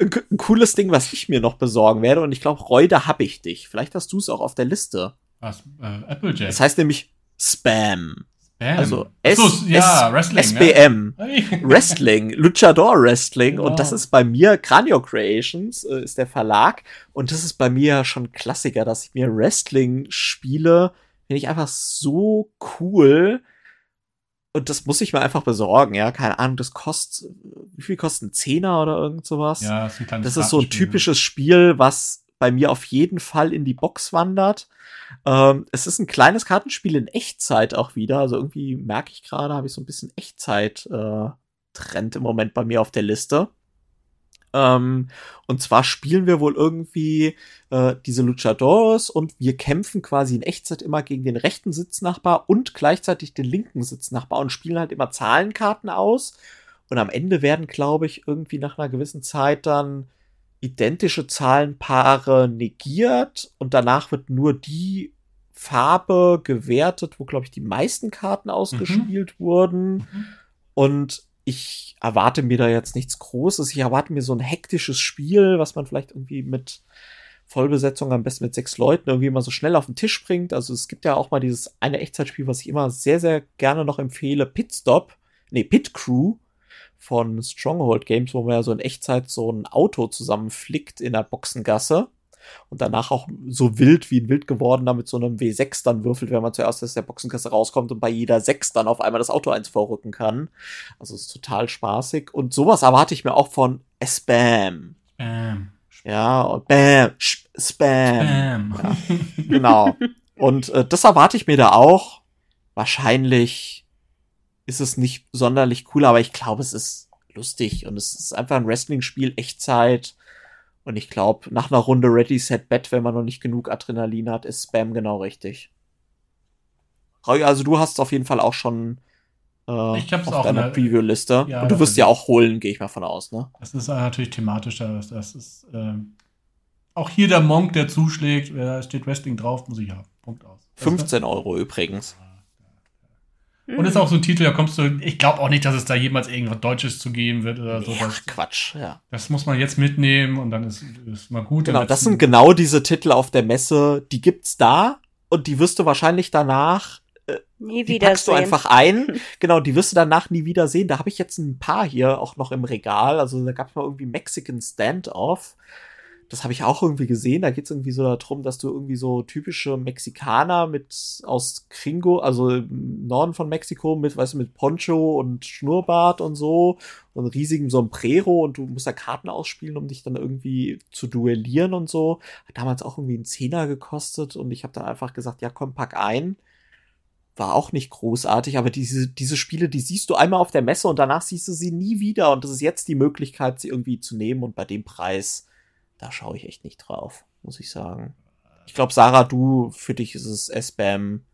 ein, ein cooles Ding, was ich mir noch besorgen werde. Und ich glaube, da hab ich dich. Vielleicht hast du es auch auf der Liste. Was? Äh, Applejack. Das heißt nämlich Spam. Spam. Also Ach so, S, ja, S, Wrestling. SBM. Ne? Wrestling, Luchador Wrestling Genau. und das ist bei mir Cranio Creations äh, ist der Verlag und das ist bei mir schon Klassiker, dass ich mir Wrestling spiele, finde ich einfach so cool und das muss ich mir einfach besorgen, ja, keine Ahnung, das kostet wie viel kostet ein Zehner oder irgend sowas? Ja, das ist ein Das ist so ein typisches Spiel, was bei mir auf jeden Fall in die Box wandert. Ähm, es ist ein kleines Kartenspiel in Echtzeit auch wieder. Also irgendwie merke ich gerade, habe ich so ein bisschen Echtzeit-Trend im Moment bei mir auf der Liste. Ähm, und zwar spielen wir wohl irgendwie äh, diese Luchadores und wir kämpfen quasi in Echtzeit immer gegen den rechten Sitznachbar und gleichzeitig den linken Sitznachbar und spielen halt immer Zahlenkarten aus. Und am Ende werden, glaube ich, irgendwie nach einer gewissen Zeit dann identische Zahlenpaare negiert und danach wird nur die Farbe gewertet, wo, glaube ich, die meisten Karten ausgespielt wurden. Mhm. Und ich erwarte mir da jetzt nichts Großes. Ich erwarte mir so ein hektisches Spiel, was man vielleicht irgendwie mit Vollbesetzung, am besten mit sechs Leuten, irgendwie mal so schnell auf den Tisch bringt. Also es gibt ja auch mal dieses eine Echtzeitspiel, was ich immer sehr, sehr gerne noch empfehle, Pitstop, nee, Pit Crew von Stronghold Games, wo man ja so in Echtzeit so ein Auto zusammenflickt in der Boxengasse und danach auch so wild wie ein wild gewordener mit so einem W6 dann würfelt, wenn man zuerst aus der Boxengasse rauskommt und bei jeder 6 dann auf einmal das Auto eins vorrücken kann. Also es ist total spaßig. Und sowas erwarte ich mir auch von Spam. Spam. Ja, und Bam, Sch- Spam. Spam. Genau. Und äh, das erwarte ich mir da auch. Wahrscheinlich ist es nicht sonderlich cool, aber ich glaube, es ist lustig und es ist einfach ein Wrestling-Spiel, Echtzeit. Und ich glaube, nach einer Runde Ready, Set, Bet, wenn man noch nicht genug Adrenalin hat, ist Spam genau richtig. Also du hast es auf jeden Fall auch schon äh, Ich hab's auf auch deiner Preview-Liste. Ja, und du wirst das- ja auch holen, gehe ich mal von aus, ne? Das ist natürlich thematisch. Das, das ist ähm, auch hier der Monk, der zuschlägt. Da steht Wrestling drauf, muss ich haben. Punkt aus. Das- 15 Euro übrigens. Und ist auch so ein Titel, da kommst du. Ich glaube auch nicht, dass es da jemals irgendwas Deutsches zu geben wird oder so. Ja, Das, Quatsch, ja. das muss man jetzt mitnehmen und dann ist, ist mal gut. Genau, das sind genau diese Titel auf der Messe, die gibt's da und die wirst du wahrscheinlich danach, Nie die wieder packst du sehen. einfach ein. Genau, die wirst du danach nie wieder sehen. Da habe ich jetzt ein paar hier auch noch im Regal. Also da gab's mal irgendwie Mexican Standoff. Das habe ich auch irgendwie gesehen. Da geht's irgendwie so darum, dass du irgendwie so typische Mexikaner mit aus Gringo, also im Norden von Mexiko, mit, weißt du, mit Poncho und Schnurrbart und so und riesigem Sombrero und du musst da Karten ausspielen, um dich dann irgendwie zu duellieren und so. Hat damals auch irgendwie einen Zehner gekostet und ich habe dann einfach gesagt, ja komm, pack ein. War auch nicht großartig, aber diese, diese Spiele, die siehst du einmal auf der Messe und danach siehst du sie nie wieder und das ist jetzt die Möglichkeit, sie irgendwie zu nehmen und bei dem Preis, da schaue ich echt nicht drauf, muss ich sagen. Ich glaube, Sarah, du, für dich ist es S-Bam.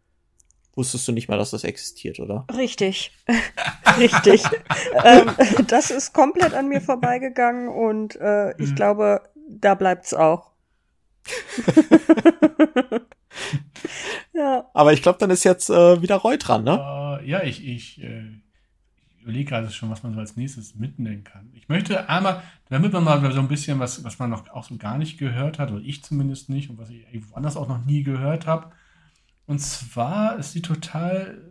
Wusstest du nicht mal, dass das existiert, oder? Richtig. Richtig. ähm, das ist komplett an mir vorbeigegangen und äh, ich Mhm. glaube, da bleibt's auch. ja. Aber ich glaube, dann ist jetzt äh, wieder Roy dran, ne? Äh, ja, ich, ich, äh, ich überlege gerade schon, was man so als nächstes mitnehmen kann. Ich möchte einmal, damit man mal so ein bisschen was, was man noch auch so gar nicht gehört hat, oder ich zumindest nicht, und was ich irgendwo anders auch noch nie gehört habe. Und zwar, es sieht total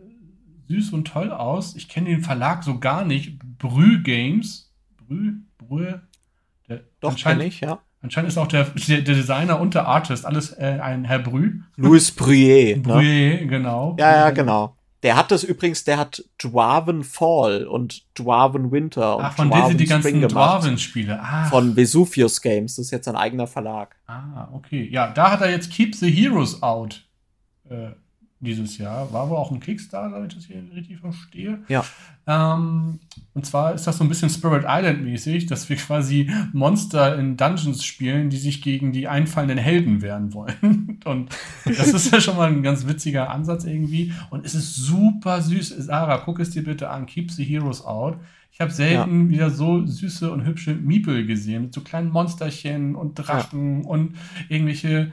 süß und toll aus. Ich kenne den Verlag so gar nicht. Brü Games. Brü, Brü. Der, Doch, anscheinend, kenn ich, ja. anscheinend ist auch der, der, Designer und der Artist alles äh, ein Herr Brü. Louis Bruyé. Ne? Brü, genau. Ja, ja, genau. Der hat das übrigens, der hat Dwarven Fall und Dwarven Winter und Ach, von denen Dwarven sind die Spring ganzen gemacht. Dwarven-Spiele. Ah, Von Vesuvius Games. Das ist jetzt ein eigener Verlag. ah, okay. Ja, da hat er jetzt Keep the Heroes Out äh, dieses Jahr. War wohl auch ein Kickstarter, wenn ich das hier richtig verstehe. Ja. Ähm, Und zwar ist das so ein bisschen Spirit Island mäßig, dass wir quasi Monster in Dungeons spielen, die sich gegen die einfallenden Helden wehren wollen. Und das ist ja schon mal ein ganz witziger Ansatz irgendwie. Und es ist super süß. Sarah, guck es dir bitte an. Keep the Heroes Out. Ich habe selten ja. wieder so süße und hübsche Miepel gesehen, mit so kleinen Monsterchen und Drachen ja. und irgendwelche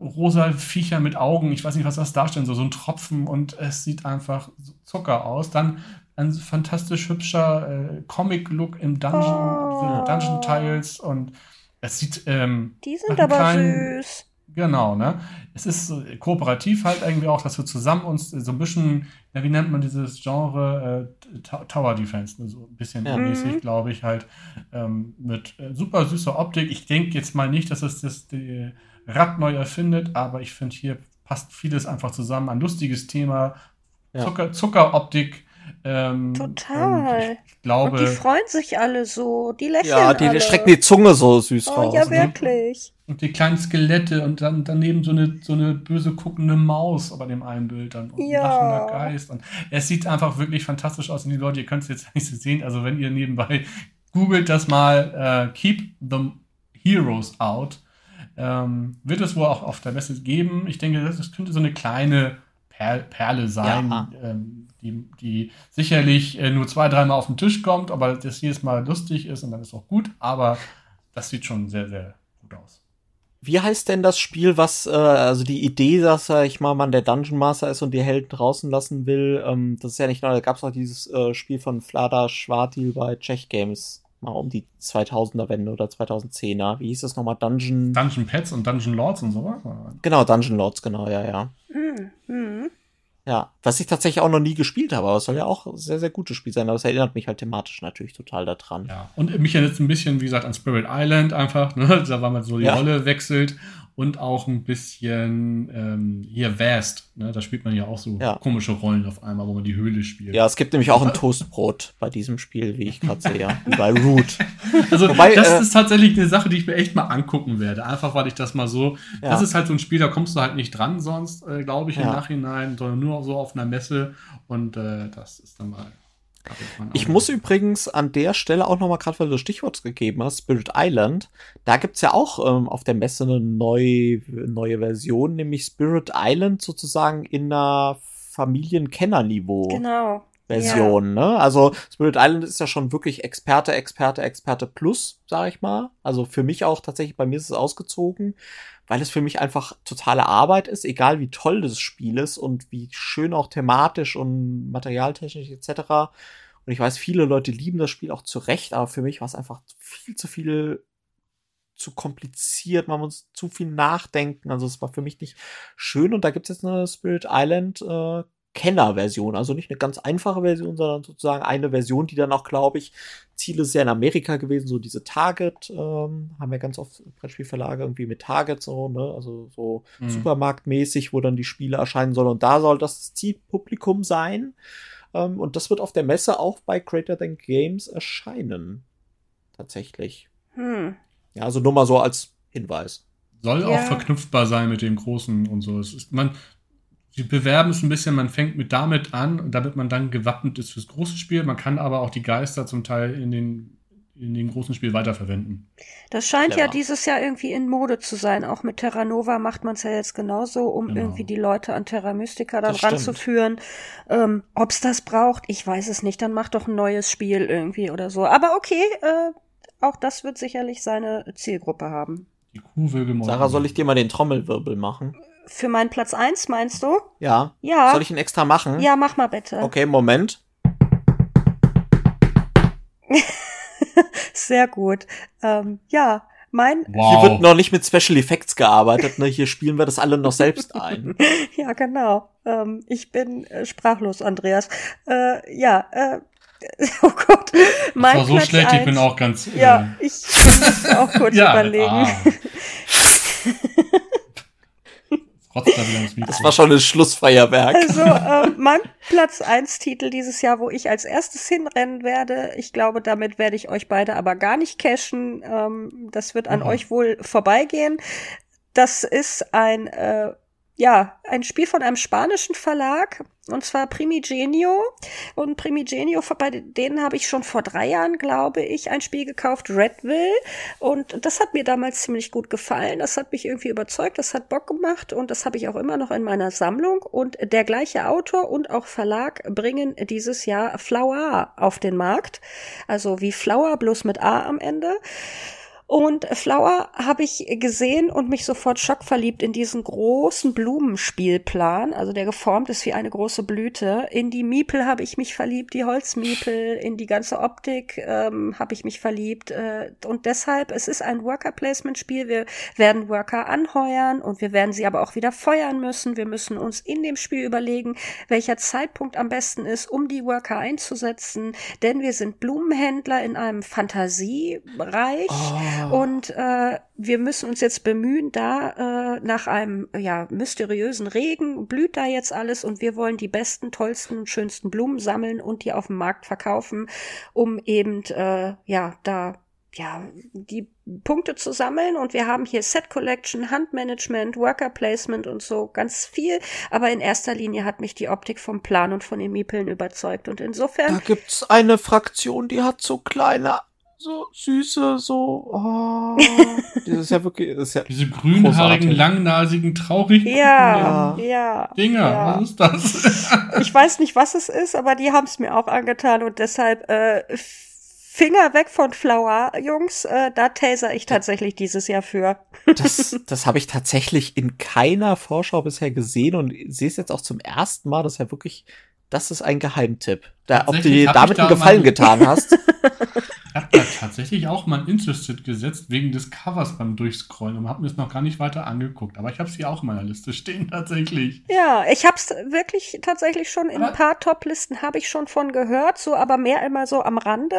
rosa Viecher mit Augen. Ich weiß nicht, was das darstellen soll. So ein Tropfen und es sieht einfach Zucker aus. Dann ein fantastisch hübscher äh, Comic-Look im Dungeon, oh. Dungeon-Tiles und es sieht. Ähm, Die sind aber kleinen, süß. Genau, ne? Es ist äh, kooperativ halt irgendwie auch, dass wir zusammen uns so ein bisschen, ja, wie nennt man dieses Genre äh, Tower Defense, ne? so ein bisschen ja. mäßig, mhm. glaube ich, halt ähm, mit äh, super süßer Optik. Ich denke jetzt mal nicht, dass es das die Rad neu erfindet, aber ich finde, hier passt vieles einfach zusammen. Ein lustiges Thema, Zucker, Zuckeroptik ähm, Total. Ich glaube, und die freuen sich alle so, die lächeln Ja, die, alle. strecken die Zunge so süß oh, raus. Ja, ne? wirklich. Und die kleinen Skelette und dann daneben so eine, so eine böse guckende Maus bei dem einen Bild dann. Und ja. ein lachender Geist. Und es sieht einfach wirklich fantastisch aus. Und die Leute, ihr könnt es jetzt nicht so sehen, also wenn ihr nebenbei googelt das mal, äh, Keep the Heroes Out, ähm, wird es wohl auch auf der Messe geben. Ich denke, das könnte so eine kleine Perle sein, ja. ähm, die, die sicherlich äh, nur zwei, dreimal auf den Tisch kommt, aber das jedes Mal lustig ist und dann ist auch gut. Aber das sieht schon sehr, sehr gut aus. Wie heißt denn das Spiel, was, äh, also die Idee, dass sag ich mal, man der Dungeon Master ist und die Helden draußen lassen will, ähm, das ist ja nicht neu, da gab es auch dieses äh, Spiel von Vlada Schwartil bei Czech Games, mal um die 2000er Wende oder 2010er. Wie hieß das nochmal? Dungeon... Dungeon Pets und Dungeon Lords und sowas? Genau, Dungeon Lords, genau, ja, ja. Mhm. Ja, was ich tatsächlich auch noch nie gespielt habe, aber es soll ja auch ein sehr, sehr gutes Spiel sein, aber es erinnert mich halt thematisch natürlich total daran. Ja, und mich erinnert es ein bisschen, wie gesagt, an Spirit Island einfach, ne? da war man so die ja. Rolle wechselt und auch ein bisschen ähm, hier Vast. Ne? Da spielt man ja auch so ja. komische Rollen auf einmal, wo man die Höhle spielt. Ja, es gibt nämlich auch ein Toastbrot bei diesem Spiel, wie ich gerade sehe, wie bei Root. Also Wobei, das äh, ist tatsächlich eine Sache, die ich mir echt mal angucken werde. Einfach, weil ich das mal so. Ja. Das ist halt so ein Spiel, da kommst du halt nicht dran, sonst äh, glaube ich im Nachhinein, sondern nur so auf einer Messe und äh, das ist dann mal ich muss übrigens an der Stelle auch noch mal gerade, weil du das Stichwort gegeben hast, Spirit Island, da gibt's ja auch ähm, auf der Messe eine neue, neue Version, nämlich Spirit Island sozusagen in einer Familienkennerniveau. Genau. Version, ja. ne? Also Spirit Island ist ja schon wirklich Experte, Experte, Experte plus, sag ich mal. Also für mich auch tatsächlich, bei mir ist es ausgezogen, weil es für mich einfach totale Arbeit ist, egal wie toll das Spiel ist und wie schön auch thematisch und materialtechnisch etc. Und ich weiß, viele Leute lieben das Spiel auch zu Recht, aber für mich war es einfach viel zu viel zu kompliziert, man muss zu viel nachdenken. Also es war für mich nicht schön und da gibt es jetzt eine Spirit Island äh, Kenner-Version, also nicht eine ganz einfache Version, sondern sozusagen eine Version, die dann auch, glaube ich, Ziele ist ja in Amerika gewesen, so diese Target, ähm, haben wir ganz oft Brettspielverlage irgendwie mit Target so, ne, also so mhm. supermarktmäßig, wo dann die Spiele erscheinen sollen und da soll das Zielpublikum sein ähm, und das wird auf der Messe auch bei Greater Than Games erscheinen, tatsächlich. Hm. Ja, also nur mal so als Hinweis. Soll ja. auch verknüpfbar sein mit dem Großen und so. Es ist, man, Sie bewerben es ein bisschen, man fängt mit damit an, damit man dann gewappnet ist fürs große Spiel. Man kann aber auch die Geister zum Teil in den, in den großen Spiel weiterverwenden. Das scheint Clever. ja dieses Jahr irgendwie in Mode zu sein. Auch mit Terra Nova macht man es ja jetzt genauso, um genau. irgendwie die Leute an Terra Mystica dann das ranzuführen. Ähm, Ob es das braucht, ich weiß es nicht. Dann macht doch ein neues Spiel irgendwie oder so. Aber okay, äh, auch das wird sicherlich seine Zielgruppe haben. Die Kuh will gemolken. Sarah, soll ich dir mal den Trommelwirbel machen? Für meinen Platz 1, meinst du? Ja. Ja. Soll ich ihn extra machen? Ja, mach mal bitte. Okay, Moment. Sehr gut. Ähm, ja, mein. Wow. Hier wird noch nicht mit Special Effects gearbeitet, ne? Hier spielen wir das alle noch selbst ein. ja, genau. Ähm, ich bin äh, sprachlos, Andreas. Äh, ja, äh, oh Gott. Mein das war so Platz schlecht, 1. ich bin auch ganz. Äh, ja, ich muss auch kurz ja, überlegen. Ah. Das war schon ein Schlussfeierwerk. Also, äh, mein Platz 1 Titel dieses Jahr, wo ich als erstes hinrennen werde. Ich glaube, damit werde ich euch beide aber gar nicht cashen. Ähm, das wird an mhm. euch wohl vorbeigehen. Das ist ein, äh, ja, ein Spiel von einem spanischen Verlag, und zwar Primigenio. Und Primigenio, bei denen habe ich schon vor drei Jahren, glaube ich, ein Spiel gekauft, Redville. Und das hat mir damals ziemlich gut gefallen. Das hat mich irgendwie überzeugt, das hat Bock gemacht und das habe ich auch immer noch in meiner Sammlung. Und der gleiche Autor und auch Verlag bringen dieses Jahr Flower auf den Markt. Also wie Flower, bloß mit A am Ende. Und Flower habe ich gesehen und mich sofort schockverliebt in diesen großen Blumenspielplan, also der geformt ist wie eine große Blüte. In die Miepel habe ich mich verliebt, die Holzmiepel, in die ganze Optik ähm, habe ich mich verliebt. Äh, und deshalb, es ist ein Worker-Placement-Spiel. Wir werden Worker anheuern und wir werden sie aber auch wieder feuern müssen. Wir müssen uns in dem Spiel überlegen, welcher Zeitpunkt am besten ist, um die Worker einzusetzen. Denn wir sind Blumenhändler in einem Fantasiereich. Oh und äh, wir müssen uns jetzt bemühen, da äh, nach einem ja mysteriösen Regen blüht da jetzt alles und wir wollen die besten, tollsten und schönsten Blumen sammeln und die auf dem Markt verkaufen, um eben äh, ja da ja, die Punkte zu sammeln. Und wir haben hier Set Collection, Handmanagement, Worker Placement und so ganz viel, aber in erster Linie hat mich die Optik vom Plan und von den Miepeln überzeugt. Und insofern. Da gibt's eine Fraktion, die hat so kleine so süße, so, oh, das ist ja wirklich, das ist ja Diese grünhaarigen, langnasigen, traurigen ja, ja, Dinger, ja. was ist das? ich weiß nicht, was es ist, aber die haben es mir auch angetan und deshalb äh, Finger weg von Flower, Jungs, äh, da taser ich tatsächlich dieses Jahr für. das das habe ich tatsächlich in keiner Vorschau bisher gesehen und sehe es jetzt auch zum ersten Mal, das ist ja wirklich, das ist ein Geheimtipp. Da, ob du dir damit einen Gefallen getan hast. Ich habe da tatsächlich auch mal ein Interested gesetzt, wegen des Covers beim Durchscrollen und habe mir es noch gar nicht weiter angeguckt. Aber ich habe es hier auch in meiner Liste stehen, tatsächlich. Ja, ich habe es wirklich tatsächlich schon in aber ein paar Top-Listen habe ich schon von gehört, so aber mehr immer so am Rande.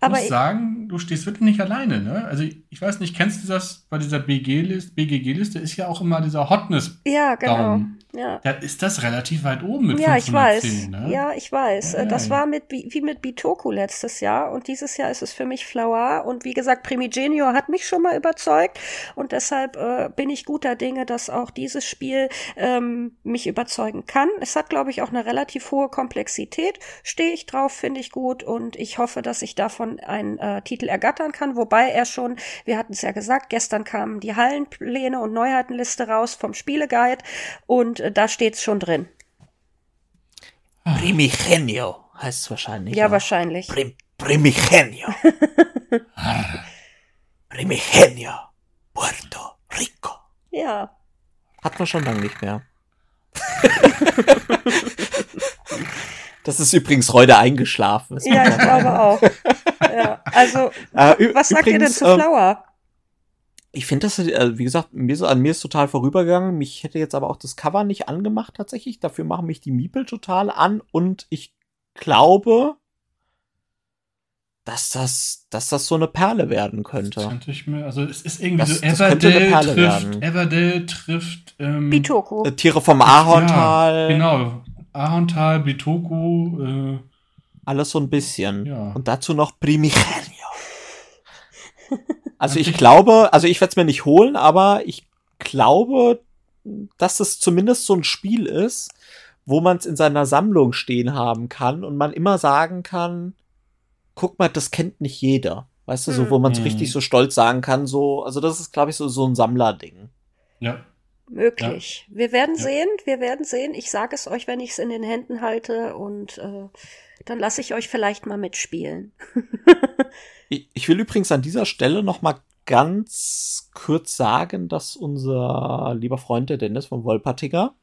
Aber ich muss sagen, du stehst wirklich nicht alleine, ne? Also ich weiß nicht, kennst du das bei dieser BG-Liste? BGG-Liste ist ja auch immer dieser Hotness. Ja, genau. Down. Ja. Da ist das relativ weit oben mit ja, 510, ich weiß. Ne? Ja, ich weiß. Ja, das war mit wie mit Bitoku letztes Jahr und dieses Jahr ist es für mich Flower und wie gesagt, Primigenio hat mich schon mal überzeugt und deshalb äh, bin ich guter Dinge, dass auch dieses Spiel ähm, mich überzeugen kann. Es hat, glaube ich, auch eine relativ hohe Komplexität. Stehe ich drauf, finde ich gut und ich hoffe, dass ich davon einen äh, Titel ergattern kann, wobei er schon, wir hatten es ja gesagt, gestern kamen die Hallenpläne und Neuheitenliste raus vom Spieleguide und äh, da steht's schon drin. Primigenio heißt es wahrscheinlich. Ja, ja. wahrscheinlich. Prim Primigenio. Primigenio. Puerto Rico. Ja. Hat man schon lange nicht mehr. das ist übrigens heute eingeschlafen. Ja, ich glaube auch. Ja, also, äh, was sagt ihr denn zu ähm, Flower? Ich finde das, äh, wie gesagt, mir so, an mir ist total vorübergegangen. Mich hätte jetzt aber auch das Cover nicht angemacht tatsächlich. Dafür machen mich die Miepel total an und ich glaube, dass das, dass das so eine Perle werden könnte. Das könnte ich mir, also es ist irgendwie das, so Everdell trifft, werden. Everdell trifft ähm, Bitoku. Äh, Tiere vom Ahorntal. Ja, genau. Ahorntal, Bitoku. Äh, Alles so ein bisschen. Ja. Und dazu noch Primigenio. Also ich glaube, also ich werde es mir nicht holen, aber ich glaube, dass es zumindest so ein Spiel ist, wo man es in seiner Sammlung stehen haben kann und man immer sagen kann, guck mal, das kennt nicht jeder. Weißt du, so, wo man es mhm. richtig so stolz sagen kann, so, also das ist, glaube ich, so, so ein Sammlerding. Ja. Möglich. Ja. Wir werden ja. sehen, wir werden sehen. Ich sage es euch, wenn ich es in den Händen halte und äh, dann lasse ich euch vielleicht mal mitspielen. ich, will übrigens an dieser Stelle noch mal ganz kurz sagen, dass unser lieber Freund der Dennis von Wolpertinger,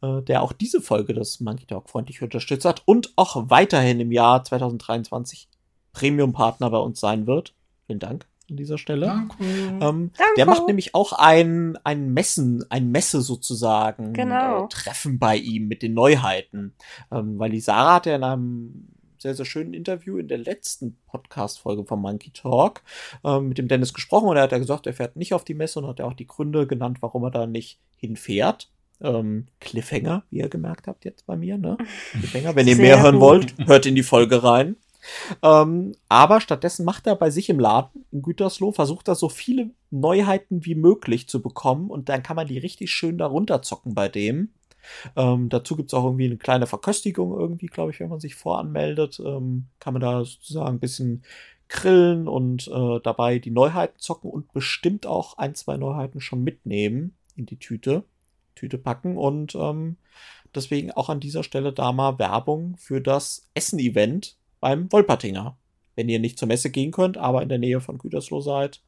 äh, der auch diese Folge des Monkey Talk freundlich unterstützt hat und auch weiterhin im Jahr 2023 Premium-Partner bei uns sein wird. Vielen Dank an dieser Stelle. Danke. Ähm, Danke. Der macht nämlich auch ein, ein Messen, ein Messe sozusagen, genau. äh, Treffen bei ihm mit den Neuheiten. Ähm, weil die Sarah hat ja in einem sehr, sehr schönen Interview in der letzten Podcast-Folge vom Monkey Talk ähm, mit dem Dennis gesprochen und er hat ja gesagt, er fährt nicht auf die Messe und hat ja auch die Gründe genannt, warum er da nicht hinfährt. Ähm, Cliffhanger, wie ihr gemerkt habt jetzt bei mir, ne? Cliffhanger. Wenn ihr mehr hören gut. wollt, hört in die Folge rein. Ähm, aber stattdessen macht er bei sich im Laden in Gütersloh, versucht er so viele Neuheiten wie möglich zu bekommen und dann kann man die richtig schön darunter zocken bei dem. Ähm, dazu gibt's auch irgendwie eine kleine Verköstigung irgendwie, glaube ich, wenn man sich voranmeldet. Ähm, kann man da sozusagen ein bisschen grillen und äh, dabei die Neuheiten zocken und bestimmt auch ein, zwei Neuheiten schon mitnehmen in die Tüte, Tüte packen und ähm, deswegen auch an dieser Stelle da mal Werbung für das Essen-Event beim Wolpertinger. Wenn ihr nicht zur Messe gehen könnt, aber in der Nähe von Gütersloh seid,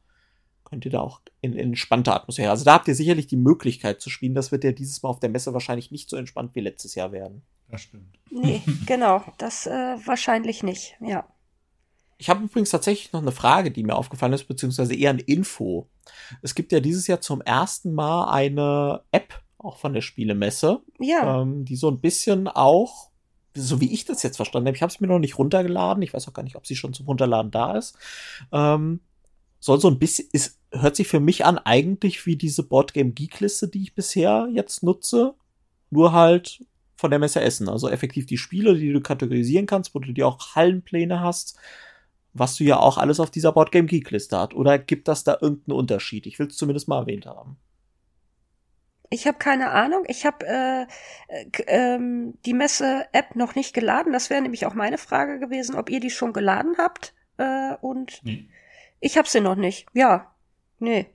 könnt ihr da auch in, in entspannter Atmosphäre. Also da habt ihr sicherlich die Möglichkeit zu spielen. Das wird ja dieses Mal auf der Messe wahrscheinlich nicht so entspannt wie letztes Jahr werden. Das stimmt. Nee, genau. Das äh, wahrscheinlich nicht, ja. Ich habe übrigens tatsächlich noch eine Frage, die mir aufgefallen ist, beziehungsweise eher eine Info. Es gibt ja dieses Jahr zum ersten Mal eine App, auch von der Spielemesse, Ja. ähm, die so ein bisschen auch, so wie ich das jetzt verstanden habe, ich habe es mir noch nicht runtergeladen, ich weiß auch gar nicht, ob sie schon zum Runterladen da ist, ähm, soll so ein bisschen, ist, hört sich für mich an eigentlich wie diese Boardgame Geek Liste, die ich bisher jetzt nutze, nur halt von der Messe Essen. Also effektiv die Spiele, die du kategorisieren kannst, wo du dir auch Hallenpläne hast, was du ja auch alles auf dieser Boardgame Geek Liste hast. Oder gibt das da irgendeinen Unterschied? Ich will es zumindest mal erwähnt haben. Ich habe keine Ahnung. Ich habe äh, äh, ähm, die Messe-App noch nicht geladen. Das wäre nämlich auch meine Frage gewesen, ob ihr die schon geladen habt. Äh, und Nee. ich habe sie noch nicht. Ja. Nee.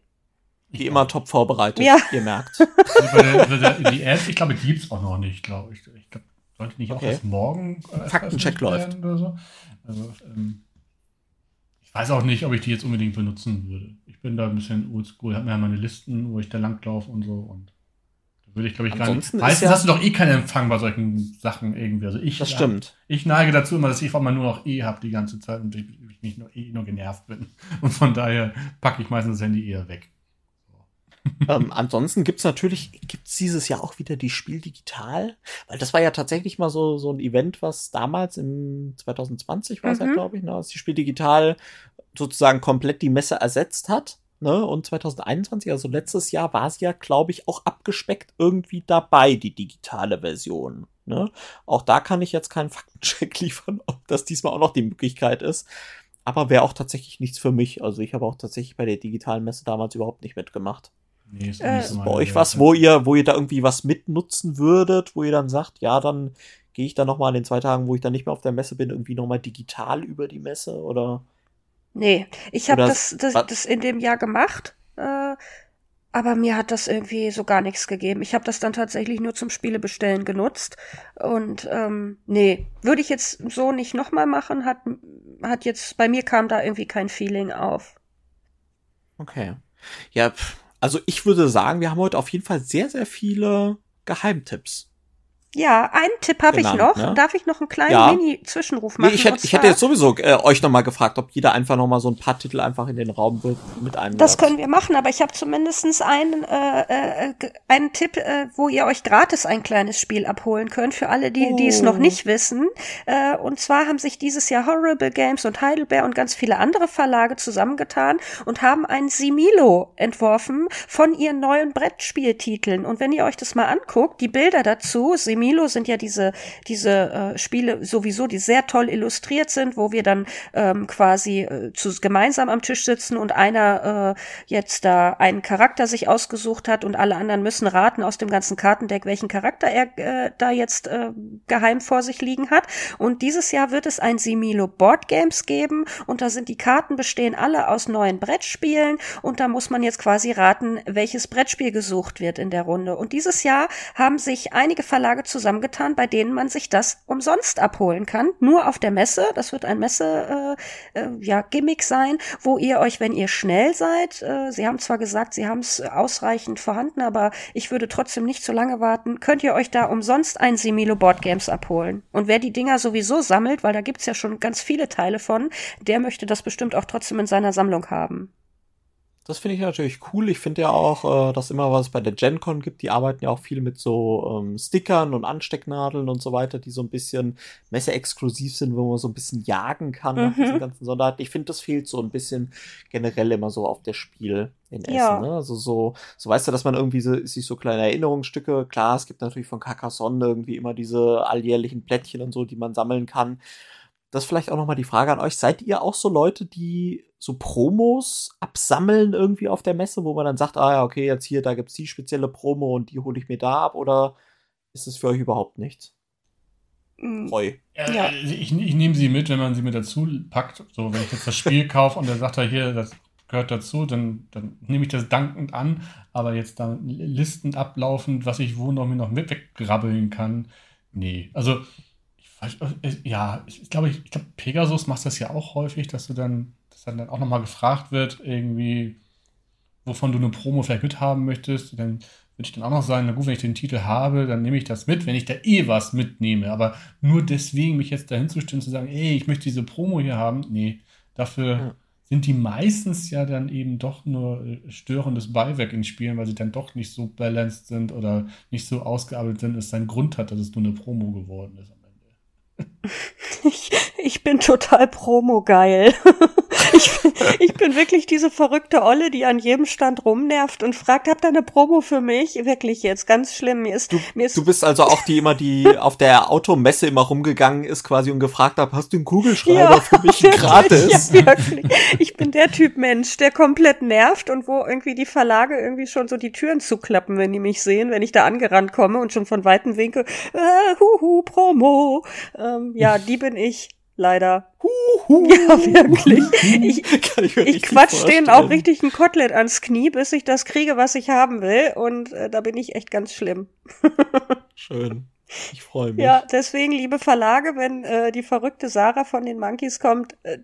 Wie immer top vorbereitet, Ja. ihr merkt. Also der, der, die App, ich glaube, die gibt's auch noch nicht, glaube ich. Ich glaube, sollte nicht auch Okay. erst morgen äh, Faktencheck läuft. Oder so. Also, ähm, ich weiß auch nicht, ob ich die jetzt unbedingt benutzen würde. Ich bin da ein bisschen oldschool, habe mir ja meine Listen, wo ich da langlaufe und so und würde ich, glaube ich, gar nicht. Ansonsten ist Meistens ja- hast du doch eh keinen Empfang bei solchen Sachen irgendwie. Also ich, Das stimmt. Ich neige dazu immer, dass ich auf einmal nur noch eh habe die ganze Zeit und ich, ich nicht nur, eh nur genervt bin. Und von daher packe ich meistens das Handy eher weg. ähm, ansonsten gibt's natürlich, gibt's dieses Jahr auch wieder die Spiel digital, weil das war ja tatsächlich mal so so ein Event, was damals im 2020 war es ja, Mhm. glaube ich, ne, als die Spiel digital sozusagen komplett die Messe ersetzt hat. Ne? Und 2021, also letztes Jahr, war sie ja, glaube ich, auch abgespeckt irgendwie dabei, die digitale Version. Ne? Auch da kann ich jetzt keinen Faktencheck liefern, ob das diesmal auch noch die Möglichkeit ist. Aber wäre auch tatsächlich nichts für mich. Also ich habe auch tatsächlich bei der digitalen Messe damals überhaupt nicht mitgemacht. Nee, ist Äh, bei euch was, wo ihr, wo ihr da irgendwie was mitnutzen würdet, wo ihr dann sagt, ja, dann gehe ich dann noch mal an den zwei Tagen, wo ich dann nicht mehr auf der Messe bin, irgendwie noch mal digital über die Messe oder? Nee. Ich habe das, das, das in dem Jahr gemacht. Äh, aber mir hat das irgendwie so gar nichts gegeben. Ich habe das dann tatsächlich nur zum Spielebestellen genutzt. Und ähm, nee, würde ich jetzt so nicht nochmal machen, hat, hat jetzt, bei mir kam da irgendwie kein Feeling auf. Okay. Ja, also ich würde sagen, wir haben heute auf jeden Fall sehr, sehr viele Geheimtipps. Ja, einen Tipp habe ich noch. ne? Darf ich noch einen kleinen Ja. Mini-Zwischenruf Nee, machen? ich hätte, ich hätte jetzt sowieso äh, euch noch mal gefragt, ob jeder einfach noch mal so ein paar Titel einfach in den Raum wirft mit einem. Das können wir machen, aber ich habe zumindestens einen, äh, äh, einen Tipp, äh, wo ihr euch gratis ein kleines Spiel abholen könnt, für alle, die, die es noch Oh. nicht wissen. Äh, und zwar haben sich dieses Jahr Horrible Games und Heidelberg und ganz viele andere Verlage zusammengetan und haben ein Similo entworfen von ihren neuen Brettspieltiteln. Und wenn ihr euch das mal anguckt, die Bilder dazu, Similo sind ja diese, diese äh, Spiele sowieso, die sehr toll illustriert sind, wo wir dann ähm, quasi äh, zu, gemeinsam am Tisch sitzen und einer äh, jetzt da einen Charakter sich ausgesucht hat und alle anderen müssen raten aus dem ganzen Kartendeck, welchen Charakter er äh, da jetzt äh, geheim vor sich liegen hat. Und dieses Jahr wird es ein Similo Board Games geben und da sind die Karten bestehen alle aus neuen Brettspielen und da muss man jetzt quasi raten, welches Brettspiel gesucht wird in der Runde. Und dieses Jahr haben sich einige Verlage zusammengetan, bei denen man sich das umsonst abholen kann, nur auf der Messe. Das wird ein Messe äh, äh, ja sein, wo ihr euch, wenn ihr schnell seid, äh, Sie haben zwar gesagt, Sie haben es ausreichend vorhanden, aber ich würde trotzdem nicht zu lange warten, könnt ihr euch da umsonst ein Similo Board Games abholen. Und wer die Dinger sowieso sammelt, weil da gibt's ja schon ganz viele Teile von, der möchte das bestimmt auch trotzdem in seiner Sammlung haben. Das finde ich natürlich cool. Ich finde ja auch, äh, dass immer was bei der GenCon gibt. Die arbeiten ja auch viel mit so ähm, Stickern und Anstecknadeln und so weiter, die so ein bisschen messeexklusiv sind, wo man so ein bisschen jagen kann nach Mhm. diesen ganzen Sonderarten. Ich finde, das fehlt so ein bisschen generell immer so auf der Spiel in Essen. Ja. Ne? Also so, so weißt du, dass man irgendwie so, sich so kleine Erinnerungsstücke, klar, es gibt natürlich von Carcassonne irgendwie immer diese alljährlichen Plättchen und so, die man sammeln kann. das ist vielleicht auch nochmal die Frage an euch. Seid ihr auch so Leute, die so Promos absammeln irgendwie auf der Messe, wo man dann sagt, ah ja, okay, jetzt hier, da gibt's die spezielle Promo und die hole ich mir da ab oder ist es für euch überhaupt nichts? Treu. Ja, ich, ich nehme sie mit, wenn man sie mit dazu packt. So, wenn ich jetzt das Spiel kaufe und der sagt er hier, das gehört dazu, dann, dann nehme ich das dankend an. Aber jetzt da Listen ablaufend, was ich wo noch mir noch mit weggrabbeln kann, nee. Also äh, ja, ich glaube, ich, ich glaube, Pegasus macht das ja auch häufig, dass du dann, dann, dann auch nochmal gefragt wird, irgendwie, wovon du eine Promo vielleicht mithaben möchtest. Dann würde ich dann auch noch sagen, na gut, wenn ich den Titel habe, dann nehme ich das mit, wenn ich da eh was mitnehme. Aber nur deswegen mich jetzt dahin zu stellen, zu sagen, ey, ich möchte diese Promo hier haben, nee, dafür ja. sind die meistens ja dann eben doch nur äh, störendes Beiwerk in Spielen, weil sie dann doch nicht so balanced sind oder nicht so ausgearbeitet sind, dass es seinen Grund hat, dass es nur eine Promo geworden ist. Ich, ich bin total promogeil. Ich, ich bin wirklich diese verrückte Olle, die an jedem Stand rumnervt und fragt, habt ihr eine Promo für mich? Wirklich jetzt, ganz schlimm. Mir ist, du, mir ist du bist also auch die immer, die auf der Automesse immer rumgegangen ist quasi und gefragt hat, hast du einen Kugelschreiber ja, für mich wirklich, gratis? Ja, wirklich. Ich bin der Typ Mensch, der komplett nervt und wo irgendwie die Verlage irgendwie schon so die Türen zuklappen, wenn die mich sehen, wenn ich da angerannt komme und schon von weitem winke, äh, huhu, Promo. Ähm, ja, die bin ich leider. Huhu. Ja, wirklich. Ich, ich, ich quatsch denen auch richtig ein Kotelett ans Knie, bis ich das kriege, was ich haben will. Und äh, da bin ich echt ganz schlimm. Schön. Ich freue mich. Ja, deswegen, liebe Verlage, wenn äh, die verrückte Sarah von den Monkeys kommt, äh,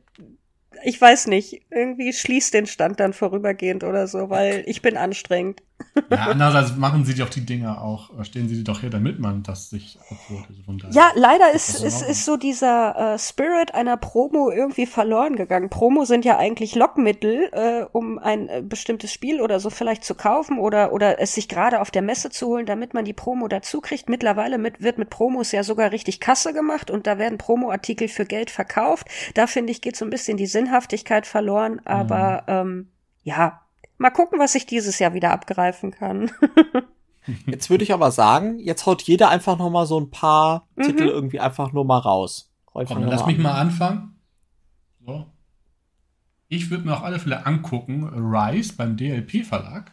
ich weiß nicht, irgendwie schließt den Stand dann vorübergehend oder so, weil ich bin anstrengend. Ja, andererseits machen sie doch die Dinger auch, äh, stehen sie doch hier, damit man das sich abholt. Also ja, leider ist, ist, ist so dieser äh, Spirit einer Promo irgendwie verloren gegangen. Promo sind ja eigentlich Lockmittel, äh, um ein äh, bestimmtes Spiel oder so vielleicht zu kaufen oder, oder es sich gerade auf der Messe zu holen, damit man die Promo dazu kriegt. Mittlerweile mit, wird mit Promos ja sogar richtig Kasse gemacht und da werden Promo-Artikel für Geld verkauft. Da finde ich, geht so ein bisschen die Sinnhaftigkeit verloren, aber mhm. ähm, ja, Mal gucken, was ich dieses Jahr wieder abgreifen kann. jetzt würde ich aber sagen, jetzt haut jeder einfach noch mal so ein paar mhm. Titel irgendwie einfach nur mal raus. Komm, lass an. mich mal anfangen. So. Ich würde mir auf alle Fälle angucken, Rise beim DLP-Verlag.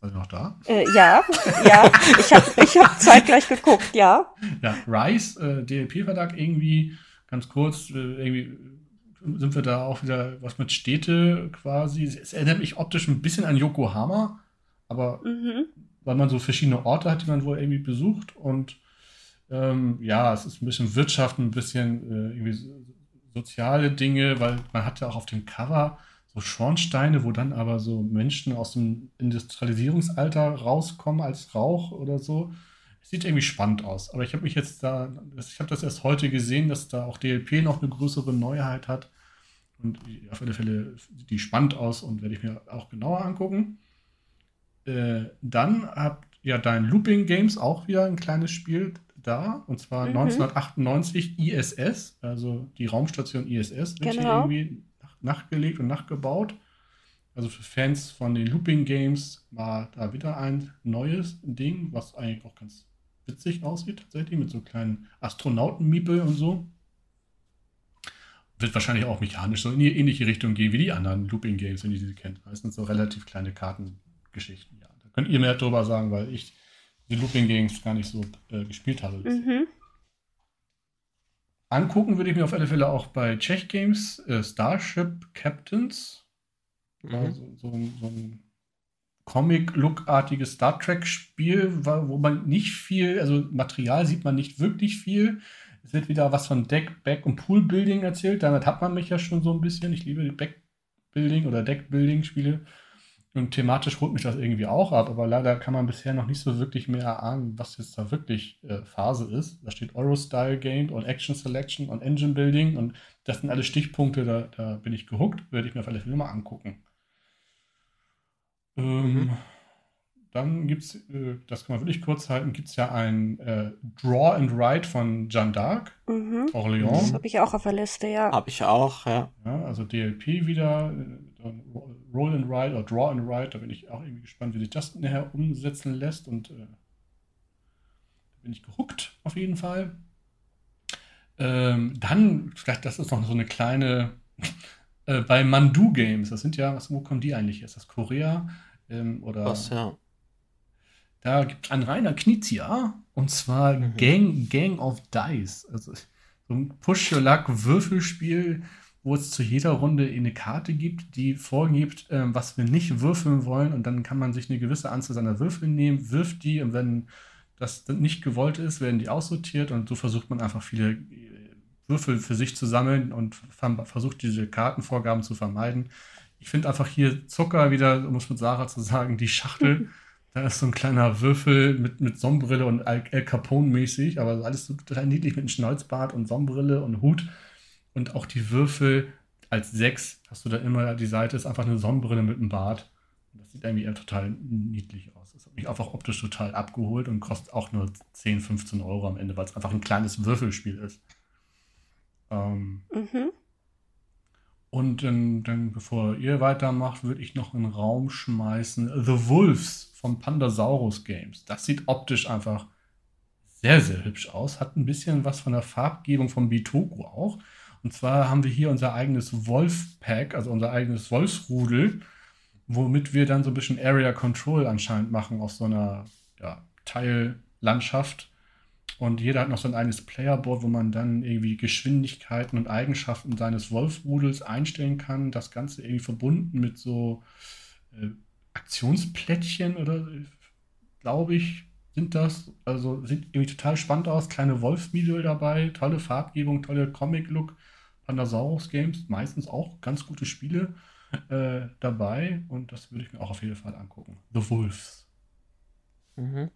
Seid ihr noch da? Äh, ja, ja. Ich habe ich hab zeitgleich geguckt, ja. Ja, Rise, äh, DLP-Verlag, irgendwie ganz kurz, äh, irgendwie sind wir da auch wieder was mit Städte quasi. Es erinnert mich optisch ein bisschen an Yokohama, aber mhm. weil man so verschiedene Orte hat, die man wohl irgendwie besucht und ähm, ja, es ist ein bisschen Wirtschaft, ein bisschen äh, irgendwie soziale Dinge, weil man hat ja auch auf dem Cover so Schornsteine, wo dann aber so Menschen aus dem Industrialisierungsalter rauskommen als Rauch oder so. Sieht irgendwie spannend aus. Aber ich habe mich jetzt da, ich habe das erst heute gesehen, dass da auch DLP noch eine größere Neuheit hat. Und auf alle Fälle sieht die spannend aus und werde ich mir auch genauer angucken. Äh, dann habt ja dein Looping Games auch wieder ein kleines Spiel da. Und zwar mhm. 1998 ISS, also die Raumstation ISS, wird genau. hier irgendwie nachgelegt und nachgebaut. Also für Fans von den Looping Games war da wieder ein neues Ding, was eigentlich auch ganz witzig aussieht, tatsächlich, mit so kleinen Astronauten-Miepel und so. Wird wahrscheinlich auch mechanisch so in die ähnliche Richtung gehen wie die anderen Looping-Games, wenn ihr diese kennt. Meistens so relativ kleine Kartengeschichten. Ja, da könnt ihr mehr drüber sagen, weil ich die Looping-Games gar nicht so äh, gespielt habe. Mhm. Angucken würde ich mir auf alle Fälle auch bei Czech Games äh, Starship Captains. Mhm. Also, so, so ein Comic-Look-artiges Star Trek-Spiel, wo man nicht viel, also Material sieht man nicht wirklich viel. Es wird wieder was von Deck, Back und Pool-Building erzählt. Damit hat man mich ja schon so ein bisschen. Ich liebe Back-Building oder Deck-Building-Spiele. Und thematisch holt mich das irgendwie auch ab, aber leider kann man bisher noch nicht so wirklich mehr erahnen, was jetzt da wirklich äh, Phase ist. Da steht Euro-Style Game und Action Selection und Engine Building und das sind alle Stichpunkte, da, da bin ich gehuckt, werde ich mir auf alle Fälle mal angucken. Ähm, mhm. Dann gibt es, äh, das kann man wirklich kurz halten, gibt es ja ein äh, Draw and Write von Jeanne d'Arc, mhm. Orléans. Das habe ich auch auf der Liste, ja. Habe ich auch, ja. ja. Also DLP wieder, äh, Roll and Write oder Draw and Write, da bin ich auch irgendwie gespannt, wie sich das nachher umsetzen lässt und äh, da bin ich gehuckt auf jeden Fall. Ähm, dann, vielleicht, das ist noch so eine kleine, äh, bei Mandu Games, das sind ja, was, wo kommen die eigentlich? Ist das Korea? Ähm, oder Was, ja. Da gibt es einen reiner Knizia und zwar Mhm. Gang, Gang of Dice. Also so ein Push-Your-Luck-Würfelspiel, wo es zu jeder Runde eine Karte gibt, die vorgibt, ähm, was wir nicht würfeln wollen. Und dann kann man sich eine gewisse Anzahl seiner Würfel nehmen, wirft die und wenn das nicht gewollt ist, werden die aussortiert und so versucht man einfach viele äh, Würfel für sich zu sammeln und ver- versucht diese Kartenvorgaben zu vermeiden. Ich finde einfach hier Zucker wieder, um es mit Sarah zu sagen, die Schachtel. Da ist so ein kleiner Würfel mit, mit Sonnenbrille und Al, El Capone-mäßig, aber alles so total niedlich mit einem Schnäuzbart und Sonnenbrille und Hut. Und auch die Würfel als sechs hast du da immer, die Seite ist einfach eine Sonnenbrille mit einem Bart. Das sieht irgendwie eher total niedlich aus. Das hat mich einfach optisch total abgeholt und kostet auch nur 10, 15 Euro am Ende, weil es einfach ein kleines Würfelspiel ist. Ähm, Mhm. Und dann, dann, bevor ihr weitermacht, würde ich noch in den Raum schmeißen The Wolves von Pandasaurus Games. Das sieht optisch einfach sehr, sehr hübsch aus. Hat ein bisschen was von der Farbgebung von Bitoku auch. Und zwar haben wir hier unser eigenes Wolf-Pack, also unser eigenes Wolfsrudel, womit wir dann so ein bisschen Area Control anscheinend machen auf so einer ja, Teillandschaft. Und jeder hat noch so ein eigenes Playerboard, wo man dann irgendwie Geschwindigkeiten und Eigenschaften seines Wolfrudels einstellen kann. Das Ganze irgendwie verbunden mit so äh, Aktionsplättchen oder glaube ich, sind das. Also sieht irgendwie total spannend aus. Kleine Wolfsmiedel dabei, tolle Farbgebung, tolle Comic-Look. Pandasaurus Games, meistens auch ganz gute Spiele äh, dabei. Und das würde ich mir auch auf jeden Fall angucken. The Wolves. Mhm.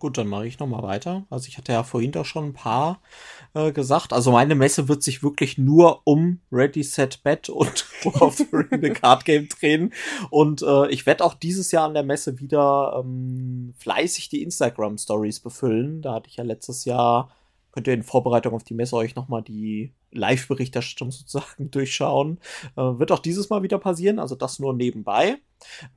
Gut, dann mache ich noch mal weiter. Also ich hatte ja vorhin doch schon ein paar äh, gesagt. Also meine Messe wird sich wirklich nur um Ready, Set, Bet und War of the Ring the Card Game drehen. Und äh, ich werde auch dieses Jahr an der Messe wieder ähm, fleißig die Instagram Stories befüllen. Da hatte ich ja letztes Jahr, könnt ihr in Vorbereitung auf die Messe euch noch mal die Live-Berichterstattung sozusagen durchschauen. Äh, wird auch dieses Mal wieder passieren, also das nur nebenbei.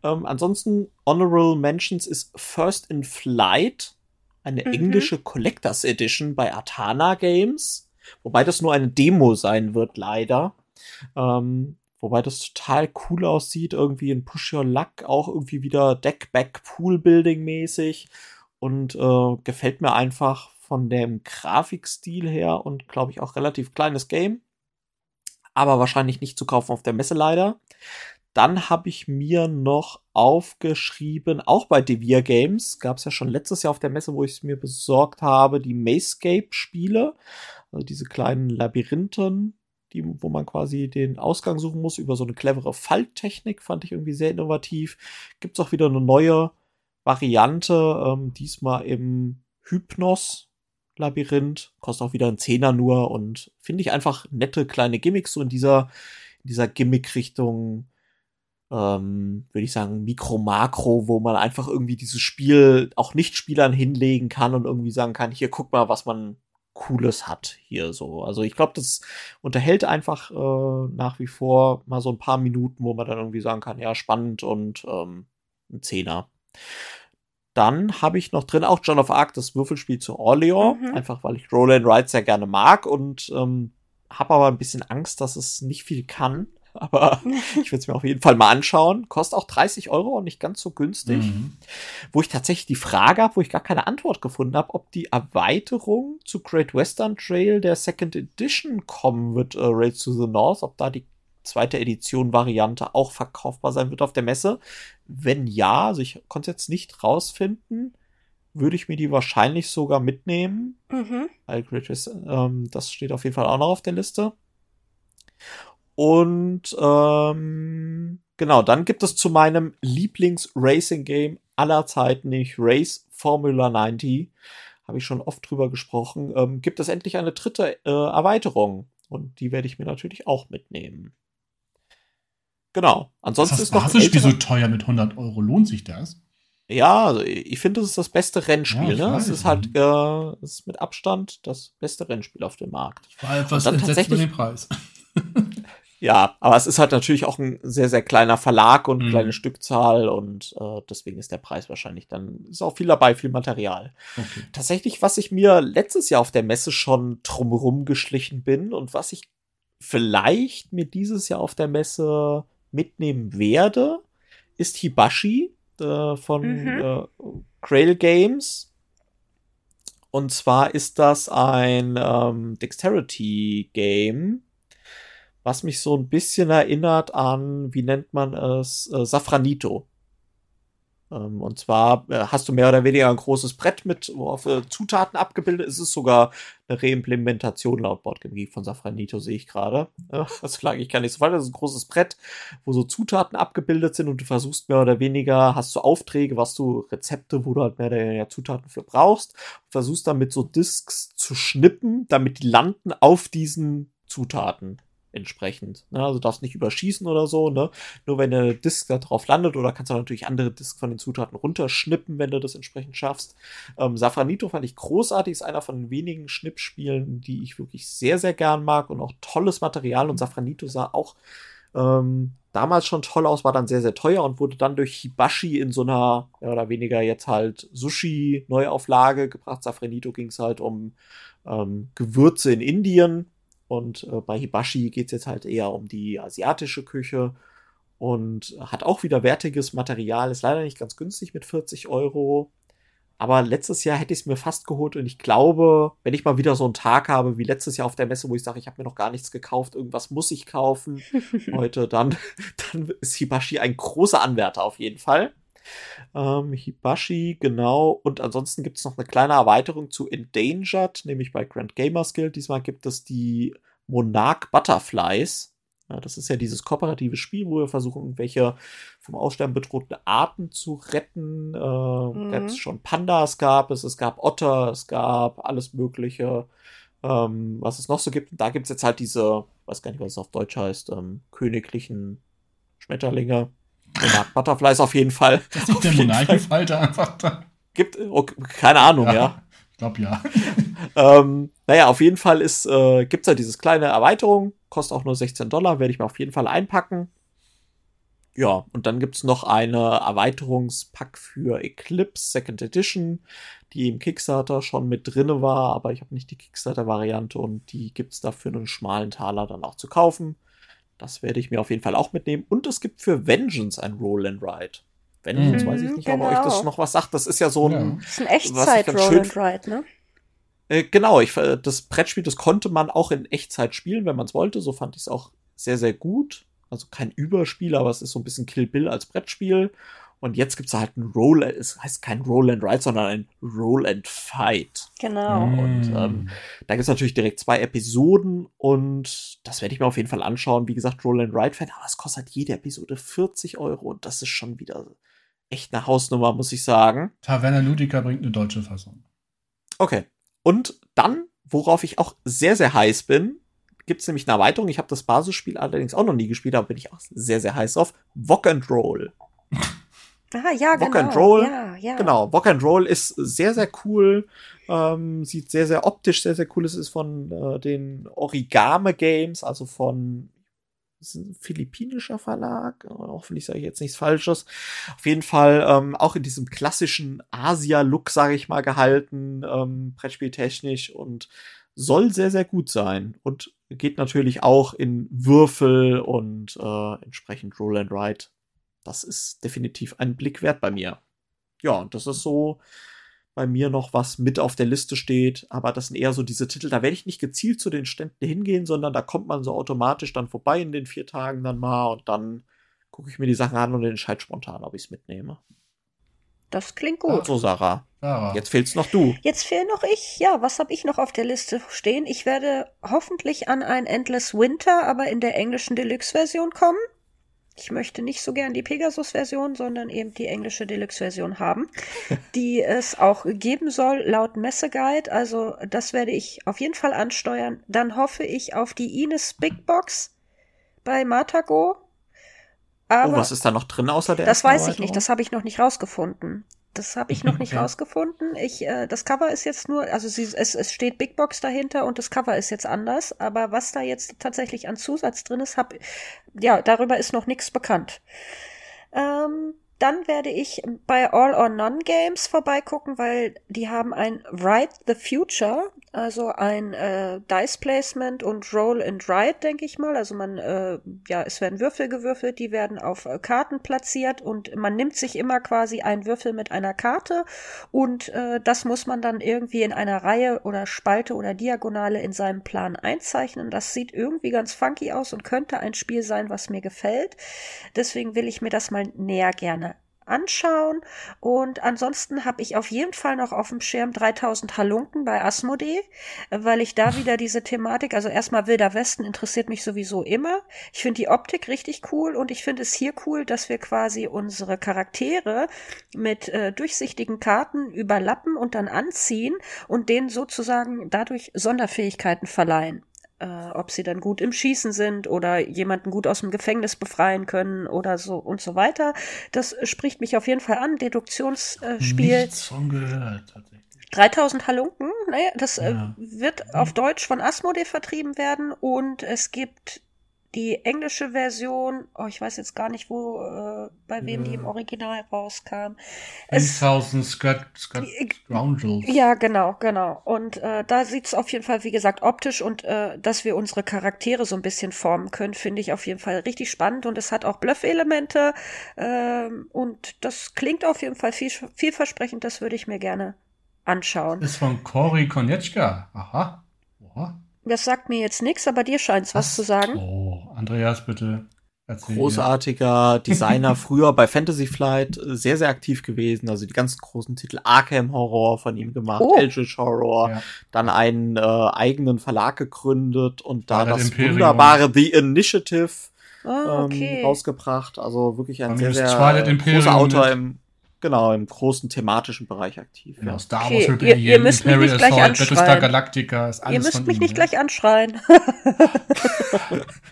Ähm, ansonsten, Honorable Mentions ist First in Flight, eine Mhm. englische Collectors Edition bei Artana Games. Wobei das nur eine Demo sein wird, leider. Ähm, wobei das total cool aussieht, irgendwie in Push Your Luck, auch irgendwie wieder Deckback Pool Building mäßig. Und äh, gefällt mir einfach von dem Grafikstil her und glaube ich auch relativ kleines Game. Aber wahrscheinlich nicht zu kaufen auf der Messe leider. Dann habe ich mir noch aufgeschrieben, auch bei Devir Games, gab es ja schon letztes Jahr auf der Messe, wo ich es mir besorgt habe, die Mayscape-Spiele, also diese kleinen Labyrinthen, die, wo man quasi den Ausgang suchen muss über so eine clevere Falttechnik, fand ich irgendwie sehr innovativ. Gibt es auch wieder eine neue Variante, ähm, diesmal im Hypnos. Labyrinth, kostet auch wieder ein Zehner nur und finde ich einfach nette kleine Gimmicks, so in dieser, in dieser Gimmick-Richtung, ähm, würde ich sagen, Mikro-Makro, wo man einfach irgendwie dieses Spiel auch Nicht-Spielern hinlegen kann und irgendwie sagen kann, hier guck mal, was man Cooles hat hier so. Also ich glaube, das unterhält einfach äh, nach wie vor mal so ein paar Minuten, wo man dann irgendwie sagen kann, ja, spannend und ähm, ein Zehner. Dann habe ich noch drin auch John of Arc, das Würfelspiel zu Orleans, Mhm. einfach weil ich Roll and Ride sehr gerne mag und ähm, habe aber ein bisschen Angst, dass es nicht viel kann. Aber ich würde es mir auf jeden Fall mal anschauen. Kostet auch 30 Euro und nicht ganz so günstig. Mhm. Wo ich tatsächlich die Frage habe, wo ich gar keine Antwort gefunden habe, ob die Erweiterung zu Great Western Trail der Second Edition kommen wird, äh, Rails to the North, ob da die zweite Edition Variante auch verkaufbar sein wird auf der Messe. Wenn ja, also ich konnte es jetzt nicht rausfinden, würde ich mir die wahrscheinlich sogar mitnehmen. Mhm. Ähm, das steht auf jeden Fall auch noch auf der Liste. Und ähm, genau, dann gibt es zu meinem Lieblings-Racing-Game aller Zeiten, nämlich Race Formula 90. Habe ich schon oft drüber gesprochen. Ähm, gibt es endlich eine dritte äh, Erweiterung. Und die werde ich mir natürlich auch mitnehmen. Genau. Ansonsten ist ist das noch Basisspiel so teuer mit 100 Euro. Lohnt sich das? Ja, also ich finde, das ist das beste Rennspiel. Ja, ne? Es ist halt äh, es ist mit Abstand das beste Rennspiel auf dem Markt. Ich war etwas entsetzt über den Preis. Ja, aber es ist halt natürlich auch ein sehr, sehr kleiner Verlag und Mhm. kleine Stückzahl und äh, deswegen ist der Preis wahrscheinlich dann, ist auch viel dabei, viel Material. Okay. Tatsächlich, was ich mir letztes Jahr auf der Messe schon drumherum geschlichen bin und was ich vielleicht mir dieses Jahr auf der Messe mitnehmen werde, ist Hibashi äh, von Mhm. äh, Crail Games. Und zwar ist das ein ähm, Dexterity-Game, was mich so ein bisschen erinnert an, wie nennt man es, äh, Safranito. Ähm, und zwar äh, hast du mehr oder weniger ein großes Brett mit, wo auf äh, Zutaten abgebildet ist. Es ist sogar eine Reimplementation laut Boardgame von Safranito, sehe ich gerade. Äh, solange ich kann nicht so falsch. Das ist ein großes Brett, wo so Zutaten abgebildet sind und du versuchst mehr oder weniger, hast du Aufträge, was du, Rezepte, wo du halt mehr oder weniger Zutaten für brauchst, versuchst dann mit so Discs zu schnippen, damit die landen auf diesen Zutaten entsprechend. Ne? Also darfst nicht überschießen oder so, ne? Nur wenn der Disk da drauf landet oder kannst du natürlich andere Discs von den Zutaten runterschnippen, wenn du das entsprechend schaffst. Ähm, Safranito fand ich großartig, ist einer von den wenigen Schnippspielen, die ich wirklich sehr, sehr gern mag und auch tolles Material und Safranito sah auch ähm, damals schon toll aus, war dann sehr, sehr teuer und wurde dann durch Hibashi in so einer, mehr oder weniger jetzt halt Sushi-Neuauflage gebracht. Safranito ging es halt um ähm, Gewürze in Indien und äh, bei Hibashi geht es jetzt halt eher um die asiatische Küche und hat auch wieder wertiges Material, ist leider nicht ganz günstig mit 40 Euro. Aber letztes Jahr hätte ich es mir fast geholt und ich glaube, wenn ich mal wieder so einen Tag habe wie letztes Jahr auf der Messe, wo ich sage, ich habe mir noch gar nichts gekauft, irgendwas muss ich kaufen heute, dann, dann ist Hibashi ein großer Anwärter auf jeden Fall. Ähm, Hibashi, genau. Und ansonsten gibt es noch eine kleine Erweiterung zu Endangered, nämlich bei Grand Gamers Guild. Diesmal gibt es die Monarch Butterflies. Ja, das ist ja dieses kooperative Spiel, wo wir versuchen, irgendwelche vom Aussterben bedrohten Arten zu retten. Äh, Mhm. gab es schon Pandas gab es, es gab Otter, es gab alles Mögliche, ähm, was es noch so gibt. Und da gibt es jetzt halt diese, weiß gar nicht, was es auf Deutsch heißt, ähm, königlichen Schmetterlinge. Monarch Butterflies auf jeden Fall. Das ist Auf der jeden Monarchiefalter einfach da. Gibt, okay, keine Ahnung, ja. Ich glaube ja. Ähm, naja, auf jeden Fall ist, äh, gibt's ja dieses kleine Erweiterung, kostet auch nur 16 Dollar, werde ich mir auf jeden Fall einpacken. Ja, und dann gibt's noch eine Erweiterungspack für Eclipse Second Edition, die im Kickstarter schon mit drinne war, aber ich habe nicht die Kickstarter-Variante und die gibt's da für einen schmalen Taler dann auch zu kaufen. Das werde ich mir auf jeden Fall auch mitnehmen. Und es gibt für Vengeance ein Roll and Ride. Vengeance Mhm, weiß ich nicht, ob genau. euch das noch was sagt. Das ist ja so ein, Ja. Das ist ein Was ich Echtzeit ganz Roll schön and Ride, ne? Äh, genau, ich, äh, das Brettspiel, das konnte man auch in Echtzeit spielen, wenn man es wollte. So fand ich es auch sehr, sehr gut. Also kein Überspiel, aber es ist so ein bisschen Kill Bill als Brettspiel. Und jetzt gibt es halt ein Roll, es heißt kein Roll and Ride, sondern ein Roll and Fight. Genau. Und, Mm. ähm, Da gibt es natürlich direkt zwei Episoden und das werde ich mir auf jeden Fall anschauen. Wie gesagt, Roll and Ride Fan, aber es kostet jede Episode 40 Euro und das ist schon wieder echt eine Hausnummer, muss ich sagen. Taverna Ludica bringt eine deutsche Fassung. Okay. Und dann, worauf ich auch sehr, sehr heiß bin, gibt es nämlich eine Erweiterung. Ich habe das Basisspiel allerdings auch noch nie gespielt, aber bin ich auch sehr, sehr heiß drauf. Wok and Roll. Ah, ja, Walk genau. and Roll. Ja, ja. Genau, Wok and Roll ist sehr, sehr cool. Ähm, sieht sehr, sehr optisch sehr, sehr cool. Es ist von äh, den Origame Games, also von philippinischer Verlag. Äh, Hoffentlich sage ich jetzt nichts Falsches. Auf jeden Fall ähm, auch in diesem klassischen Asia-Look, sage ich mal, gehalten, ähm, Brettspieltechnisch und soll sehr, sehr gut sein. Und geht natürlich auch in Würfel und äh, entsprechend Roll and Ride. Das ist definitiv ein Blick wert bei mir. Ja, und das ist so bei mir noch was mit auf der Liste steht, aber das sind eher so diese Titel, da werde ich nicht gezielt zu den Ständen hingehen, sondern da kommt man so automatisch dann vorbei in den vier Tagen dann mal und dann gucke ich mir die Sachen an und entscheide spontan, ob ich es mitnehme. Das klingt gut. So, Sarah, Sarah. jetzt fehlst noch du. Jetzt fehl noch ich. Ja, was habe ich noch auf der Liste stehen? Ich werde hoffentlich an ein Endless Winter, aber in der englischen Deluxe-Version kommen. Ich möchte nicht so gern die Pegasus-Version, sondern eben die englische Deluxe-Version haben, die es auch geben soll laut Messeguide. Also das werde ich auf jeden Fall ansteuern. Dann hoffe ich auf die Ines Big Box bei Matago. Oh, Aber was ist da noch drin außer der das weiß ich nicht, das habe ich noch nicht rausgefunden. Das habe ich noch nicht okay. rausgefunden. Ich, äh, das Cover ist jetzt nur, also sie, es, es steht Big Box dahinter und das Cover ist jetzt anders. Aber was da jetzt tatsächlich an Zusatz drin ist, hab, ja, darüber ist noch nichts bekannt. Ähm, dann werde ich bei All or None Games vorbeigucken, weil die haben ein Write the Future, also ein äh, Dice Placement und Roll and Write, denke ich mal. Also man, äh, ja, es werden Würfel gewürfelt, die werden auf äh, Karten platziert und man nimmt sich immer quasi einen Würfel mit einer Karte und äh, das muss man dann irgendwie in einer Reihe oder Spalte oder Diagonale in seinem Plan einzeichnen. Das sieht irgendwie ganz funky aus und könnte ein Spiel sein, was mir gefällt. Deswegen will ich mir das mal näher gerne anschauen. Und ansonsten habe ich auf jeden Fall noch auf dem Schirm 3000 Halunken bei Asmodee, weil ich da wieder diese Thematik, also erstmal Wilder Westen interessiert mich sowieso immer. Ich finde die Optik richtig cool und ich finde es hier cool, dass wir quasi unsere Charaktere mit äh, durchsichtigen Karten überlappen und dann anziehen und denen sozusagen dadurch Sonderfähigkeiten verleihen äh, ob sie dann gut im Schießen sind oder jemanden gut aus dem Gefängnis befreien können oder so und so weiter. Das spricht mich auf jeden Fall an. Deduktionsspiel. Nichts von gehört, tatsächlich. 3000 Halunken, naja, das äh, ja. äh, wird auf Deutsch von Asmodee vertrieben werden und es gibt die englische Version, oh, ich weiß jetzt gar nicht, wo, äh, bei wem ja. die im Original rauskam. 1000 Scoundrels. Ja, genau, genau. Und äh, da sieht's auf jeden Fall, wie gesagt, optisch und äh, dass wir unsere Charaktere so ein bisschen formen können, finde ich auf jeden Fall richtig spannend. Und es hat auch Bluff-Elemente. Äh, und das klingt auf jeden Fall viel, vielversprechend. Das würde ich mir gerne anschauen. Das ist von Cory Konetschka. Aha. Oha. Das sagt mir jetzt nichts, aber dir scheint es was zu sagen. Oh, Andreas, bitte. Erzähl Großartiger dir. Designer, früher bei Fantasy Flight äh, sehr, sehr aktiv gewesen. Also die ganzen großen Titel Arkham Horror von ihm gemacht, oh. Eldritch Horror, ja. dann einen äh, eigenen Verlag gegründet und da das Imperium. wunderbare The Initiative oh, okay. ähm, rausgebracht. Also wirklich ein sehr, sehr großer Autor im Genau, im großen thematischen Bereich aktiv. Ja, Star Wars, okay. ihr, ihr müsst Imperial mich nicht gleich Assault, Battlestar Galactica, ist alles Ihr müsst mich ihm, nicht ja. gleich anschreien.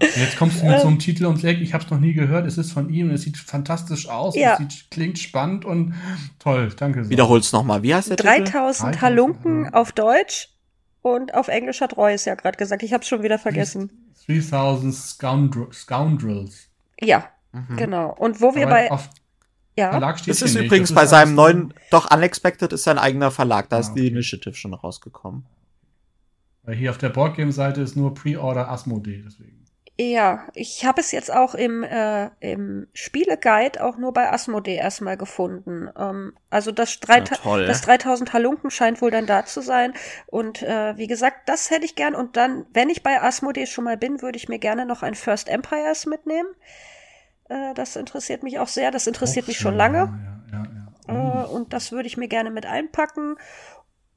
Jetzt kommst du mit so einem Titel ums Eck, ich habe es noch nie gehört, es ist von ihm, es sieht fantastisch aus, ja. es sieht, klingt spannend und toll, danke. So. Wiederhol's nochmal, wie heißt der 3000 Titel? Halunken auf Deutsch und auf Englisch hat Roy es ja gerade gesagt, ich habe es schon wieder vergessen. 3000 Scoundrels. Ja, mhm. genau. Und wo wir Aber bei... Auf ja. Verlag steht Das ist übrigens das bei ist seinem neuen, doch Unexpected ist sein eigener Verlag, da ah, ist okay. die Initiative schon rausgekommen. Weil hier auf der Boardgame-Seite ist nur Pre-Order Asmodee, deswegen. Ja, ich habe es jetzt auch im, äh, im Spieleguide auch nur bei Asmodee erstmal gefunden. Ähm, also das, 3, das 3000 Halunken scheint wohl dann da zu sein. Und äh, wie gesagt, das hätte ich gern. Und dann, wenn ich bei Asmodee schon mal bin, würde ich mir gerne noch ein First Empires mitnehmen. Äh, das interessiert mich auch sehr. Das interessiert auch mich schon lange. Ja, ja, ja, äh, und das würde ich mir gerne mit einpacken.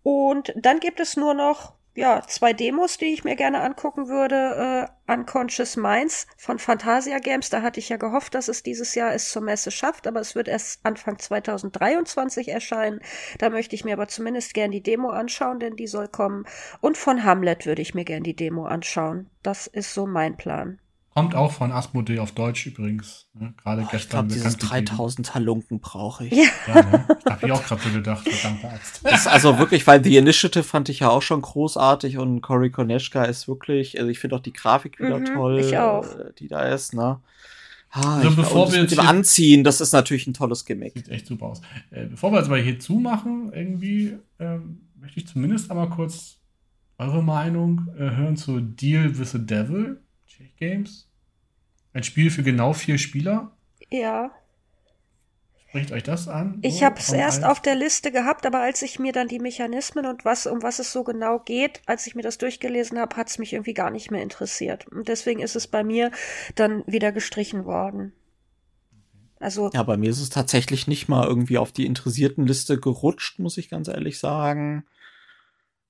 Und dann gibt es nur noch ja, zwei Demos, die ich mir gerne angucken würde. Äh, Unconscious Minds von Fantasia Games. Da hatte ich ja gehofft, dass es dieses Jahr es zur Messe schafft, aber es wird erst Anfang 2023 erscheinen. Da möchte ich mir aber zumindest gern die Demo anschauen, denn die soll kommen. Und von Hamlet würde ich mir gern die Demo anschauen. Das ist so mein Plan. Kommt auch von Asmodee auf Deutsch übrigens. Ne? Gerade oh, gestern. Ich glaube, dieses 3000 Halunken brauche ich. Ja, ja ne? habe ich auch gerade so gedacht. Verdammte Axt. Das also wirklich, weil The Initiative fand ich ja auch schon großartig und Cory Koneschka ist wirklich, also ich finde auch die Grafik wieder mhm, toll, ich auch. Äh, die da ist, ne? Ah, also bevor wir mit dem Anziehen, das ist natürlich ein tolles Gimmick. Sieht echt super aus. Äh, bevor wir jetzt aber hier zumachen, irgendwie ähm, möchte ich zumindest einmal kurz eure Meinung äh, hören zu Deal with the Devil. Games. Ein Spiel für genau vier Spieler. Ja. Spricht euch das an? Ich habe es erst auf der Liste gehabt, aber als ich mir dann die Mechanismen und was, um was es so genau geht, als ich mir das durchgelesen habe, hat es mich irgendwie gar nicht mehr interessiert. Und deswegen ist es bei mir dann wieder gestrichen worden. Also. Ja, bei mir ist es tatsächlich nicht mal irgendwie auf die interessierten Liste gerutscht, muss ich ganz ehrlich sagen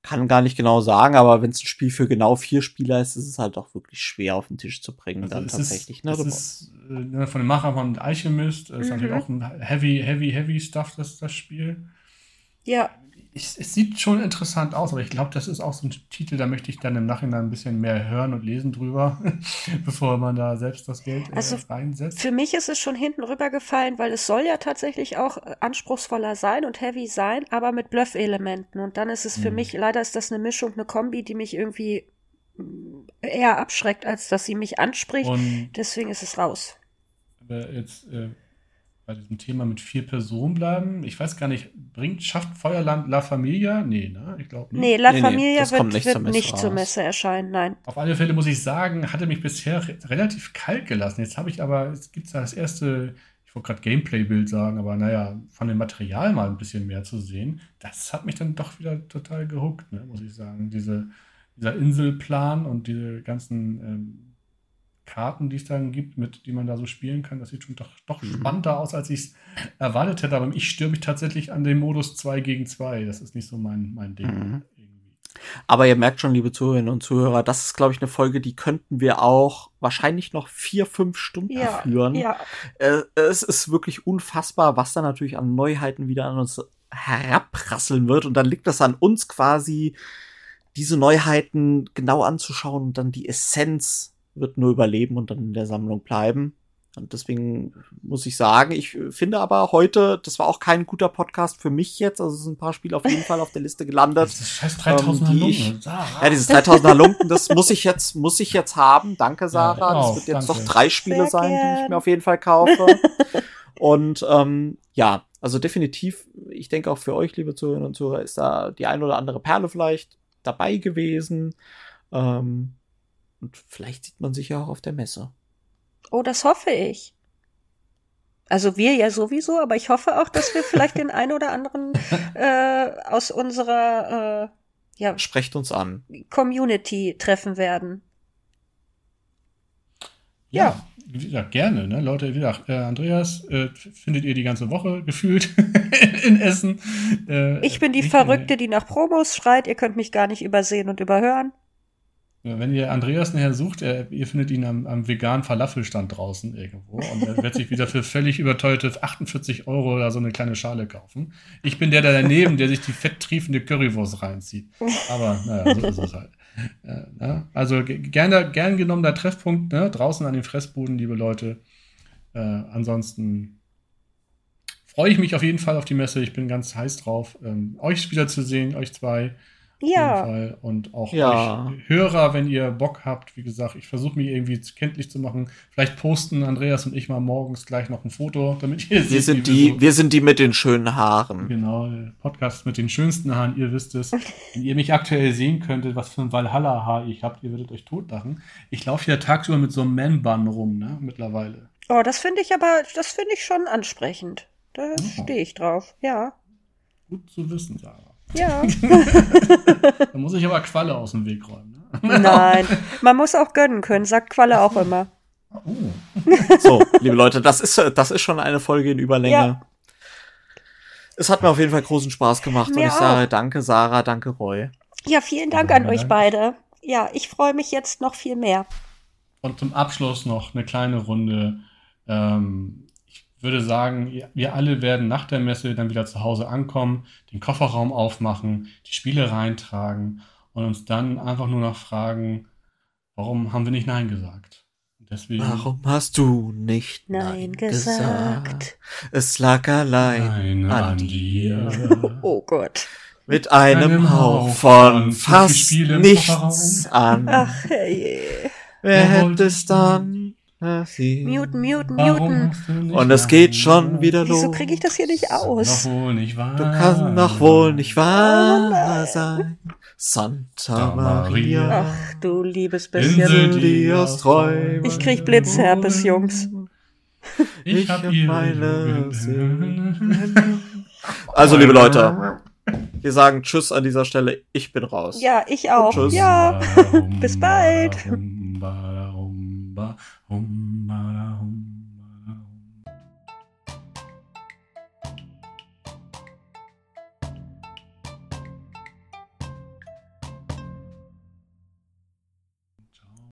kann gar nicht genau sagen, aber wenn es ein Spiel für genau vier Spieler ist, ist es halt auch wirklich schwer auf den Tisch zu bringen, also dann tatsächlich. Ist, ne? Das ist äh, von dem Macher von Alchemist, mhm. ist natürlich auch ein heavy, heavy, heavy Stuff, das, das Spiel. Ja. Es, es, sieht schon interessant aus, aber ich glaube, das ist auch so ein Titel, da möchte ich dann im Nachhinein ein bisschen mehr hören und lesen drüber, bevor man da selbst das Geld äh, also reinsetzt. Für mich ist es schon hinten rübergefallen, weil es soll ja tatsächlich auch äh, anspruchsvoller sein und heavy sein, aber mit Bluff-Elementen. Und dann ist es für hm. mich, leider ist das eine Mischung, eine Kombi, die mich irgendwie mm, eher abschreckt, als dass sie mich anspricht. Und Deswegen ist es raus. Jetzt äh, bei diesem Thema mit vier Personen bleiben. Ich weiß gar nicht, bringt, schafft Feuerland La Familia? Nee, ne? Ich glaube nicht. Nee, La nee, Familia nee, wird, nicht, wird zur, Messe nicht zur Messe erscheinen, nein. Auf alle Fälle muss ich sagen, hatte mich bisher re relativ kalt gelassen. Jetzt habe ich aber, es gibt da das erste, ich wollte gerade Gameplay-Bild sagen, aber naja, von dem Material mal ein bisschen mehr zu sehen. Das hat mich dann doch wieder total gehuckt, ne, muss ich sagen. Diese, dieser Inselplan und diese ganzen ähm, Karten, die es dann gibt, mit die man da so spielen kann. Das sieht schon doch, doch mhm. spannender aus, als ich es erwartet hätte. Aber ich störe mich tatsächlich an den Modus 2 gegen 2. Das ist nicht so mein, mein Ding. Mhm. Aber ihr merkt schon, liebe Zuhörerinnen und Zuhörer, das ist, glaube ich, eine Folge, die könnten wir auch wahrscheinlich noch vier, fünf Stunden ja, führen. Ja. Äh, es ist wirklich unfassbar, was da natürlich an Neuheiten wieder an uns herabprasseln wird. Und dann liegt das an uns quasi, diese Neuheiten genau anzuschauen und dann die Essenz wird nur überleben und dann in der Sammlung bleiben. Und deswegen muss ich sagen, ich finde aber heute, das war auch kein guter Podcast für mich jetzt. Also es sind ein paar Spiele auf jeden Fall auf der Liste gelandet. Das heißt 3000 ähm, ich, Ja, dieses 3000 Halunken, das muss ich jetzt, muss ich jetzt haben. Danke, Sarah. Ja, das wird jetzt danke. doch drei Spiele Sehr sein, gern. die ich mir auf jeden Fall kaufe. und ähm, ja, also definitiv, ich denke auch für euch, liebe Zuhörerinnen und Zuhörer, ist da die ein oder andere Perle vielleicht dabei gewesen. Ähm, und vielleicht sieht man sich ja auch auf der Messe. Oh, das hoffe ich. Also wir ja sowieso, aber ich hoffe auch, dass wir vielleicht den einen oder anderen äh, aus unserer äh, ja, sprecht uns an Community treffen werden. Ja, ja. gerne, ne? Leute, wie gesagt, äh, Andreas äh, findet ihr die ganze Woche gefühlt in Essen. Äh, ich bin die Verrückte, die nach Promos schreit. Ihr könnt mich gar nicht übersehen und überhören. Wenn ihr Andreas nachher sucht, er, ihr findet ihn am, am veganen Falafelstand draußen irgendwo und er wird sich wieder für völlig überteuerte 48 Euro oder so eine kleine Schale kaufen. Ich bin der da daneben, der sich die fetttriefende Currywurst reinzieht. Aber naja, so ist es halt. Äh, ne? Also gerne, gern genommener Treffpunkt ne? draußen an den Fressbuden, liebe Leute. Äh, ansonsten freue ich mich auf jeden Fall auf die Messe. Ich bin ganz heiß drauf, ähm, euch wiederzusehen, euch zwei. Ja. Und auch ja. Hörer, wenn ihr Bock habt, wie gesagt, ich versuche mich irgendwie kenntlich zu machen. Vielleicht posten Andreas und ich mal morgens gleich noch ein Foto, damit ihr wir seht. Sind die, wir, so wir sind die mit den schönen Haaren. Genau, Podcast mit den schönsten Haaren, ihr wisst es. wenn ihr mich aktuell sehen könntet, was für ein Valhalla-Haar ich habt, ihr würdet euch totlachen. Ich laufe ja tagsüber mit so einem Man-Bun rum, ne, mittlerweile. Oh, das finde ich aber, das finde ich schon ansprechend. Da oh. stehe ich drauf, ja. Gut zu wissen, Sarah. Ja. da muss ich aber Qualle aus dem Weg räumen. Ne? Nein, man muss auch gönnen können, sagt Qualle auch immer. Oh. So, liebe Leute, das ist, das ist schon eine Folge in Überlänge. Ja. Es hat mir auf jeden Fall großen Spaß gemacht mir und ich auch. sage danke Sarah, danke Roy. Ja, vielen Dank an euch beide. Ja, ich freue mich jetzt noch viel mehr. Und zum Abschluss noch eine kleine Runde ähm, würde sagen, wir alle werden nach der Messe dann wieder zu Hause ankommen, den Kofferraum aufmachen, die Spiele reintragen und uns dann einfach nur noch fragen, warum haben wir nicht Nein gesagt? Deswegen, warum hast du nicht Nein, Nein gesagt? gesagt? Es lag allein Nein, an, an dir. oh Gott. Mit einem, einem Hauch von fast nichts an. Ach, hey. Wer hätte es dann Muten, muten, muten. Und es geht schon wieder los. Wieso kriege ich das hier nicht aus? Doch wohl nicht wahr. Du kannst doch wohl nicht wahr oh sein. Santa Maria. Ach, du liebes bisschen. Insel, die aus Träumen. Ich krieg Blitzherpes, Jungs. Ich hab meine Also, liebe Leute, wir sagen Tschüss an dieser Stelle. Ich bin raus. Ja, ich auch. Tschüss. Ja, bis bald. Om Nara